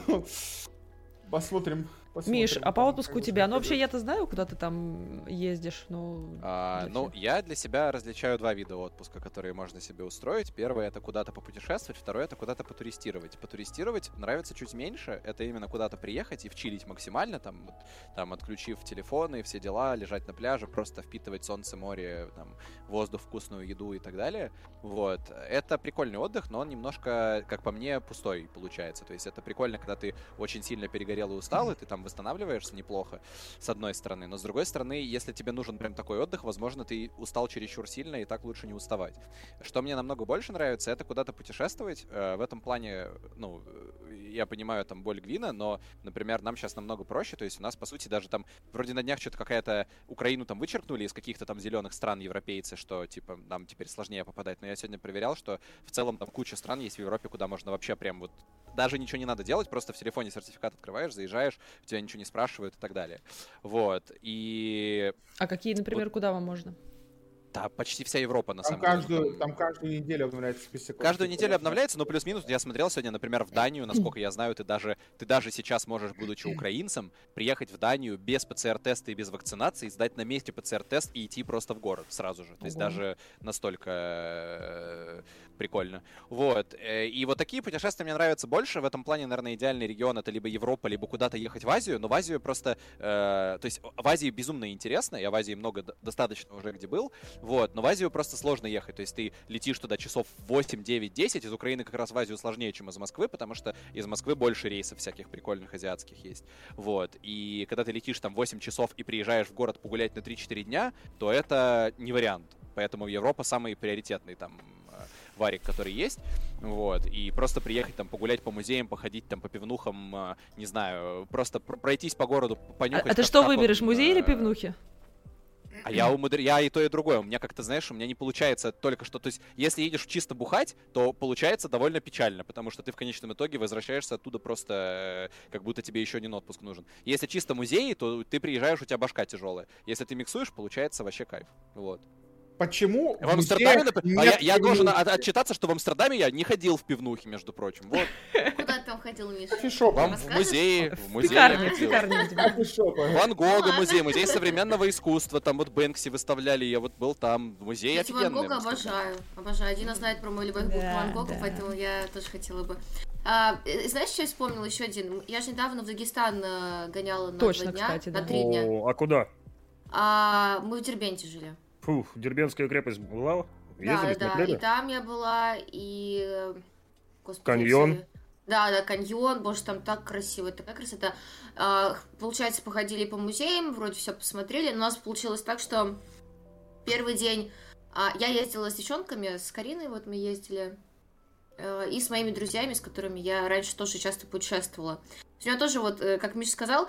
Speaker 4: Посмотрим.
Speaker 1: Посмотрим, Миш, а по отпуску у тебя? Ну, вообще, я-то знаю, куда ты там ездишь, ну...
Speaker 5: А, ну, я для себя различаю два вида отпуска, которые можно себе устроить. Первое — это куда-то попутешествовать, второе — это куда-то потуристировать. Потуристировать нравится чуть меньше, это именно куда-то приехать и вчилить максимально, там, там, отключив телефоны и все дела, лежать на пляже, просто впитывать солнце, море, там, воздух, вкусную еду и так далее. Вот. Это прикольный отдых, но он немножко, как по мне, пустой получается. То есть это прикольно, когда ты очень сильно перегорел и устал, и ты там восстанавливаешься неплохо, с одной стороны. Но с другой стороны, если тебе нужен прям такой отдых, возможно, ты устал чересчур сильно, и так лучше не уставать. Что мне намного больше нравится, это куда-то путешествовать. Э, в этом плане, ну, я понимаю там боль Гвина, но, например, нам сейчас намного проще. То есть у нас, по сути, даже там вроде на днях что-то какая-то Украину там вычеркнули из каких-то там зеленых стран европейцы, что, типа, нам теперь сложнее попадать. Но я сегодня проверял, что в целом там куча стран есть в Европе, куда можно вообще прям вот даже ничего не надо делать, просто в телефоне сертификат открываешь, заезжаешь, тебя ничего не спрашивают и так далее. Вот, и...
Speaker 1: А какие, например, вот... куда вам можно?
Speaker 5: Да, почти вся Европа, на
Speaker 4: там
Speaker 5: самом
Speaker 4: каждую,
Speaker 5: деле.
Speaker 4: Там каждую неделю обновляется список.
Speaker 5: Каждую неделю обновляется, но плюс-минус. Я смотрел сегодня, например, в Данию, насколько я знаю, ты даже, ты даже сейчас можешь, будучи украинцем, приехать в Данию без ПЦР-теста и без вакцинации, сдать на месте ПЦР-тест и идти просто в город сразу же. То есть даже настолько э, прикольно. Вот. Э, и вот такие путешествия мне нравятся больше. В этом плане, наверное, идеальный регион это либо Европа, либо куда-то ехать в Азию. Но в Азию просто... Э, то есть в Азии безумно интересно. Я в Азии много, достаточно уже где был. Вот. Но в Азию просто сложно ехать. То есть ты летишь туда часов 8, 9, 10. Из Украины как раз в Азию сложнее, чем из Москвы, потому что из Москвы больше рейсов всяких прикольных азиатских есть. Вот. И когда ты летишь там 8 часов и приезжаешь в город погулять на 3-4 дня, то это не вариант поэтому Европа самый приоритетный там варик, который есть, вот, и просто приехать там погулять по музеям, походить там по пивнухам, э, не знаю, просто пройтись по городу, понюхать.
Speaker 1: А, а ты что выберешь, музей или пивнухи?
Speaker 5: А я умудр... я и то, и другое. У меня как-то, знаешь, у меня не получается только что... То есть, если едешь чисто бухать, то получается довольно печально, потому что ты в конечном итоге возвращаешься оттуда просто э, как будто тебе еще один отпуск нужен. Если чисто музей, то ты приезжаешь, у тебя башка тяжелая. Если ты миксуешь, получается вообще кайф. Вот.
Speaker 4: Почему
Speaker 5: в Амстердаме, а я, я должен от, отчитаться, что в Амстердаме я не ходил в пивнухи, между прочим. Вот.
Speaker 6: Куда ты там ходил, Миша?
Speaker 5: Вам в музее, в музее
Speaker 1: пекарня, [LAUGHS]
Speaker 5: Ван Гога музей, музей современного искусства, там вот Бэнкси выставляли, я вот был там, музей
Speaker 6: офигенный. Ван Гога обожаю, обожаю. Дина знает про мой любовь к Ван Гога, поэтому я тоже хотела бы. А, э, знаешь, что я вспомнила еще один? Я же недавно в Дагестан э, гоняла на
Speaker 1: Точно,
Speaker 6: два дня,
Speaker 1: кстати, да.
Speaker 6: на три дня.
Speaker 2: О, а куда?
Speaker 6: А, мы в Дербенте жили.
Speaker 2: Фух, Дербенская крепость была?
Speaker 6: Ездили, да, смотрели? да, и там я была, и...
Speaker 2: Господи, каньон?
Speaker 6: Да, да, каньон, боже, там так красиво, такая красота. А, получается, походили по музеям, вроде все посмотрели, но у нас получилось так, что первый день а, я ездила с девчонками, с Кариной, вот мы ездили, э, и с моими друзьями, с которыми я раньше тоже часто путешествовала. У меня тоже, вот, э, как Миша сказал,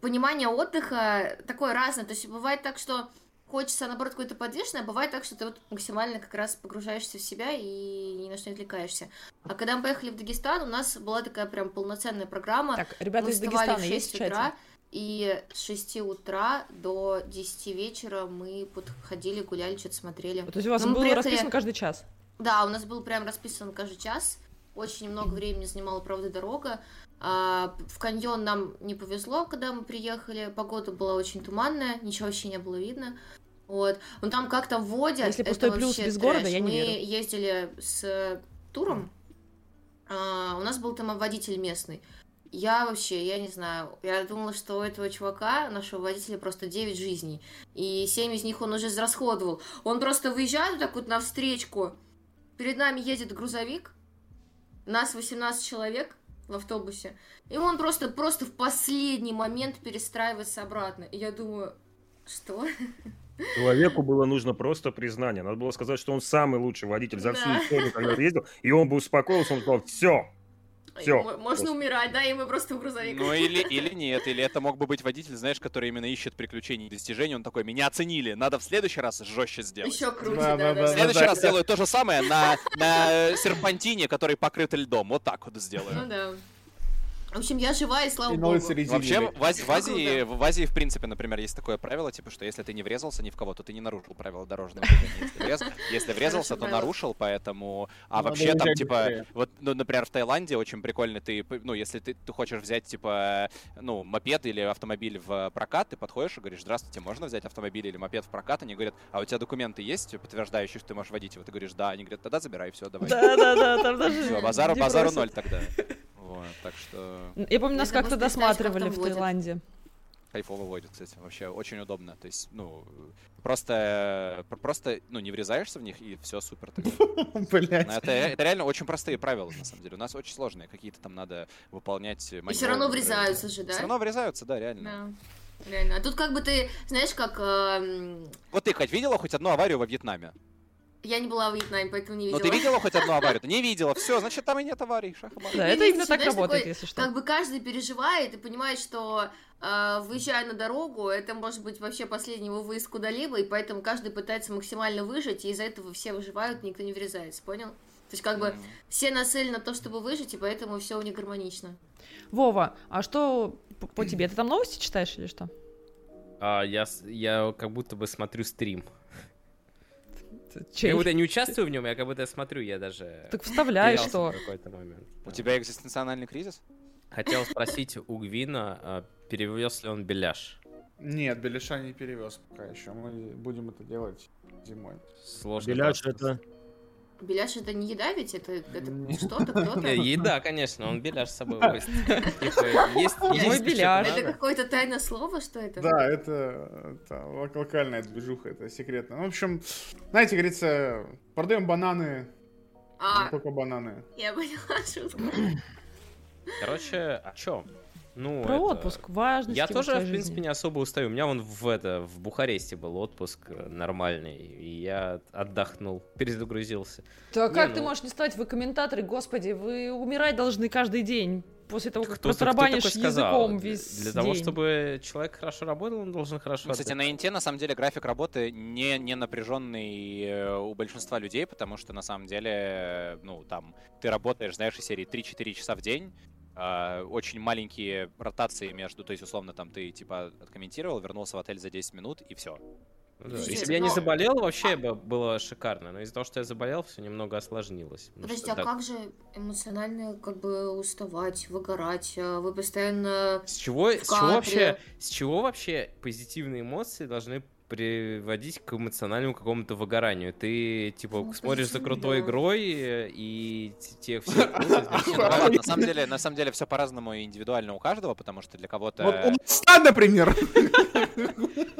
Speaker 6: понимание отдыха такое разное. То есть бывает так, что хочется, наоборот, какой-то подвижный, а бывает так, что ты вот максимально как раз погружаешься в себя и ни на что не отвлекаешься. А когда мы поехали в Дагестан, у нас была такая прям полноценная программа.
Speaker 1: Так, ребята мы из Дагестана в 6 есть
Speaker 6: утра, и с 6 утра до 10 вечера мы подходили, гуляли, что-то смотрели.
Speaker 1: То есть у вас был приехали... расписан каждый час?
Speaker 6: Да, у нас был прям расписан каждый час. Очень много времени занимала, правда, дорога. А, в каньон нам не повезло, когда мы приехали. Погода была очень туманная, ничего вообще не было видно. Вот. Ну там как-то вводят.
Speaker 1: Если пустой плюс без трэш. города, я не
Speaker 6: Мы
Speaker 1: верю.
Speaker 6: ездили с туром. А, у нас был там водитель местный. Я вообще, я не знаю, я думала, что у этого чувака, нашего водителя, просто 9 жизней. И 7 из них он уже израсходовал. Он просто выезжает так вот навстречку. Перед нами едет грузовик. Нас 18 человек в автобусе. И он просто, просто в последний момент перестраивается обратно. И я думаю, что?
Speaker 2: Человеку было нужно просто признание. Надо было сказать, что он самый лучший водитель за всю историю, когда ездил. И он бы успокоился, он сказал, все, все.
Speaker 6: Можно просто. умирать, да, и мы просто в грузовик.
Speaker 5: Ну или, [LAUGHS] или нет, или это мог бы быть водитель, знаешь, который именно ищет приключений и достижений. Он такой, меня оценили, надо в следующий раз жестче сделать.
Speaker 6: Еще круче, да, да, да.
Speaker 5: В следующий раз сделаю то же самое на, на серпантине, который покрыт льдом. Вот так вот сделаю.
Speaker 6: Ну да. В общем, я жива, и слава и богу.
Speaker 5: Вообще, в, Ази- в, Азии, в Азии, в принципе, например, есть такое правило, типа, что если ты не врезался ни в кого, то ты не нарушил правила дорожного движения. Если, врез... если врезался, то нарушил, поэтому... А ну, вообще там, типа, вот, ну, например, в Таиланде очень прикольно, ты, ну, если ты, ты хочешь взять, типа, ну, мопед или автомобиль в прокат, ты подходишь и говоришь, здравствуйте, можно взять автомобиль или мопед в прокат? Они говорят, а у тебя документы есть, подтверждающие, что ты можешь водить его? Ты говоришь, да. Они говорят, тогда забирай, все, давай.
Speaker 1: Да-да-да, там даже...
Speaker 5: Все, базару, базару ноль тогда. Вот, так что...
Speaker 1: Я помню, нас как-то досматривали в Таиланде.
Speaker 5: Кайфово водит, кстати, вообще очень удобно. То есть, ну, просто, просто, ну, не врезаешься в них, и все супер. [LAUGHS]
Speaker 4: Блять.
Speaker 5: Это, это реально очень простые правила, на самом деле. У нас очень сложные, какие-то там надо выполнять
Speaker 6: И все равно врезаются же, да?
Speaker 5: Все равно врезаются, да, реально.
Speaker 6: Да. Реально. А тут как бы ты, знаешь, как... Э...
Speaker 5: Вот ты хоть видела хоть одну аварию во Вьетнаме?
Speaker 6: Я не была в Вьетнаме, поэтому не видела.
Speaker 5: Но ты видела хоть одну [LAUGHS] аварию? Не видела. Все, значит, там и нет аварий. Шахмат.
Speaker 1: Да, это именно так работает, если что.
Speaker 6: Как бы каждый переживает и понимает, что э, выезжая на дорогу, это может быть вообще последний его выезд куда-либо, и поэтому каждый пытается максимально выжить, и из-за этого все выживают, никто не врезается, понял? То есть как бы все нацелены на то, чтобы выжить, и поэтому все у них гармонично.
Speaker 1: Вова, а что по тебе? Ты там новости читаешь или что?
Speaker 3: А, я, я как будто бы смотрю стрим.
Speaker 1: Чей?
Speaker 3: Как будто я не участвую в нем, я как будто смотрю, я даже...
Speaker 1: Так вставляй, что...
Speaker 3: какой-то момент.
Speaker 5: У тебя экзистенциональный кризис?
Speaker 3: Хотел спросить у Гвина, а, перевез ли он беляш?
Speaker 4: Нет, беляша не перевез пока еще. Мы будем это делать зимой.
Speaker 3: Сложно.
Speaker 2: Беляш это...
Speaker 6: Беляш это не еда ведь? Это, это что-то, кто-то?
Speaker 3: Еда, конечно, он беляш с собой возит. Типа, есть
Speaker 1: мой беляш.
Speaker 6: Это какое-то тайное слово, что это?
Speaker 4: Да, это, локальная движуха, это секретно. В общем, знаете, говорится, продаем бананы,
Speaker 6: а,
Speaker 4: только бананы.
Speaker 6: Я поняла шутку.
Speaker 3: Короче, о чем?
Speaker 1: Ну, Про это... отпуск, важность.
Speaker 3: Я тоже, в принципе, жизни. не особо устаю. У меня он в, это, в Бухаресте был отпуск э, нормальный, и я отдохнул, [LAUGHS] перезагрузился.
Speaker 1: Да не, как ну... ты можешь не стать? Вы комментаторы, господи, вы умирать должны каждый день после того, как кто, протарабанишь кто языком весь
Speaker 3: Для день. того, чтобы человек хорошо работал, он должен хорошо
Speaker 5: ну, Кстати, на Инте, на самом деле, график работы не, не напряженный э, у большинства людей, потому что, на самом деле, ну, там, ты работаешь, знаешь, из серии 3-4 часа в день, Uh, очень маленькие ротации между, то есть, условно, там ты, типа, откомментировал, вернулся в отель за 10 минут, и все.
Speaker 3: Да. Если бы я не заболел, вообще бы было шикарно. Но из-за того, что я заболел, все немного осложнилось.
Speaker 6: Подожди, что, а так... как же эмоционально как бы уставать, выгорать? А вы постоянно.
Speaker 3: С чего, с чего вообще, с чего вообще позитивные эмоции должны приводить к эмоциональному какому-то выгоранию. Ты, типа, ну, смотришь за крутой да. игрой, и те все... [LAUGHS]
Speaker 5: На самом деле, на самом деле, все по-разному и индивидуально у каждого, потому что для кого-то...
Speaker 4: Вот например.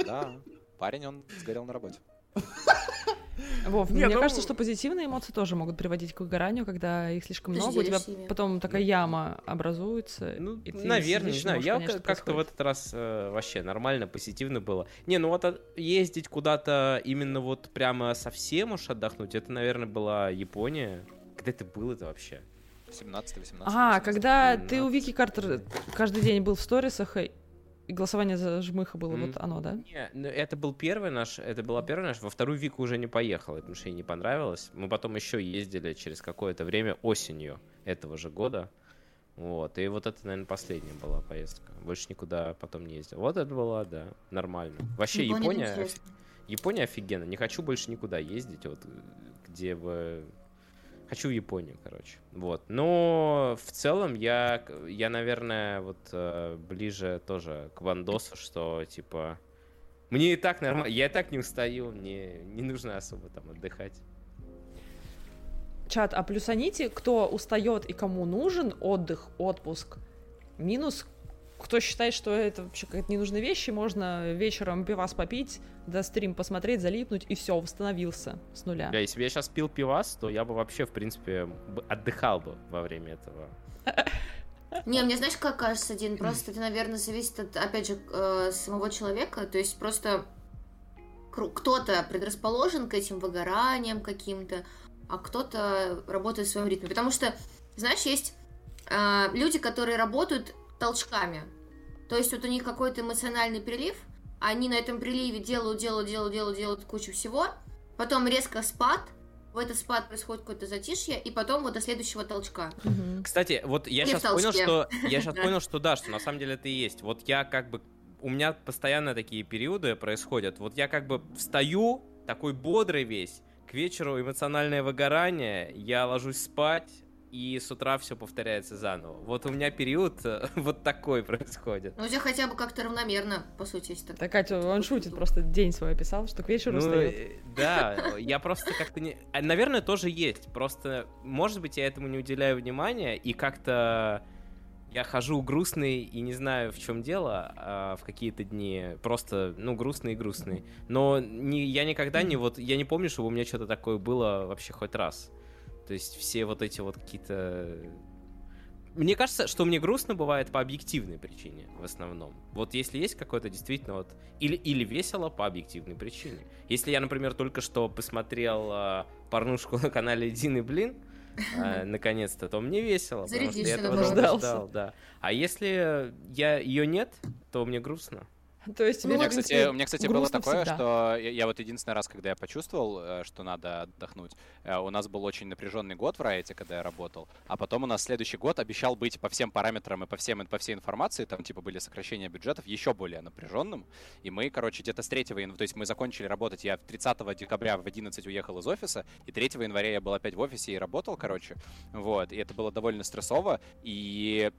Speaker 5: Да. Парень, он сгорел на работе. [LAUGHS]
Speaker 1: Вов, мне ну... кажется, что позитивные эмоции тоже могут приводить к выгоранию, когда их слишком много, у тебя потом такая яма образуется.
Speaker 3: Ну, наверное, не знаю. Я как-то в этот раз э, вообще нормально, позитивно было. Не, ну вот а, ездить куда-то именно вот прямо совсем уж отдохнуть, это, наверное, была Япония. Когда это было это вообще?
Speaker 5: 17-18.
Speaker 1: А, когда ты у Вики Картер каждый день был в сторисах, и голосование за жмыха было mm. вот оно, да?
Speaker 3: Не, ну, это был первый наш, это была первая наша. Во вторую Вику уже не поехала, потому что ей не понравилось. Мы потом еще ездили через какое-то время осенью этого же года. Вот, и вот это, наверное, последняя была поездка. Больше никуда потом не ездил. Вот это была, да, нормально. Вообще Япония, Япония, Япония офигенно. Не хочу больше никуда ездить, вот где бы Хочу в Японию, короче. Вот. Но в целом я, я наверное, вот э, ближе тоже к Вандосу, что типа мне и так нормально, я и так не устаю, мне не нужно особо там отдыхать.
Speaker 1: Чат, а плюсаните, кто устает и кому нужен отдых, отпуск. Минус кто считает, что это вообще какая-то ненужная вещь, и можно вечером пивас попить, до стрим посмотреть, залипнуть, и все, восстановился с нуля.
Speaker 3: Да, если бы я сейчас пил пивас, то я бы вообще, в принципе, отдыхал бы во время этого.
Speaker 6: Не, мне знаешь, как кажется, Дин, просто это, наверное, зависит от, опять же, э, самого человека, то есть просто кто-то предрасположен к этим выгораниям каким-то, а кто-то работает в своем ритме. Потому что, знаешь, есть э, люди, которые работают толчками. То есть вот у них какой-то эмоциональный прилив, они на этом приливе делают, делают, делают, делают, делают кучу всего, потом резко спад, в этот спад происходит какое-то затишье, и потом вот до следующего толчка.
Speaker 3: Кстати, вот я Или сейчас понял, что я сейчас [LAUGHS] понял, что да, что на самом деле это и есть. Вот я как бы у меня постоянно такие периоды происходят. Вот я как бы встаю такой бодрый весь, к вечеру эмоциональное выгорание, я ложусь спать, и с утра все повторяется заново. Вот у меня период э, [LAUGHS] вот такой происходит.
Speaker 6: Ну, у тебя хотя бы как-то равномерно, по сути, если
Speaker 1: так. Катя, он шутит, просто день свой описал, что к вечеру ну, встает. Э,
Speaker 3: да, я просто как-то не... А, наверное, тоже есть, просто, может быть, я этому не уделяю внимания, и как-то я хожу грустный и не знаю, в чем дело а в какие-то дни. Просто, ну, грустный и грустный. Но не, я никогда не вот... Я не помню, чтобы у меня что-то такое было вообще хоть раз. То есть все вот эти вот какие-то... Мне кажется, что мне грустно бывает по объективной причине в основном. Вот если есть какое-то действительно вот... Или, или весело по объективной причине. Если я, например, только что посмотрел э, порнушку на канале Дины Блин, э, [LAUGHS] наконец-то, то мне весело. потому что я этого ждал, да. А если я ее нет, то мне грустно. [LAUGHS]
Speaker 1: То есть,
Speaker 5: у меня, кстати, у меня, кстати, было такое, всегда. что я, я вот единственный раз, когда я почувствовал, э, что надо отдохнуть, э, у нас был очень напряженный год в Райте, когда я работал, а потом у нас следующий год обещал быть по всем параметрам и по всем по всей информации, там типа были сокращения бюджетов еще более напряженным, и мы, короче, где-то с 3 января, то есть мы закончили работать, я 30 декабря в 11 уехал из офиса, и 3 января я был опять в офисе и работал, короче, вот, и это было довольно стрессово, и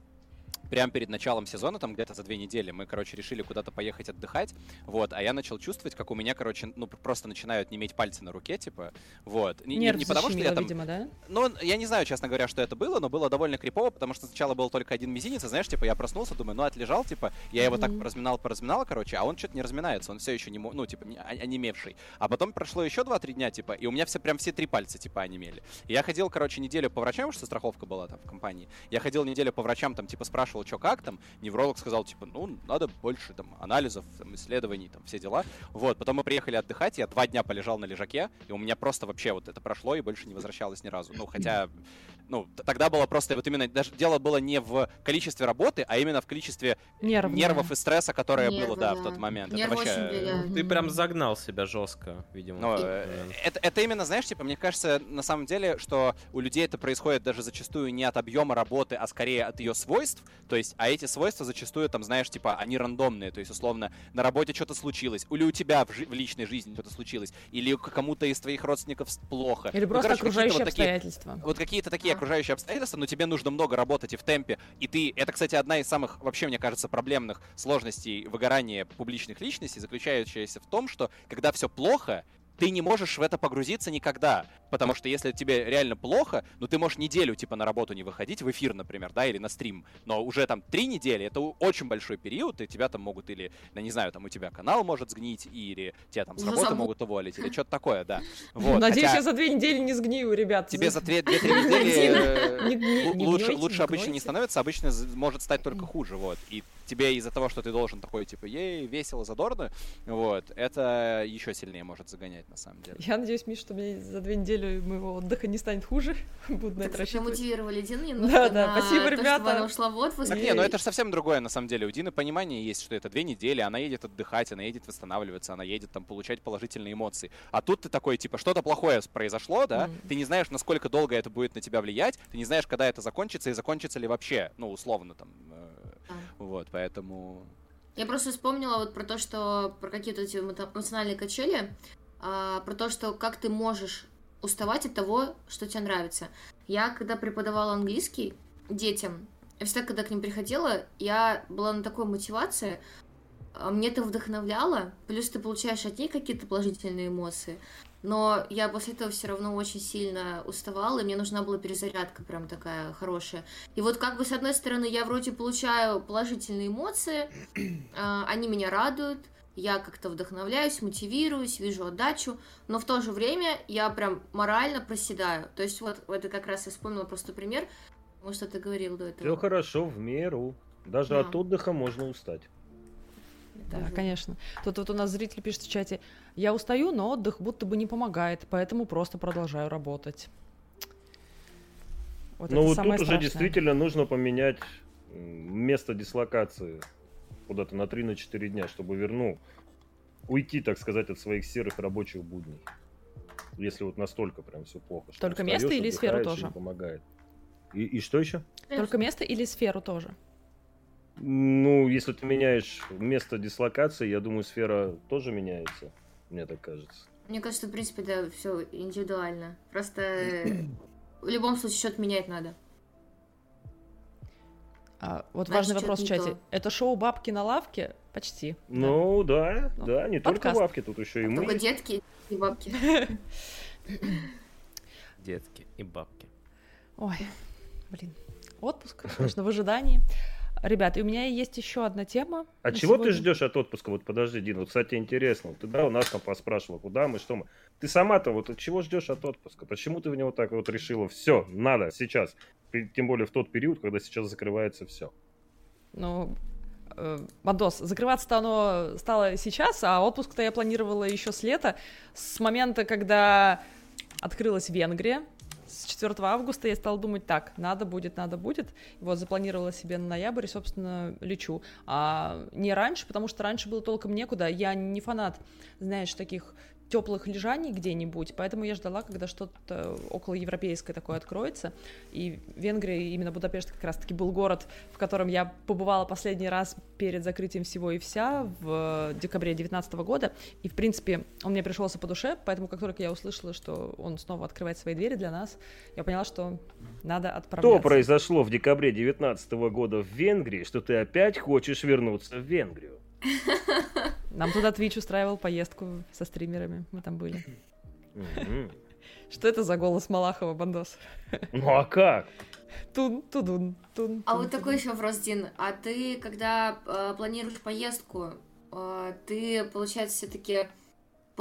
Speaker 5: прямо перед началом сезона, там где-то за две недели, мы, короче, решили куда-то поехать отдыхать, вот, а я начал чувствовать, как у меня, короче, ну, просто начинают неметь пальцы на руке, типа, вот.
Speaker 1: Не, не, не потому, что я там... видимо, да?
Speaker 5: Ну, я не знаю, честно говоря, что это было, но было довольно крипово, потому что сначала был только один мизинец, и, знаешь, типа, я проснулся, думаю, ну, отлежал, типа, я его mm-hmm. так поразминал, поразминал, короче, а он что-то не разминается, он все еще не, ну, типа, не, онемевший. А потом прошло еще 2-3 дня, типа, и у меня все, прям все три пальца, типа, онемели. И я ходил, короче, неделю по врачам, что страховка была там в компании. Я ходил неделю по врачам, там, типа, спрашивал, спрашивал, что как там, невролог сказал, типа, ну, надо больше там анализов, там, исследований, там, все дела. Вот, потом мы приехали отдыхать, я два дня полежал на лежаке, и у меня просто вообще вот это прошло, и больше не возвращалось ни разу. Ну, хотя, [CLEARS THROAT] ну, тогда было просто вот именно, даже дело было не в количестве работы, а именно в количестве Нервные. нервов и стресса, которое Нервы, было, да, да, в тот момент.
Speaker 3: Нервы это вообще... Ты прям загнал себя жестко, видимо. Ну,
Speaker 5: э, это, это именно, знаешь, типа, мне кажется, на самом деле, что у людей это происходит даже зачастую не от объема работы, а скорее от ее свойств. То есть, а эти свойства зачастую, там, знаешь, типа, они рандомные. То есть, условно, на работе что-то случилось, или у тебя в, жи- в личной жизни что-то случилось, или кому-то из твоих родственников плохо.
Speaker 1: Или ну, просто ну, короче, окружающие вот обстоятельства.
Speaker 5: Такие, вот какие-то такие а. окружающие обстоятельства, но тебе нужно много работать и в темпе. И ты, это, кстати, одна из самых, вообще, мне кажется, проблемных сложностей выгорания публичных личностей, заключающаяся в том, что когда все плохо, ты не можешь в это погрузиться никогда. Потому что если тебе реально плохо, ну ты можешь неделю типа на работу не выходить, в эфир, например, да, или на стрим. Но уже там три недели, это очень большой период, и тебя там могут или, я не знаю, там у тебя канал может сгнить, или тебя там с работы Забу... могут уволить, или что-то такое, да. [LAUGHS]
Speaker 1: Вот, Надеюсь, хотя... я за две недели не сгнию, ребят.
Speaker 5: Тебе за две-три [LAUGHS] недели лучше, лучше обычно не становится, обычно может стать только хуже, вот. И тебе из-за того, что ты должен такой, типа, ей, весело, задорно, вот, это еще сильнее может загонять, на самом деле.
Speaker 1: Я надеюсь, Миш, что мне за две недели моего отдыха не станет хуже. [LAUGHS] Буду на это рассчитывать.
Speaker 6: мотивировали Дину
Speaker 1: немножко Да, да, спасибо, ребята.
Speaker 6: она ушла в отпуск.
Speaker 5: Так, не, ну это же совсем другое, на самом деле. У Дины понимание есть, что это две недели, она едет отдыхать, она едет восстанавливаться, она едет там получать положительные эмоции. А тут ты такой, типа, что-то плохое произошло, да, mm. ты не знаешь, насколько долго это будет на тебя влиять, ты не знаешь, когда это закончится и закончится ли вообще, ну, условно там. Э, вот, поэтому...
Speaker 6: Я просто вспомнила вот про то, что про какие-то эти эмоциональные качели, про то, что как ты можешь уставать от того, что тебе нравится. Я, когда преподавала английский детям, я всегда, когда к ним приходила, я была на такой мотивации, а, мне это вдохновляло, плюс ты получаешь от них какие-то положительные эмоции. Но я после этого все равно очень сильно уставала, и мне нужна была перезарядка прям такая хорошая. И вот как бы с одной стороны я вроде получаю положительные эмоции, а, они меня радуют, я как-то вдохновляюсь, мотивируюсь, вижу отдачу, но в то же время я прям морально проседаю. То есть вот это как раз я вспомнила просто пример, потому что ты говорил до этого.
Speaker 2: Все хорошо, в меру. Даже да. от отдыха можно устать.
Speaker 1: Да, угу. конечно. Тут вот у нас зрители пишут в чате, я устаю, но отдых будто бы не помогает, поэтому просто продолжаю работать.
Speaker 2: Вот ну вот тут страшное. уже действительно нужно поменять место дислокации куда-то на 3-4 дня, чтобы вернул, уйти, так сказать, от своих серых рабочих будней. Если вот настолько прям все плохо.
Speaker 1: Только место или сферу тоже?
Speaker 2: Помогает. И, и что еще?
Speaker 1: Только место или сферу тоже?
Speaker 2: Ну, если ты меняешь место дислокации, я думаю, сфера тоже меняется. Мне так кажется.
Speaker 6: Мне кажется, в принципе, да, все индивидуально. Просто [CLEARS THROAT] в любом случае что-то менять надо.
Speaker 1: А, вот Значит, важный вопрос в чате. То. Это шоу «Бабки на лавке»? Почти.
Speaker 2: Ну, да, да, ну, да не подкаст. только бабки, тут еще и мы.
Speaker 6: Только детки и бабки. [LAUGHS]
Speaker 3: Детки и бабки.
Speaker 1: Ой, блин. Отпуск, конечно, в ожидании. Ребят, и у меня есть еще одна тема.
Speaker 2: А чего сегодня. ты ждешь от отпуска? Вот подожди, Дин, вот, кстати, интересно. Ты, да, у нас там поспрашивала, куда мы, что мы. Ты сама-то вот от чего ждешь от отпуска? Почему ты в него так вот решила? Все, надо, сейчас. Тем более в тот период, когда сейчас закрывается все.
Speaker 1: Ну, э, Бандос, закрываться-то оно стало сейчас, а отпуск-то я планировала еще с лета, с момента, когда открылась Венгрия, с 4 августа я стала думать, так, надо будет, надо будет. Вот запланировала себе на ноябрь собственно, лечу. А не раньше, потому что раньше было толком некуда. Я не фанат, знаешь, таких теплых лежаний где-нибудь, поэтому я ждала, когда что-то около европейское такое откроется. И Венгрия, именно Будапешт как раз-таки был город, в котором я побывала последний раз перед закрытием всего и вся в декабре 2019 года. И, в принципе, он мне пришелся по душе, поэтому как только я услышала, что он снова открывает свои двери для нас, я поняла, что надо отправляться.
Speaker 2: Что произошло в декабре 2019 года в Венгрии, что ты опять хочешь вернуться в Венгрию? [LAUGHS]
Speaker 1: Нам туда Twitch устраивал поездку со стримерами. Мы там были. [LAUGHS] Что это за голос Малахова, Бандос? [LAUGHS]
Speaker 2: Ну а как?
Speaker 1: Тун, тудун, тун.
Speaker 6: А вот такой еще вопрос, Дин. А ты, когда э, планируешь поездку, э, ты, получается, все-таки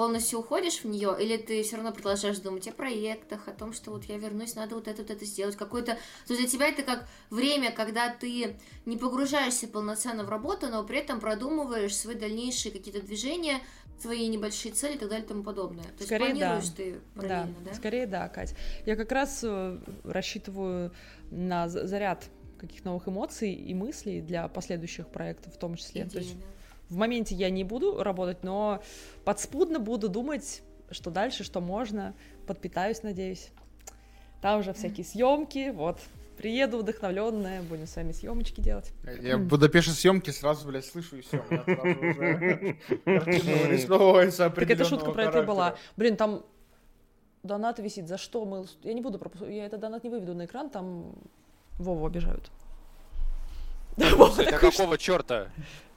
Speaker 6: полностью уходишь в нее, или ты все равно продолжаешь думать о проектах, о том, что вот я вернусь, надо вот это, вот это сделать, какой-то... То есть для тебя это как время, когда ты не погружаешься полноценно в работу, но при этом продумываешь свои дальнейшие какие-то движения, свои небольшие цели и так далее и тому подобное. То
Speaker 1: Скорее,
Speaker 6: есть планируешь
Speaker 1: да.
Speaker 6: ты параллельно, да.
Speaker 1: да? Скорее да, Кать. Я как раз э, рассчитываю на заряд каких новых эмоций и мыслей для последующих проектов в том числе. Идея, То есть да в моменте я не буду работать, но подспудно буду думать, что дальше, что можно, подпитаюсь, надеюсь. Там уже всякие съемки, вот. Приеду вдохновленная, будем с вами съемочки делать.
Speaker 4: Я в Будапеште съемки сразу, блядь, слышу и все.
Speaker 1: Так эта шутка про это была. Блин, там донат висит. За что мы... Я не буду пропускать. Я этот донат не выведу на экран, там Вову обижают.
Speaker 5: какого черта?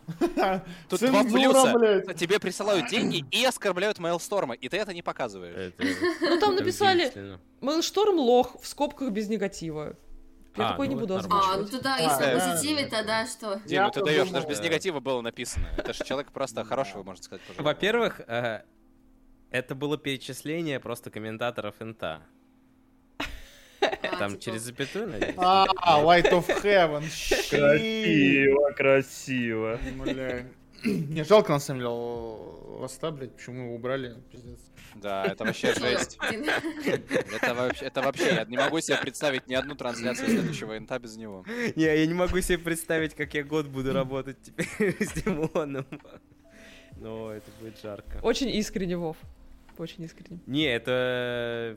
Speaker 5: [LAUGHS] Тут два плюса. Тебе присылают деньги и оскорбляют Мейлсторма, и ты это не показываешь. [LAUGHS]
Speaker 1: Ну там написали Мейлшторм лох в скобках без негатива. Я а, такой не ну буду озвучивать.
Speaker 6: А, ну туда, если а, позитиве, тогда что?
Speaker 5: Дим, ну ты даешь, даже без негатива было написано. Это же человек просто хорошего, можно сказать.
Speaker 3: Во-первых, э, это было перечисление просто комментаторов инта. Там через запятую, надеюсь?
Speaker 4: А, Light of Heaven.
Speaker 2: Красиво, красиво.
Speaker 4: Не жалко, на самом деле, лоста, блядь, почему его убрали, пиздец.
Speaker 5: Да, это вообще жесть. Это вообще, это вообще, я не могу себе представить ни одну трансляцию следующего инта без него.
Speaker 3: Не, я не могу себе представить, как я год буду работать теперь [LAUGHS] с Димоном. Но это будет жарко.
Speaker 1: Очень искренне, Вов. Очень искренне.
Speaker 3: Не, это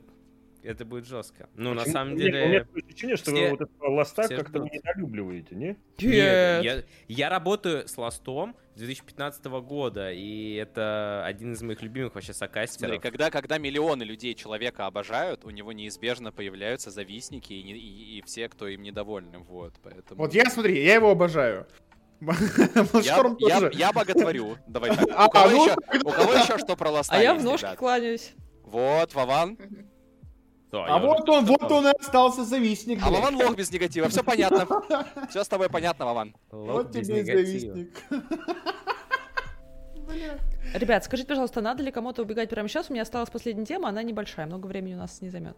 Speaker 3: это будет жестко. Ну, на самом деле... У меня
Speaker 2: такое ощущение, что все... вы вот этого ласта как-то ждут. недолюбливаете, не?
Speaker 3: Нет, я, я работаю с ластом с 2015 года, и это один из моих любимых вообще сокастеров.
Speaker 5: Смотри, когда, когда миллионы людей человека обожают, у него неизбежно появляются завистники и, и, и все, кто им недовольны, вот, поэтому...
Speaker 4: Вот я, смотри, я его обожаю. [LAUGHS]
Speaker 5: Я, я, я боготворю. Давай [LAUGHS] так. А, у, кого ну, еще, у кого еще что про ласта
Speaker 1: А я в ножки кланяюсь.
Speaker 5: Вот, Вован.
Speaker 4: Да, а вот он, вот он и остался завистник.
Speaker 5: А Вован лох без негатива, все понятно. [LAUGHS] Все с тобой понятно, Вован.
Speaker 4: Вот тебе и завистник.
Speaker 1: Ребят, скажите, пожалуйста, надо ли кому-то убегать прямо сейчас? У меня осталась последняя тема, она небольшая, много времени у нас не займет.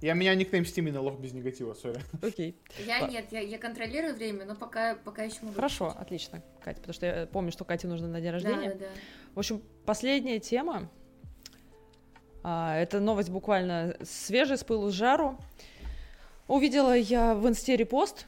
Speaker 4: Я меня никнейм Steam на лох без негатива, сори.
Speaker 1: Окей.
Speaker 6: Я нет, я, я контролирую время, но пока, пока еще могу.
Speaker 1: Хорошо, отлично, Катя, потому что я помню, что Кате нужно на день рождения.
Speaker 6: Да, да, да.
Speaker 1: В общем, последняя тема, это новость буквально свежая, с пылу с жару. Увидела я в инсте репост,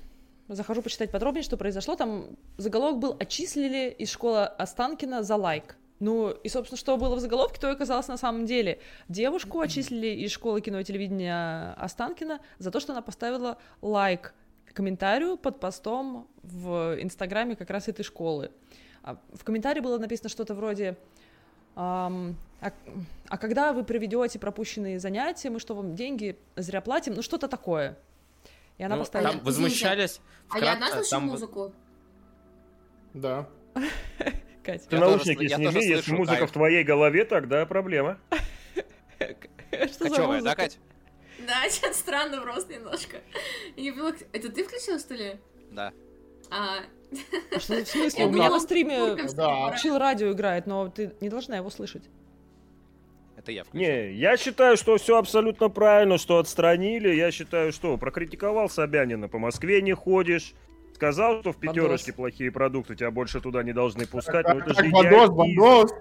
Speaker 1: захожу почитать подробнее, что произошло. Там заголовок был «Отчислили из школы Останкина за лайк». Ну, и, собственно, что было в заголовке, то и оказалось на самом деле. Девушку отчислили из школы кино и телевидения Останкина за то, что она поставила лайк комментарию под постом в Инстаграме как раз этой школы. А в комментарии было написано что-то вроде а, а когда вы проведете пропущенные занятия, мы что, вам деньги зря платим? Ну, что-то такое. И она ну, поставила...
Speaker 3: Там возмущались...
Speaker 6: А я одна слышу там... музыку?
Speaker 4: Да. [LAUGHS]
Speaker 1: Катя.
Speaker 2: Ты наушники сними, если музыка в твоей голове, тогда проблема. [LAUGHS]
Speaker 1: Что за музыка?
Speaker 5: да, Кать?
Speaker 6: Да, [LAUGHS] что-то странно просто немножко. Это ты включил, что ли?
Speaker 5: Да.
Speaker 6: А,
Speaker 1: а что, в смысле? У меня на стриме чил радио играет, но ты не должна его слышать.
Speaker 5: Это я включил.
Speaker 2: Не, я считаю, что все абсолютно правильно, что отстранили. Я считаю, что прокритиковал Собянина, по Москве не ходишь. Сказал, что в пятерочке плохие продукты, тебя больше туда не должны пускать. Но это же
Speaker 4: бандос, бандос.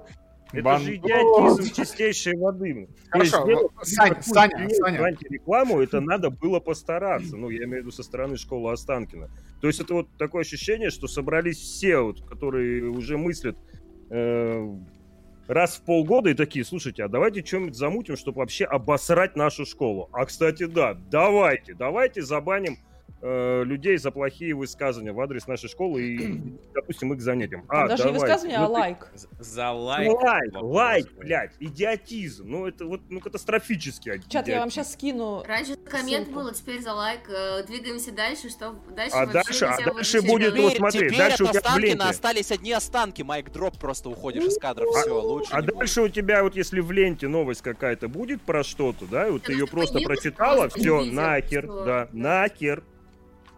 Speaker 2: Это Бандос. же идиотизм чистейшей воды.
Speaker 4: Хорошо, есть, Саня, Саня, Саня.
Speaker 2: рекламу это надо было постараться. Ну, я имею в виду со стороны школы Останкина. То есть это вот такое ощущение, что собрались все, вот, которые уже мыслят э, раз в полгода и такие, слушайте, а давайте что-нибудь замутим, чтобы вообще обосрать нашу школу. А, кстати, да, давайте, давайте забаним э, людей за плохие высказывания в адрес нашей школы и, [CLEARS THROAT] допустим, их занятием.
Speaker 1: А, Даже давайте. не высказывания, ну, а лайк.
Speaker 3: За лайк.
Speaker 2: Лайк, лайк, блядь, идиотизм. Ну, это вот, ну, катастрофический
Speaker 1: идиотизм. Чат, я вам сейчас скину
Speaker 6: Раньше коммент был, а теперь за лайк. Э, двигаемся дальше, что дальше
Speaker 2: А дальше, а дальше будет,
Speaker 5: теперь,
Speaker 2: вот смотри,
Speaker 5: теперь
Speaker 2: дальше
Speaker 5: у тебя ленте. остались одни останки, mic drop, просто уходишь из кадров, а, все, лучше
Speaker 2: А дальше будет. у тебя вот если в ленте новость какая-то будет про что-то, да, и вот ты ее просто прочитала, все, нахер, да, нахер,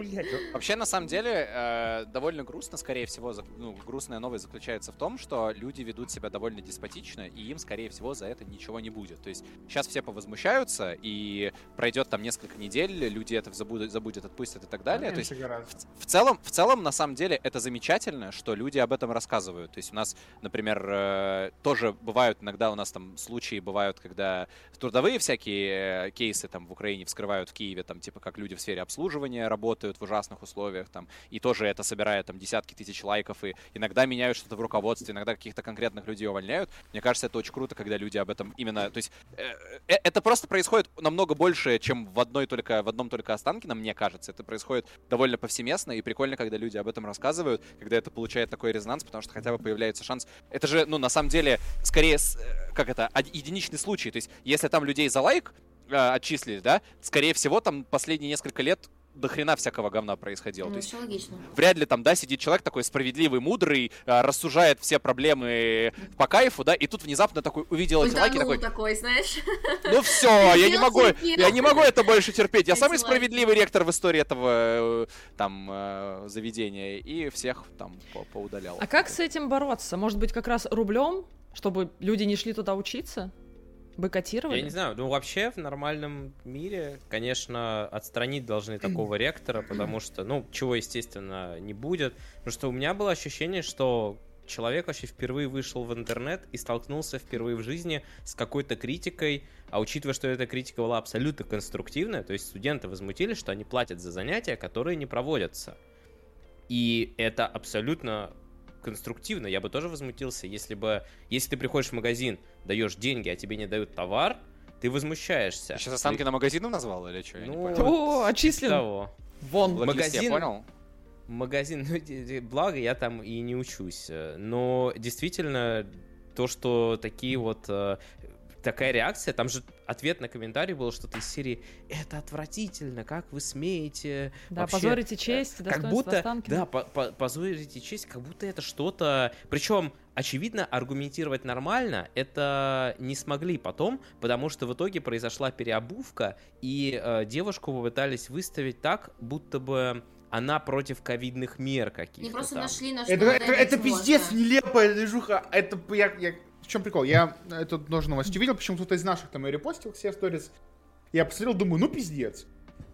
Speaker 5: блядь. Вообще, на самом деле, э, довольно грустно, скорее всего, ну, грустная новость заключается в том, что люди ведут себя довольно деспотично, и им, скорее всего, за это ничего не будет. То есть сейчас все повозмущаются, и пройдет там несколько недель, люди это забудут, забудут отпустят и так далее. То есть в, в, целом, в целом, на самом деле, это замечательно, что люди об этом рассказывают. То есть у нас, например, э, тоже бывают иногда у нас там случаи бывают, когда трудовые всякие э, кейсы там в Украине вскрывают в Киеве, там типа как люди в сфере обслуживания работают в ужасных условиях, там, и тоже это собирает там десятки тысяч лайков, и иногда меняют что-то в руководстве, иногда каких-то конкретных людей увольняют. Мне кажется, это очень круто, когда люди об этом именно, то есть э, э, это просто происходит намного больше, чем в одной только, в одном только Останкино, мне кажется. Это происходит довольно повсеместно, и прикольно, когда люди об этом рассказывают, когда это получает такой резонанс, потому что хотя бы появляется шанс. Это же, ну, на самом деле, скорее, э, как это, единичный случай. То есть, если там людей за лайк э, отчислили, да, скорее всего, там последние несколько лет до хрена всякого говна происходило. Ну, То есть, логично. Вряд ли там, да, сидит человек такой справедливый, мудрый, а, рассуждает все проблемы по кайфу, да, и тут внезапно такой увидел эти лайки такой...
Speaker 6: такой, знаешь.
Speaker 2: Ну все, я не могу, я не могу это больше терпеть. Я самый справедливый ректор в истории этого э, там э, заведения и всех там поудалял.
Speaker 1: А как с этим бороться? Может быть, как раз рублем, чтобы люди не шли туда учиться? Бойкотировали?
Speaker 3: Я не знаю, ну вообще в нормальном мире, конечно, отстранить должны такого ректора, потому что, ну, чего, естественно, не будет. Потому что у меня было ощущение, что человек вообще впервые вышел в интернет и столкнулся впервые в жизни с какой-то критикой, а учитывая, что эта критика была абсолютно конструктивная, то есть студенты возмутились, что они платят за занятия, которые не проводятся. И это абсолютно конструктивно. Я бы тоже возмутился, если бы, если ты приходишь в магазин, даешь деньги, а тебе не дают товар, ты возмущаешься.
Speaker 5: Ты сейчас останки ты... на магазину назвал или что?
Speaker 1: Ну, О, отчислен. Того.
Speaker 3: Вон. магазин. Я понял. Магазин, [LAUGHS] ну, благо я там и не учусь. Но действительно, то, что такие вот э, такая реакция, там же ответ на комментарий был что-то из серии «Это отвратительно, как вы смеете...»
Speaker 1: Да, вообще, позорите честь,
Speaker 3: как будто, Останкина. Да, по -по позорите честь, как будто это что-то... Причем, очевидно, аргументировать нормально это не смогли потом, потому что в итоге произошла переобувка, и э, девушку попытались выставить так, будто бы она против ковидных мер каких-то. Не
Speaker 6: просто там. нашли на
Speaker 4: что Это, это, это пиздец нелепая движуха. Это я, я чем прикол? Я эту тоже новость увидел, почему кто-то из наших там и репостил все сторис. Я посмотрел, думаю, ну пиздец.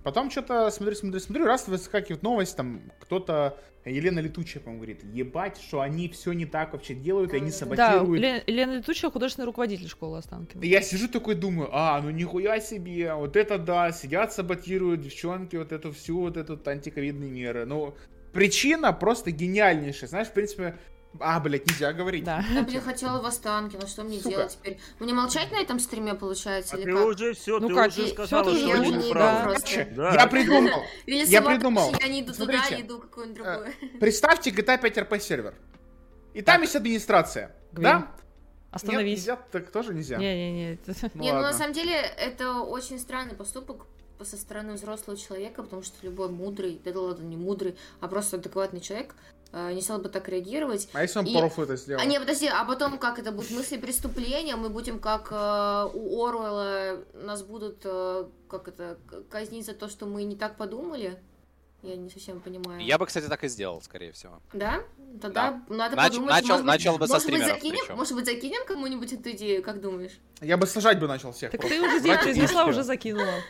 Speaker 4: Потом что-то смотрю, смотрю, смотрю, раз выскакивает новость, там кто-то, Елена Летучая, по-моему, говорит, ебать, что они все не так вообще делают, и они саботируют.
Speaker 1: Да, Елена Летучая художественный руководитель школы Останкина.
Speaker 4: Я сижу такой, думаю, а, ну нихуя себе, вот это да, сидят, саботируют девчонки, вот эту всю, вот эту антиковидные меры. Ну, причина просто гениальнейшая. Знаешь, в принципе, а, блядь, нельзя говорить.
Speaker 6: Да. Я, блин, хотела в Останкино, что мне Сука. делать теперь? Мне молчать на этом стриме, получается, а или
Speaker 2: ты как? уже все, ну ты как? уже сказала, что
Speaker 4: я
Speaker 2: не прав.
Speaker 4: Да. Я придумал. [LAUGHS] я придумал.
Speaker 6: Я не иду туда, я иду какую-нибудь
Speaker 4: э, другую. Представьте GTA 5 RP сервер. И там есть администрация. Да?
Speaker 1: Остановись.
Speaker 4: Нет, нельзя, так тоже нельзя.
Speaker 1: Не-не-не.
Speaker 6: Ну не, ну на самом деле это очень странный поступок со стороны взрослого человека, потому что любой мудрый, да ладно, не мудрый, а просто адекватный человек Э, не стал бы так реагировать.
Speaker 4: А если он и... профу это сделал?
Speaker 6: А не, подожди, а потом как это будет мысли преступления, мы будем как э, у Оруэлла, нас будут э, как это казнить за то, что мы не так подумали? Я не совсем понимаю.
Speaker 5: Я бы, кстати, так и сделал, скорее всего.
Speaker 6: Да? Тогда да. надо
Speaker 5: Нач-
Speaker 6: подумать.
Speaker 5: Начал, может начал бы со
Speaker 6: может быть, закинем, причем. Может быть, закинем кому-нибудь эту идею, как думаешь?
Speaker 4: Я бы сажать бы начал всех.
Speaker 1: Так просто. ты уже здесь произнесла, уже закинула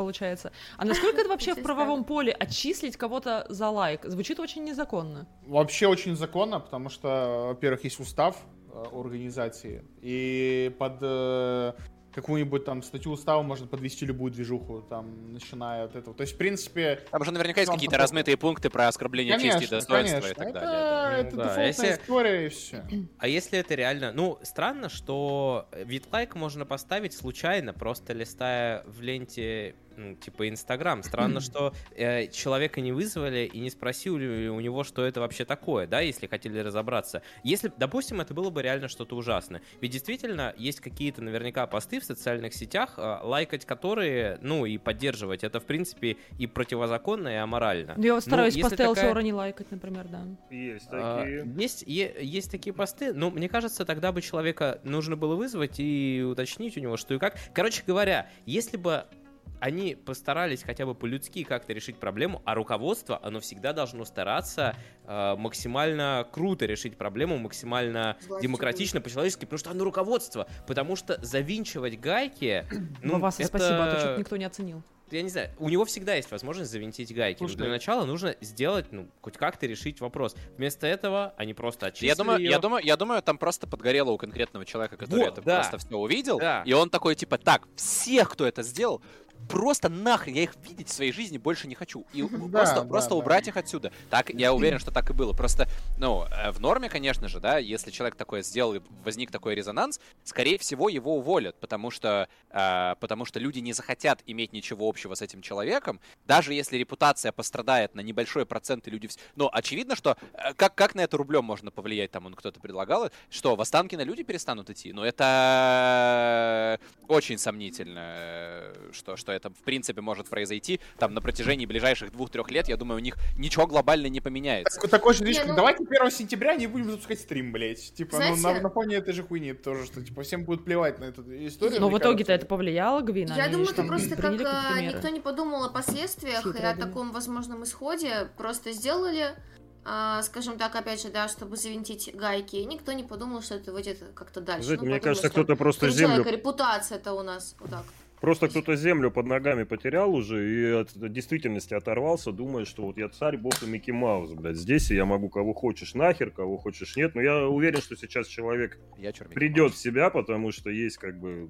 Speaker 1: получается. А насколько это вообще в правовом поле отчислить кого-то за лайк? Звучит очень незаконно.
Speaker 4: Вообще очень законно, потому что, во-первых, есть устав э, организации, и под э, какую-нибудь там статью устава можно подвести любую движуху, там, начиная от этого. То есть, в принципе...
Speaker 5: Там уже наверняка есть какие-то размытые пункты про оскорбление конечно, чести и достоинства
Speaker 4: конечно.
Speaker 5: и так
Speaker 4: это,
Speaker 5: далее. Да.
Speaker 4: Это да. дефолтная если... история и все.
Speaker 3: А если это реально... Ну, странно, что вид лайк можно поставить случайно, просто листая в ленте ну, типа Инстаграм. Странно, что э, человека не вызвали и не спросили у него, что это вообще такое, да, если хотели разобраться. Если, допустим, это было бы реально что-то ужасное. Ведь действительно есть какие-то наверняка посты в социальных сетях, э, лайкать которые, ну, и поддерживать, это, в принципе, и противозаконно, и аморально.
Speaker 1: Я вот стараюсь ну, посты такая... не лайкать, например, да.
Speaker 2: Есть а, такие.
Speaker 3: А, есть, е- есть такие посты, но мне кажется, тогда бы человека нужно было вызвать и уточнить у него, что и как. Короче говоря, если бы они постарались хотя бы по-людски как-то решить проблему, а руководство, оно всегда должно стараться э, максимально круто решить проблему, максимально демократично, по-человечески, потому что оно руководство, потому что завинчивать гайки... [CLEARS THROAT]
Speaker 1: Ну, вас это... спасибо, а то что-то никто не оценил
Speaker 3: я не знаю, у него всегда есть возможность завинтить гайки. Слушай, для начала нужно сделать, ну, хоть как-то решить вопрос. Вместо этого они просто очистили
Speaker 5: я думаю,
Speaker 3: ее.
Speaker 5: я думаю, я думаю, там просто подгорело у конкретного человека, который вот, это да. просто все увидел, да. и он такой типа, так, всех, кто это сделал, просто нахрен, я их видеть в своей жизни больше не хочу. И просто, просто убрать их отсюда. Так, я уверен, что так и было. Просто, ну, э, в норме, конечно же, да, если человек такое сделал и возник такой резонанс, скорее всего, его уволят, потому что, э, потому что люди не захотят иметь ничего общего с этим человеком, даже если репутация пострадает на небольшой процент, и люди... Но очевидно, что э, как, как на это рублем можно повлиять, там он кто-то предлагал, что в Останкино люди перестанут идти, но это очень сомнительно, э, что, что это в принципе может произойти там на протяжении ближайших двух-трех лет, я думаю, у них ничего глобально не поменяется.
Speaker 4: Так, такой же не, ну... давайте 1 сентября не будем запускать стрим, блять. Типа, Знаете... ну, на, на фоне этой же хуйни тоже, что типа всем будет плевать на эту историю.
Speaker 1: Но в итоге-то это повлияло, Гвина.
Speaker 6: Я думаю, это просто как а, никто не подумал о последствиях и о таком возможном исходе, просто сделали а, скажем так, опять же, да, чтобы завинтить гайки, никто не подумал, что это выйдет как-то дальше.
Speaker 2: Знаете, ну, мне кажется, кто-то просто землю...
Speaker 6: репутация-то у нас вот так.
Speaker 2: Просто кто-то землю под ногами потерял уже и от действительности оторвался, думая, что вот я царь, бог и Микки Маус, блядь, здесь я могу кого хочешь нахер, кого хочешь нет. Но я уверен, что сейчас человек я придет в себя, потому что есть как бы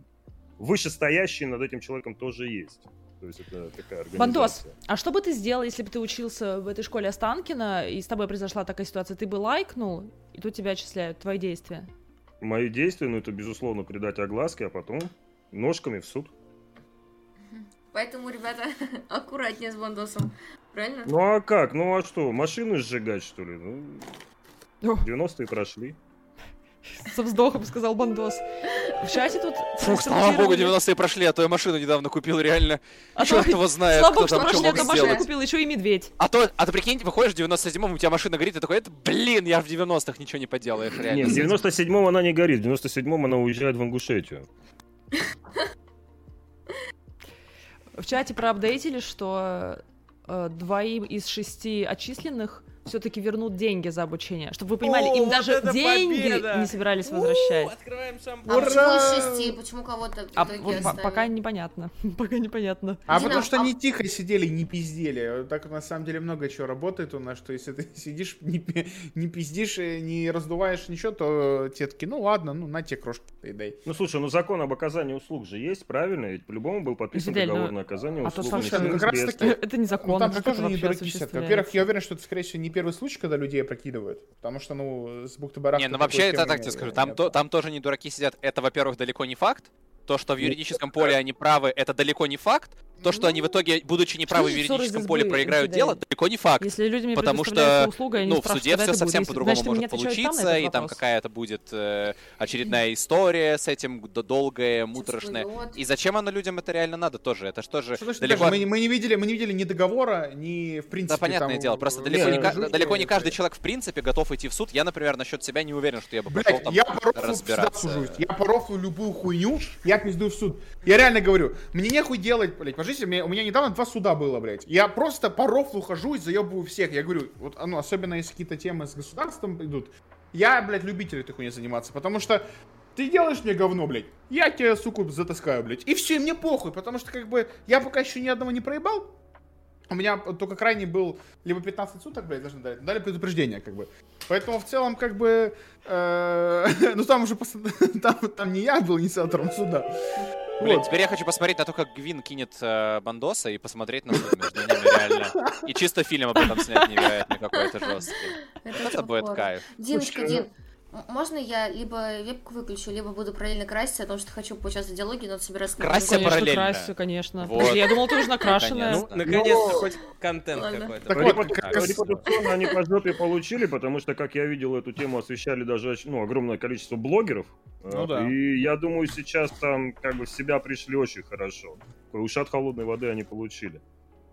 Speaker 2: вышестоящий над этим человеком тоже есть. То есть это такая организация.
Speaker 1: Бандос, а что бы ты сделал, если бы ты учился в этой школе Останкина, и с тобой произошла такая ситуация? Ты бы лайкнул, и тут тебя отчисляют, твои действия?
Speaker 2: Мои действия, ну это, безусловно, придать огласке, а потом ножками в суд.
Speaker 6: Поэтому, ребята, [LAUGHS] аккуратнее с бандосом. Правильно?
Speaker 2: Ну а как? Ну а что, машину сжигать, что ли? Ну, 90-е прошли.
Speaker 1: Со вздохом сказал Бандос. В чате тут...
Speaker 5: Фух, слава богу, 90-е прошли, а то я машину недавно купил, реально. А Черт то... его знает,
Speaker 1: слава кто богу, там что мог сделать. машину купил, еще и медведь.
Speaker 5: А то, а ты прикинь, выходишь в 97-м, у тебя машина горит, и такой, это, блин, я в 90-х ничего не поделаешь, реально.
Speaker 2: Нет, в 97-м она не горит, в 97-м она уезжает в Ингушетию.
Speaker 1: В чате проапдейтили, что э, двоим из шести отчисленных все-таки вернут деньги за обучение. Чтобы вы понимали, О, им вот даже деньги победа! не собирались возвращать. У,
Speaker 6: открываем. А почему из шести? Почему кого-то
Speaker 1: а, вот, Пока непонятно. [LAUGHS] пока непонятно.
Speaker 4: А Дина, потому что а... они тихо сидели, не пиздели. Так на самом деле много чего работает у нас, что если ты [LAUGHS] сидишь, не, не пиздишь, не раздуваешь ничего, то те такие, ну ладно, ну на те крошки дай.
Speaker 2: Ну слушай, ну закон об оказании услуг же есть, правильно? Ведь по-любому был подписан Фидель, договор ну, на оказание услуг. А
Speaker 1: то, ну, как раз таки, [LAUGHS] это не закон. Ну,
Speaker 4: там же тоже не дураки Во-первых, я уверен, что это, скорее всего, не первый случай, когда людей опрокидывают. Потому что, ну, с бухты
Speaker 5: Не, ну вообще это так тебе скажу. Там, то, там тоже не дураки сидят. Это, во-первых, далеко не факт. То, что в юридическом поле они правы, это далеко не факт. То, что они в итоге, будучи неправы в юридическом поле, проиграют дело, далеко не факт.
Speaker 1: Если людьми
Speaker 5: потому что услуга, ну, в суде все совсем по-другому может получиться, и там какая-то будет э, очередная история с этим долгая, муторошная. И зачем оно людям это реально надо тоже? Это что же
Speaker 4: далеко... мы, мы не видели, мы не видели ни договора, ни в принципе.
Speaker 5: Да, понятное
Speaker 4: там...
Speaker 5: дело. Просто далеко, не, не, далеко не каждый человек в принципе готов идти в суд. Я, например, насчет себя не уверен, что я бы
Speaker 4: пошел там я разбираться. Я по любую хуйню, я пиздую в суд. Я реально говорю, мне нехуй делать, блядь, по жизни, у меня недавно два суда было, блядь. Я просто по рофлу хожу и заебываю всех. Я говорю, вот, ну, особенно если какие-то темы с государством идут, я, блядь, любитель этой хуйни заниматься, потому что ты делаешь мне говно, блядь, я тебе, суку, затаскаю, блядь. И все, мне похуй, потому что, как бы, я пока еще ни одного не проебал, у меня только крайний был либо 15 суток, блядь, должны дать, дали предупреждение, как бы. Поэтому в целом, как бы, э, [LAUGHS] ну там уже, [LAUGHS] там, там не я был инициатором суда.
Speaker 5: Блин, вот. теперь я хочу посмотреть на то, как Гвин кинет э, Бандоса и посмотреть на суд между ними реально. И чисто фильм об этом снять невероятно какой-то жесткий. Это, это будет кайф.
Speaker 6: Диночка, Дин, можно я либо вебку выключу, либо буду параллельно краситься, потому что хочу поучаствовать в диалоге, но собираюсь...
Speaker 5: Красься параллельно.
Speaker 1: Красься, конечно. Вот. Я думал, ты уже накрашенная.
Speaker 3: Ну, наконец-то хоть контент какой-то. Так
Speaker 2: вот, репутационно они по жопе получили, потому что, как я видел, эту тему освещали даже ну, огромное количество блогеров. Ну, да. И я думаю, сейчас там как бы в себя пришли очень хорошо. Ушат холодной воды они получили.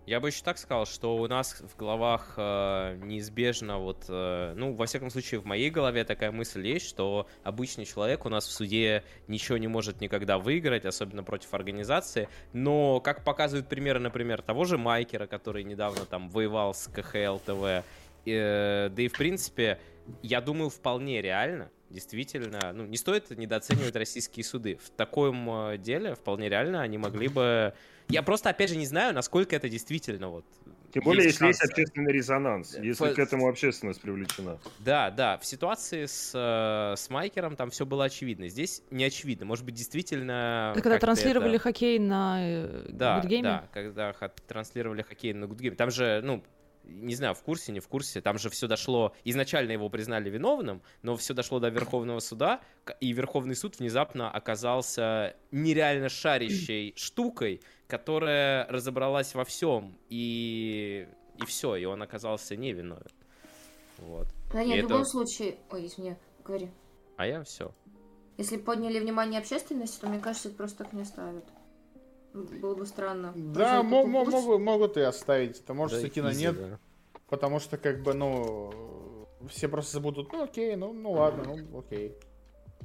Speaker 3: Я бы еще так сказал, что у нас в головах э, неизбежно вот, э, ну, во всяком случае, в моей голове такая мысль есть, что обычный человек у нас в суде ничего не может никогда выиграть, особенно против организации, но, как показывают примеры, например, того же Майкера, который недавно там воевал с КХЛ ТВ, э, да и, в принципе, я думаю, вполне реально, действительно, ну, не стоит недооценивать российские суды. В таком э, деле вполне реально они могли бы я просто, опять же, не знаю, насколько это действительно вот
Speaker 2: тем более, есть если шансы. есть общественный резонанс, если По... к этому общественность привлечена.
Speaker 3: Да, да. В ситуации с, э, с Майкером там все было очевидно. Здесь не очевидно. Может быть, действительно...
Speaker 1: Да, когда транслировали это... хоккей на
Speaker 3: э, да, Good Game? Да, когда транслировали хоккей на Good Game. Там же, ну, не знаю, в курсе, не в курсе, там же все дошло, изначально его признали виновным, но все дошло до Верховного суда, и Верховный суд внезапно оказался нереально шарящей [CLEARS THROAT] штукой, которая разобралась во всем, и, и все, и он оказался невиновен. Вот.
Speaker 6: Да нет, в любом случае... Ой, извини, говори.
Speaker 3: А я все.
Speaker 6: Если подняли внимание общественности, то, мне кажется, это просто так не оставят. Было бы странно.
Speaker 4: Да, могут, могут и оставить. Это может, да, Сакина нет. Да. Потому что, как бы, ну, все просто забудут, ну окей, ну, ну ладно, ну окей.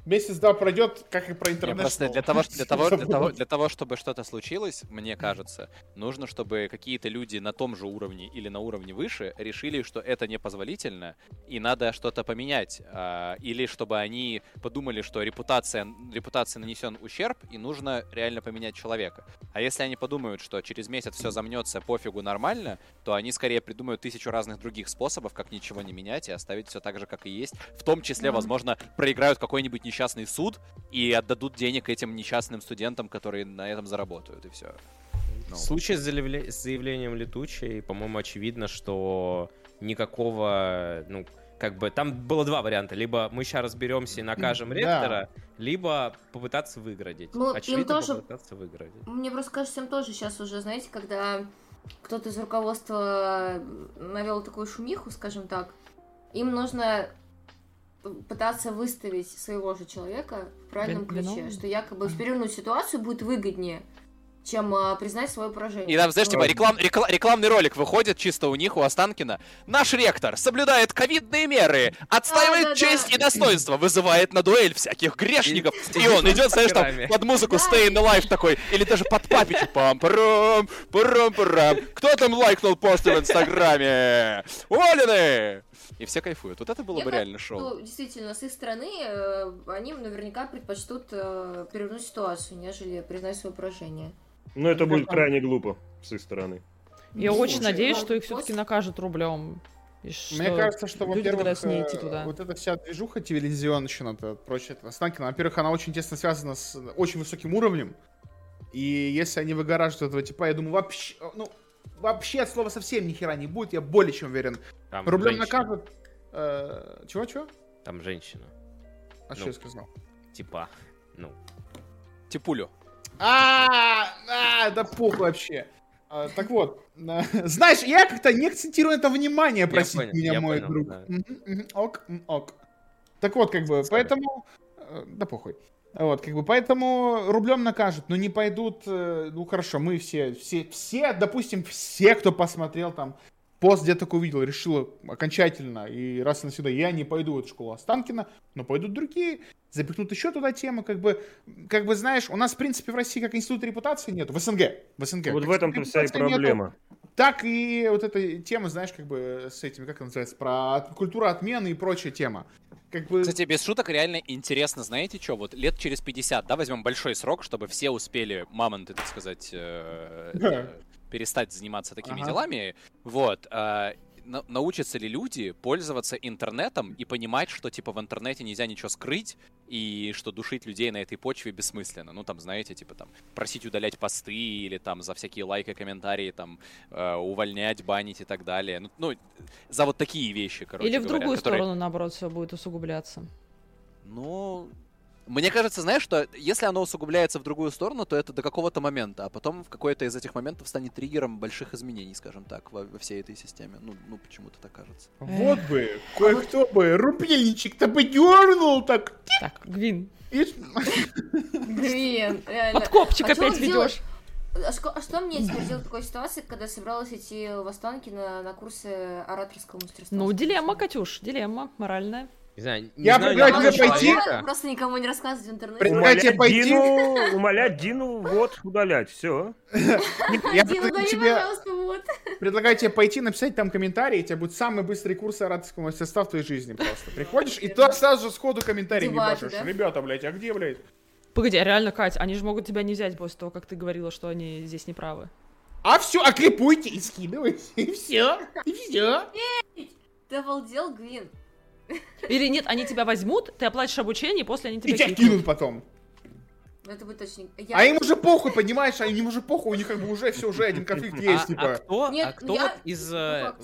Speaker 4: Месяц, да, пройдет, как и про интернет.
Speaker 5: Просто для того, для, того, для, того, [LAUGHS] для того, чтобы что-то случилось, мне кажется, нужно, чтобы какие-то люди на том же уровне или на уровне выше решили, что это непозволительно, и надо что-то поменять. А, или чтобы они подумали, что репутация, репутация нанесен ущерб, и нужно реально поменять человека. А если они подумают, что через месяц все замнется, пофигу, нормально, то они скорее придумают тысячу разных других способов, как ничего не менять и оставить все так же, как и есть. В том числе, возможно, проиграют какой-нибудь несчастный суд и отдадут денег этим несчастным студентам, которые на этом заработают, и все.
Speaker 3: Ну. В случае с, заявля... с заявлением летучей, по-моему, очевидно, что никакого, ну, как бы там было два варианта. Либо мы сейчас разберемся и накажем ректора, да. либо попытаться выградить.
Speaker 6: Ну, Очевидно, им тоже... попытаться выградить. Мне просто кажется, им тоже сейчас уже, знаете, когда кто-то из руководства навел такую шумиху, скажем так, им нужно пытаться выставить своего же человека в правильном ключе, что якобы перевернуть ситуацию будет выгоднее, чем а, признать свое поражение.
Speaker 5: И там, знаешь, типа реклам, реклам, рекламный ролик выходит чисто у них, у Останкина. Наш ректор соблюдает ковидные меры, отстаивает а, честь да. и достоинство, вызывает на дуэль всяких грешников. И он [LAUGHS] идет, знаешь, там под музыку Stay in the Life такой, или даже под папичу. пам парам парам парам Кто там лайкнул пост в Инстаграме? Уволены! И все кайфуют. Вот это было Я бы реально шоу. Ну,
Speaker 6: действительно, с их стороны э, они наверняка предпочтут э, перевернуть ситуацию, нежели признать свое поражение.
Speaker 2: Ну, это будет крайне глупо с их стороны.
Speaker 1: Я ну, очень надеюсь, что их все-таки накажут рублем.
Speaker 4: Мне кажется, что, во-первых, э, вот эта вся движуха телевизионщина, то прочее, Останкина, во-первых, она очень тесно связана с очень высоким уровнем. И если они выгораживают этого типа, я думаю, вообще, ну, вообще от слова совсем ни хера не будет, я более чем уверен. Там Рублем женщина. накажут... Э, чего-чего?
Speaker 3: Там женщина.
Speaker 4: А ну, что я сказал?
Speaker 3: Типа, ну.
Speaker 5: Типулю.
Speaker 4: А, а, да похуй вообще. А, так вот, [LAUGHS] знаешь, я как-то не акцентирую это внимание, простите меня, мой друг. Ок, ок. Так вот, как бы, поэтому... Э, да похуй. Вот, как бы, поэтому рублем накажут, но не пойдут, э, ну хорошо, мы все, все, все, допустим, все, кто посмотрел там пост где такой увидел, решил окончательно, и раз и навсегда, я не пойду в эту школу Останкина, но пойдут другие, запихнут еще туда тему, как бы, как бы, знаешь, у нас, в принципе, в России как института репутации нет, в СНГ, в СНГ.
Speaker 2: Вот в этом-то вся и проблема. Нету,
Speaker 4: так и вот эта тема, знаешь, как бы с этими, как это называется, про культуру отмены и прочая тема. Как бы...
Speaker 5: Кстати, без шуток реально интересно, знаете что, вот лет через 50, да, возьмем большой срок, чтобы все успели, мамонты, так сказать, э, э, перестать заниматься такими ага. делами, вот, э, научатся ли люди пользоваться интернетом и понимать, что типа в интернете нельзя ничего скрыть и что душить людей на этой почве бессмысленно. Ну там, знаете, типа там просить удалять посты или там за всякие лайки, комментарии там э, увольнять, банить и так далее. Ну, ну за вот такие вещи, короче.
Speaker 1: Или в говоря, другую которые... сторону, наоборот, все будет усугубляться.
Speaker 5: Ну, мне кажется, знаешь, что если оно усугубляется в другую сторону, то это до какого-то момента, а потом в какой-то из этих моментов станет триггером больших изменений, скажем так, во, во всей этой системе. Ну, ну почему-то так кажется.
Speaker 4: Вот бы, кое-кто бы рупейничек-то бы дернул так.
Speaker 1: Так, Гвин.
Speaker 6: Гвин, реально.
Speaker 1: Подкопчик а опять ведешь.
Speaker 6: А, что, а что мне теперь делать в такой ситуации, когда собралась идти в Останки на, на курсы ораторского мастерства?
Speaker 1: Ну, дилемма, Катюш, дилемма моральная.
Speaker 3: Не знаю, не
Speaker 4: я
Speaker 3: знаю,
Speaker 4: предлагаю тебе пойти.
Speaker 6: Просто никому не рассказывать в интернете.
Speaker 4: Предлагаю тебе пойти.
Speaker 2: Дину, умолять Дину вот удалять, все. [LAUGHS]
Speaker 4: Я предлагаю тебе, предлагаю тебе пойти написать там комментарий, у тебя будет самый быстрый курс ораторского мастерства в твоей жизни просто. Приходишь, и туда сразу же сходу комментарий не башишь. Ребята, блядь, а где, блядь?
Speaker 1: Погоди, а реально, Кать, они же могут тебя не взять после того, как ты говорила, что они здесь неправы.
Speaker 4: А все, а клипуйте и скидывайте, [LAUGHS] и все, и все.
Speaker 6: Ты обалдел, Гвин?
Speaker 1: Или нет, они тебя возьмут, ты оплатишь обучение, и после они тебя
Speaker 4: И тебя кинут потом.
Speaker 6: Это будет очень...
Speaker 4: Я... А им уже похуй, понимаешь? А им уже похуй, у них как бы уже все, уже один конфликт есть,
Speaker 3: а,
Speaker 4: типа.
Speaker 3: А кто, Нет, а кто я... вот из... Э,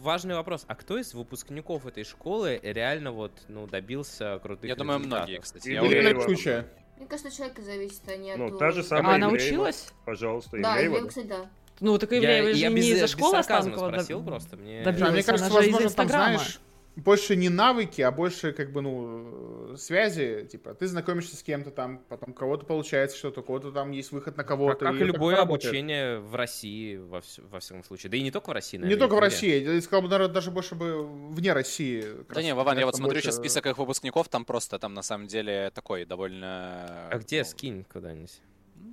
Speaker 3: важный вопрос. А кто из выпускников этой школы реально вот, ну, добился крутых
Speaker 5: Я думаю, многие, кстати.
Speaker 4: Я уверен, случае.
Speaker 6: Мне кажется, человека зависит, а не от...
Speaker 2: Ну, та же самая
Speaker 1: А она училась?
Speaker 2: Пожалуйста,
Speaker 6: Да, Ивлеева, кстати, да.
Speaker 1: Ну, так Ивлеева
Speaker 3: я,
Speaker 1: же
Speaker 3: я
Speaker 1: не из-за школы Останкова
Speaker 3: спросил просто. Мне...
Speaker 4: Да, мне кажется, возможно, там, знаешь, больше не навыки, а больше, как бы, ну, связи, типа, ты знакомишься с кем-то там, потом кого-то получается что-то, у кого-то там есть выход на кого-то.
Speaker 3: Как, как любое обучение в России, во, вс- во всяком случае. Да и не только в России,
Speaker 4: Не
Speaker 3: наверное,
Speaker 4: только в. России, я сказал бы, наверное, даже больше бы вне России.
Speaker 5: Да
Speaker 4: раз
Speaker 5: не, Вован, я вот
Speaker 4: там
Speaker 5: смотрю
Speaker 4: больше-
Speaker 5: сейчас список их выпускников, там просто, там на самом деле такой довольно...
Speaker 3: А где
Speaker 5: ну,
Speaker 3: скинь куда-нибудь?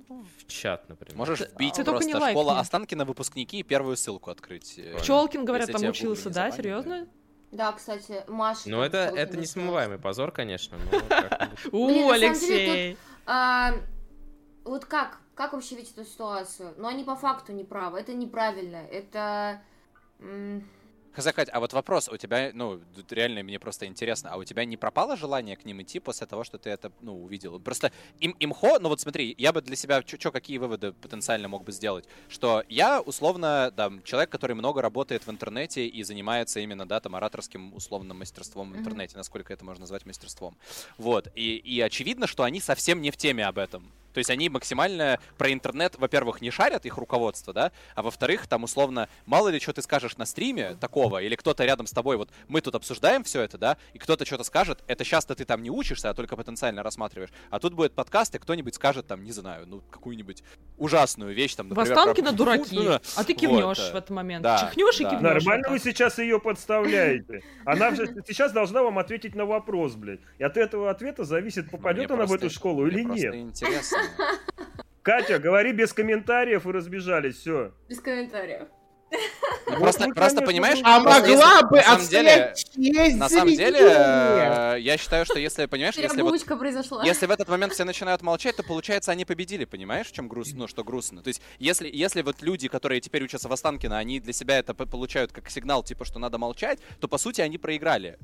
Speaker 3: В чат, например.
Speaker 5: Можешь вбить
Speaker 1: не
Speaker 5: просто школа
Speaker 1: лайкни.
Speaker 5: Останкина выпускники и первую ссылку открыть. э,
Speaker 1: Пчелкин, говорят, там учился,
Speaker 5: не
Speaker 1: да? Серьезно?
Speaker 6: Да, кстати, Маша...
Speaker 3: Ну, это, это
Speaker 6: сказала.
Speaker 3: несмываемый позор, конечно. но. [LAUGHS]
Speaker 1: У, Алексей.
Speaker 6: А, вот как? Как вообще видеть эту ситуацию? Ну, они по факту не правы. Это неправильно. Это... м,
Speaker 5: Хз, Кать, а вот вопрос у тебя, ну, реально мне просто интересно, а у тебя не пропало желание к ним идти после того, что ты это, ну, увидел? Просто им, имхо, ну вот смотри, я бы для себя, чё, какие выводы потенциально мог бы сделать? Что я, условно, да, человек, который много работает в интернете и занимается именно, да, там, ораторским условным мастерством в интернете, насколько это можно назвать мастерством. Вот, и, и очевидно, что они совсем не в теме об этом. То есть они максимально про интернет, во-первых, не шарят их руководство, да, а во-вторых, там условно, мало ли что ты скажешь на стриме такого, или кто-то рядом с тобой, вот мы тут обсуждаем все это, да, и кто-то что-то скажет, это часто ты там не учишься, а только потенциально рассматриваешь. А тут будет подкаст, и кто-нибудь скажет там, не знаю, ну какую-нибудь ужасную вещь, там,
Speaker 1: В
Speaker 5: например,
Speaker 1: Останкино
Speaker 5: про-
Speaker 1: дураки,
Speaker 5: Ну, да.
Speaker 1: а ты
Speaker 5: Вот,
Speaker 1: кивнешь
Speaker 5: да.
Speaker 1: в этот момент.
Speaker 5: Да,
Speaker 1: Чихнешь и
Speaker 5: да.
Speaker 1: кивнешь.
Speaker 2: Нормально
Speaker 1: вот
Speaker 2: вы сейчас ее подставляете. Она же [LAUGHS] сейчас должна вам ответить на вопрос, блядь. И от этого ответа зависит, попадет
Speaker 5: Мне
Speaker 2: она в эту школу или нет.
Speaker 5: интересно. [LAUGHS]
Speaker 2: Катя, говори без комментариев и разбежались, все.
Speaker 6: Без комментариев.
Speaker 5: Ну, Просто,
Speaker 2: вы,
Speaker 5: просто понимаешь,
Speaker 2: вы-
Speaker 4: А
Speaker 5: просто
Speaker 4: могла
Speaker 5: если-
Speaker 4: бы
Speaker 5: на самом деле,
Speaker 4: честь
Speaker 5: на самом деле, э, я считаю, что если, понимаешь, если вот
Speaker 6: произошла.
Speaker 5: Если в этот момент все начинают молчать, то получается они победили, понимаешь, в чем грустно, ну, что грустно. То есть, если, если вот люди, которые теперь учатся в Останкино, они для себя это получают как сигнал, типа, что надо молчать, то по сути они проиграли.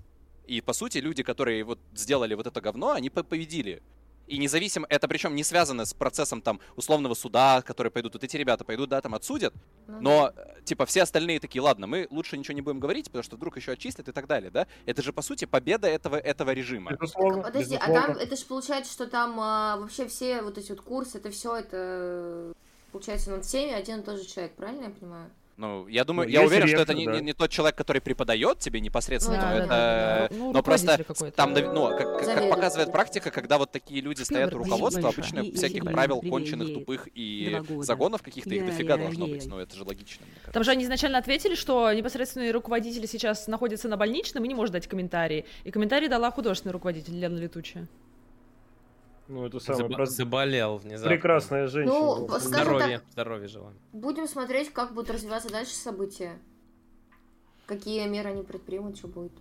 Speaker 5: И по сути люди, которые вот сделали вот это говно, они по- победили. И независимо, это причем не связано с процессом там условного суда, которые пойдут, вот эти ребята пойдут, да, там отсудят,
Speaker 6: Ну
Speaker 5: но, э, типа, все остальные такие, ладно, мы лучше ничего не будем говорить, потому что вдруг еще отчислят и так далее, да? Это же, по сути, победа этого, этого режима.
Speaker 2: Безусловно,
Speaker 6: Так, подожди, а
Speaker 2: безусловно.
Speaker 6: там это же получается, что там а, вообще все вот эти вот курсы, это все это получается над всеми один и тот же человек, правильно я понимаю?
Speaker 5: Ну, я думаю,
Speaker 2: Ну,
Speaker 5: я уверен, что это
Speaker 2: ректор,
Speaker 5: не,
Speaker 2: да.
Speaker 5: не- не тот человек, который преподает тебе непосредственно,
Speaker 6: Да,
Speaker 5: но
Speaker 6: да,
Speaker 5: это,
Speaker 6: да,
Speaker 1: да. Ну,
Speaker 5: но просто
Speaker 1: руководитель какой-то.
Speaker 5: там, ну, как, как- показывает практика, когда вот такие люди стоят у руководства, обычно
Speaker 7: И- и
Speaker 5: всяких
Speaker 7: Спилберг
Speaker 5: правил
Speaker 7: привели
Speaker 5: конченых, тупых и
Speaker 7: два года.
Speaker 5: загонов каких-то их дофига должно быть, ну, это же логично.
Speaker 1: Там же они изначально ответили, что непосредственный руководитель сейчас находится на больничном и не может дать комментарии. И комментарий дала художественный руководитель Лена Летучая.
Speaker 2: Ну, это самое
Speaker 3: Забо-
Speaker 2: прос-
Speaker 3: Заболел внезапно.
Speaker 2: прекрасная женщина.
Speaker 6: Ну, скажем
Speaker 3: Здоровья, здоровья желаем.
Speaker 6: Будем смотреть, как будут развиваться дальше события. Какие меры они предпримут, что будет.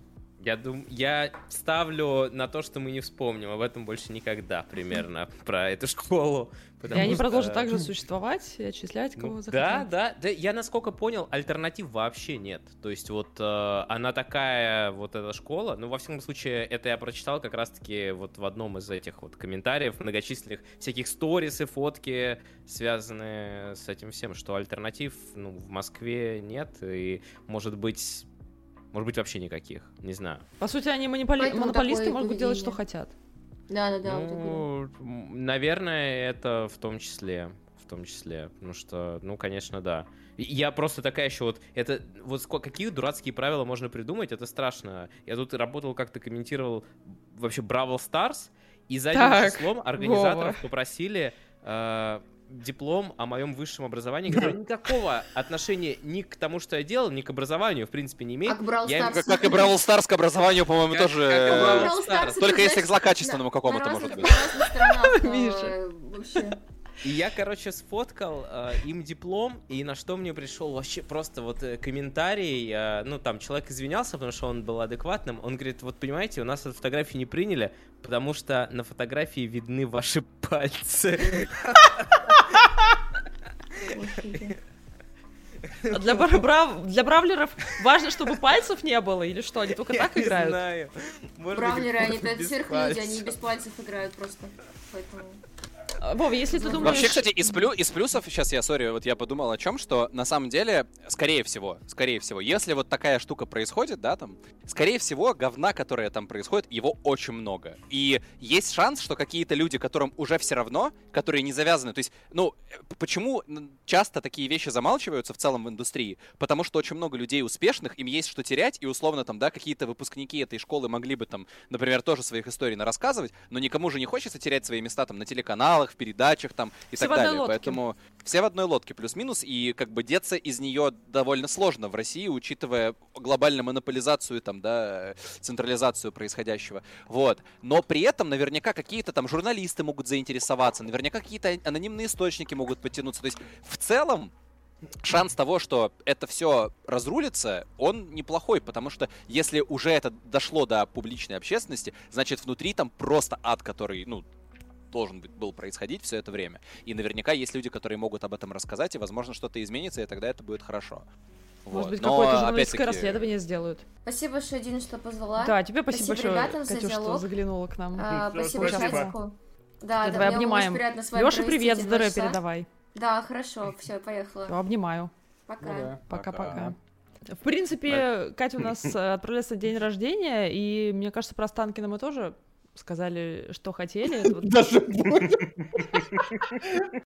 Speaker 3: Я думаю, я ставлю на то, что мы не вспомним об этом больше никогда примерно [LAUGHS] про эту школу.
Speaker 1: И они
Speaker 3: что-
Speaker 1: продолжат также существовать и отчислять, кого
Speaker 3: Ну,
Speaker 1: захотят.
Speaker 3: да, да, да. Я насколько понял, альтернатив вообще нет. То есть вот э, она такая, вот эта школа. Ну, во всяком случае, это я прочитал как раз-таки вот в одном из этих вот комментариев [LAUGHS] многочисленных всяких сторис и фотки, связанные с этим всем, что альтернатив ну, в Москве нет и может быть, может быть вообще никаких. Не знаю.
Speaker 1: По сути, они монополи- монополисты могут делать, что
Speaker 6: поведение.
Speaker 1: хотят.
Speaker 6: Да, да, да. вот.
Speaker 3: Ну, м, наверное, это в том числе. В том числе. Потому что, ну, конечно, да. Я просто такая еще вот... Это вот какие дурацкие правила можно придумать, это страшно. Я тут работал, как-то комментировал вообще Бравл Старс, и задним
Speaker 1: Так,
Speaker 3: числом организаторов
Speaker 1: Вова.
Speaker 3: попросили э, диплом о моем высшем образовании, который никакого отношения ни к тому, что я делал, ни к образованию, в принципе, не имеет.
Speaker 6: К Brawl
Speaker 5: я, как, как и Бравл Старс к образованию, по-моему, как, тоже... Как Только если к злокачественному какому-то, может быть.
Speaker 3: Миша. И я, короче, сфоткал э, им диплом, и на что мне пришел вообще просто вот э, комментарий, э, ну, там, человек извинялся, потому что он был адекватным, он говорит, вот, понимаете, у нас эту фотографию не приняли, потому что на фотографии видны ваши пальцы.
Speaker 1: А для, брав... для бравлеров важно, чтобы пальцев не было, или что? Они только так играют?
Speaker 3: Не знаю.
Speaker 6: Бравлеры, они сверхлюди, они без пальцев играют просто. Поэтому...
Speaker 1: Вов, если ты думаешь...
Speaker 5: Вообще, кстати, из, плю... из плюсов, сейчас я, сори, вот я подумал о чем, что на самом деле, скорее всего, скорее всего, если вот такая штука происходит, да, там, скорее всего, говна, которое там происходит, его очень много. И есть шанс, что какие-то люди, которым уже все равно, которые не завязаны, то есть, ну, почему часто такие вещи замалчиваются в целом в индустрии? Потому что очень много людей успешных, им есть что терять, и условно там, да, какие-то выпускники этой школы могли бы там, например, тоже своих историй рассказывать, но никому же не хочется терять свои места там на телеканалах, в передачах там и все так далее. Лодке. Поэтому все в одной лодке плюс-минус, и как бы деться из нее довольно сложно в России, учитывая глобальную монополизацию там, да, централизацию происходящего. Вот. Но при этом наверняка какие-то там журналисты могут заинтересоваться, наверняка какие-то анонимные источники могут потянуться. То есть в целом шанс того, что это все разрулится, он неплохой, потому что если уже это дошло до публичной общественности, значит внутри там просто ад, который, ну, должен был происходить все это время. И наверняка есть люди, которые могут об этом рассказать, и, возможно, что-то изменится, и тогда это будет хорошо.
Speaker 1: Может вот. быть, какое-то журналистское расследование сделают.
Speaker 6: Спасибо большое, Дина, что позвала.
Speaker 1: Да, тебе спасибо, спасибо большое, ребятам Катюш, что заглянула к нам.
Speaker 6: А, спасибо, спасибо. Да,
Speaker 1: да, давай обнимаем. Леша, привет, здоровье передавай.
Speaker 6: Да, хорошо, все, поехала.
Speaker 1: Обнимаю.
Speaker 6: Пока.
Speaker 1: Пока-пока. В принципе, Катя у нас э, отправляется день рождения, и мне кажется, про Станкина мы тоже сказали, что хотели.
Speaker 4: Даже [LAUGHS]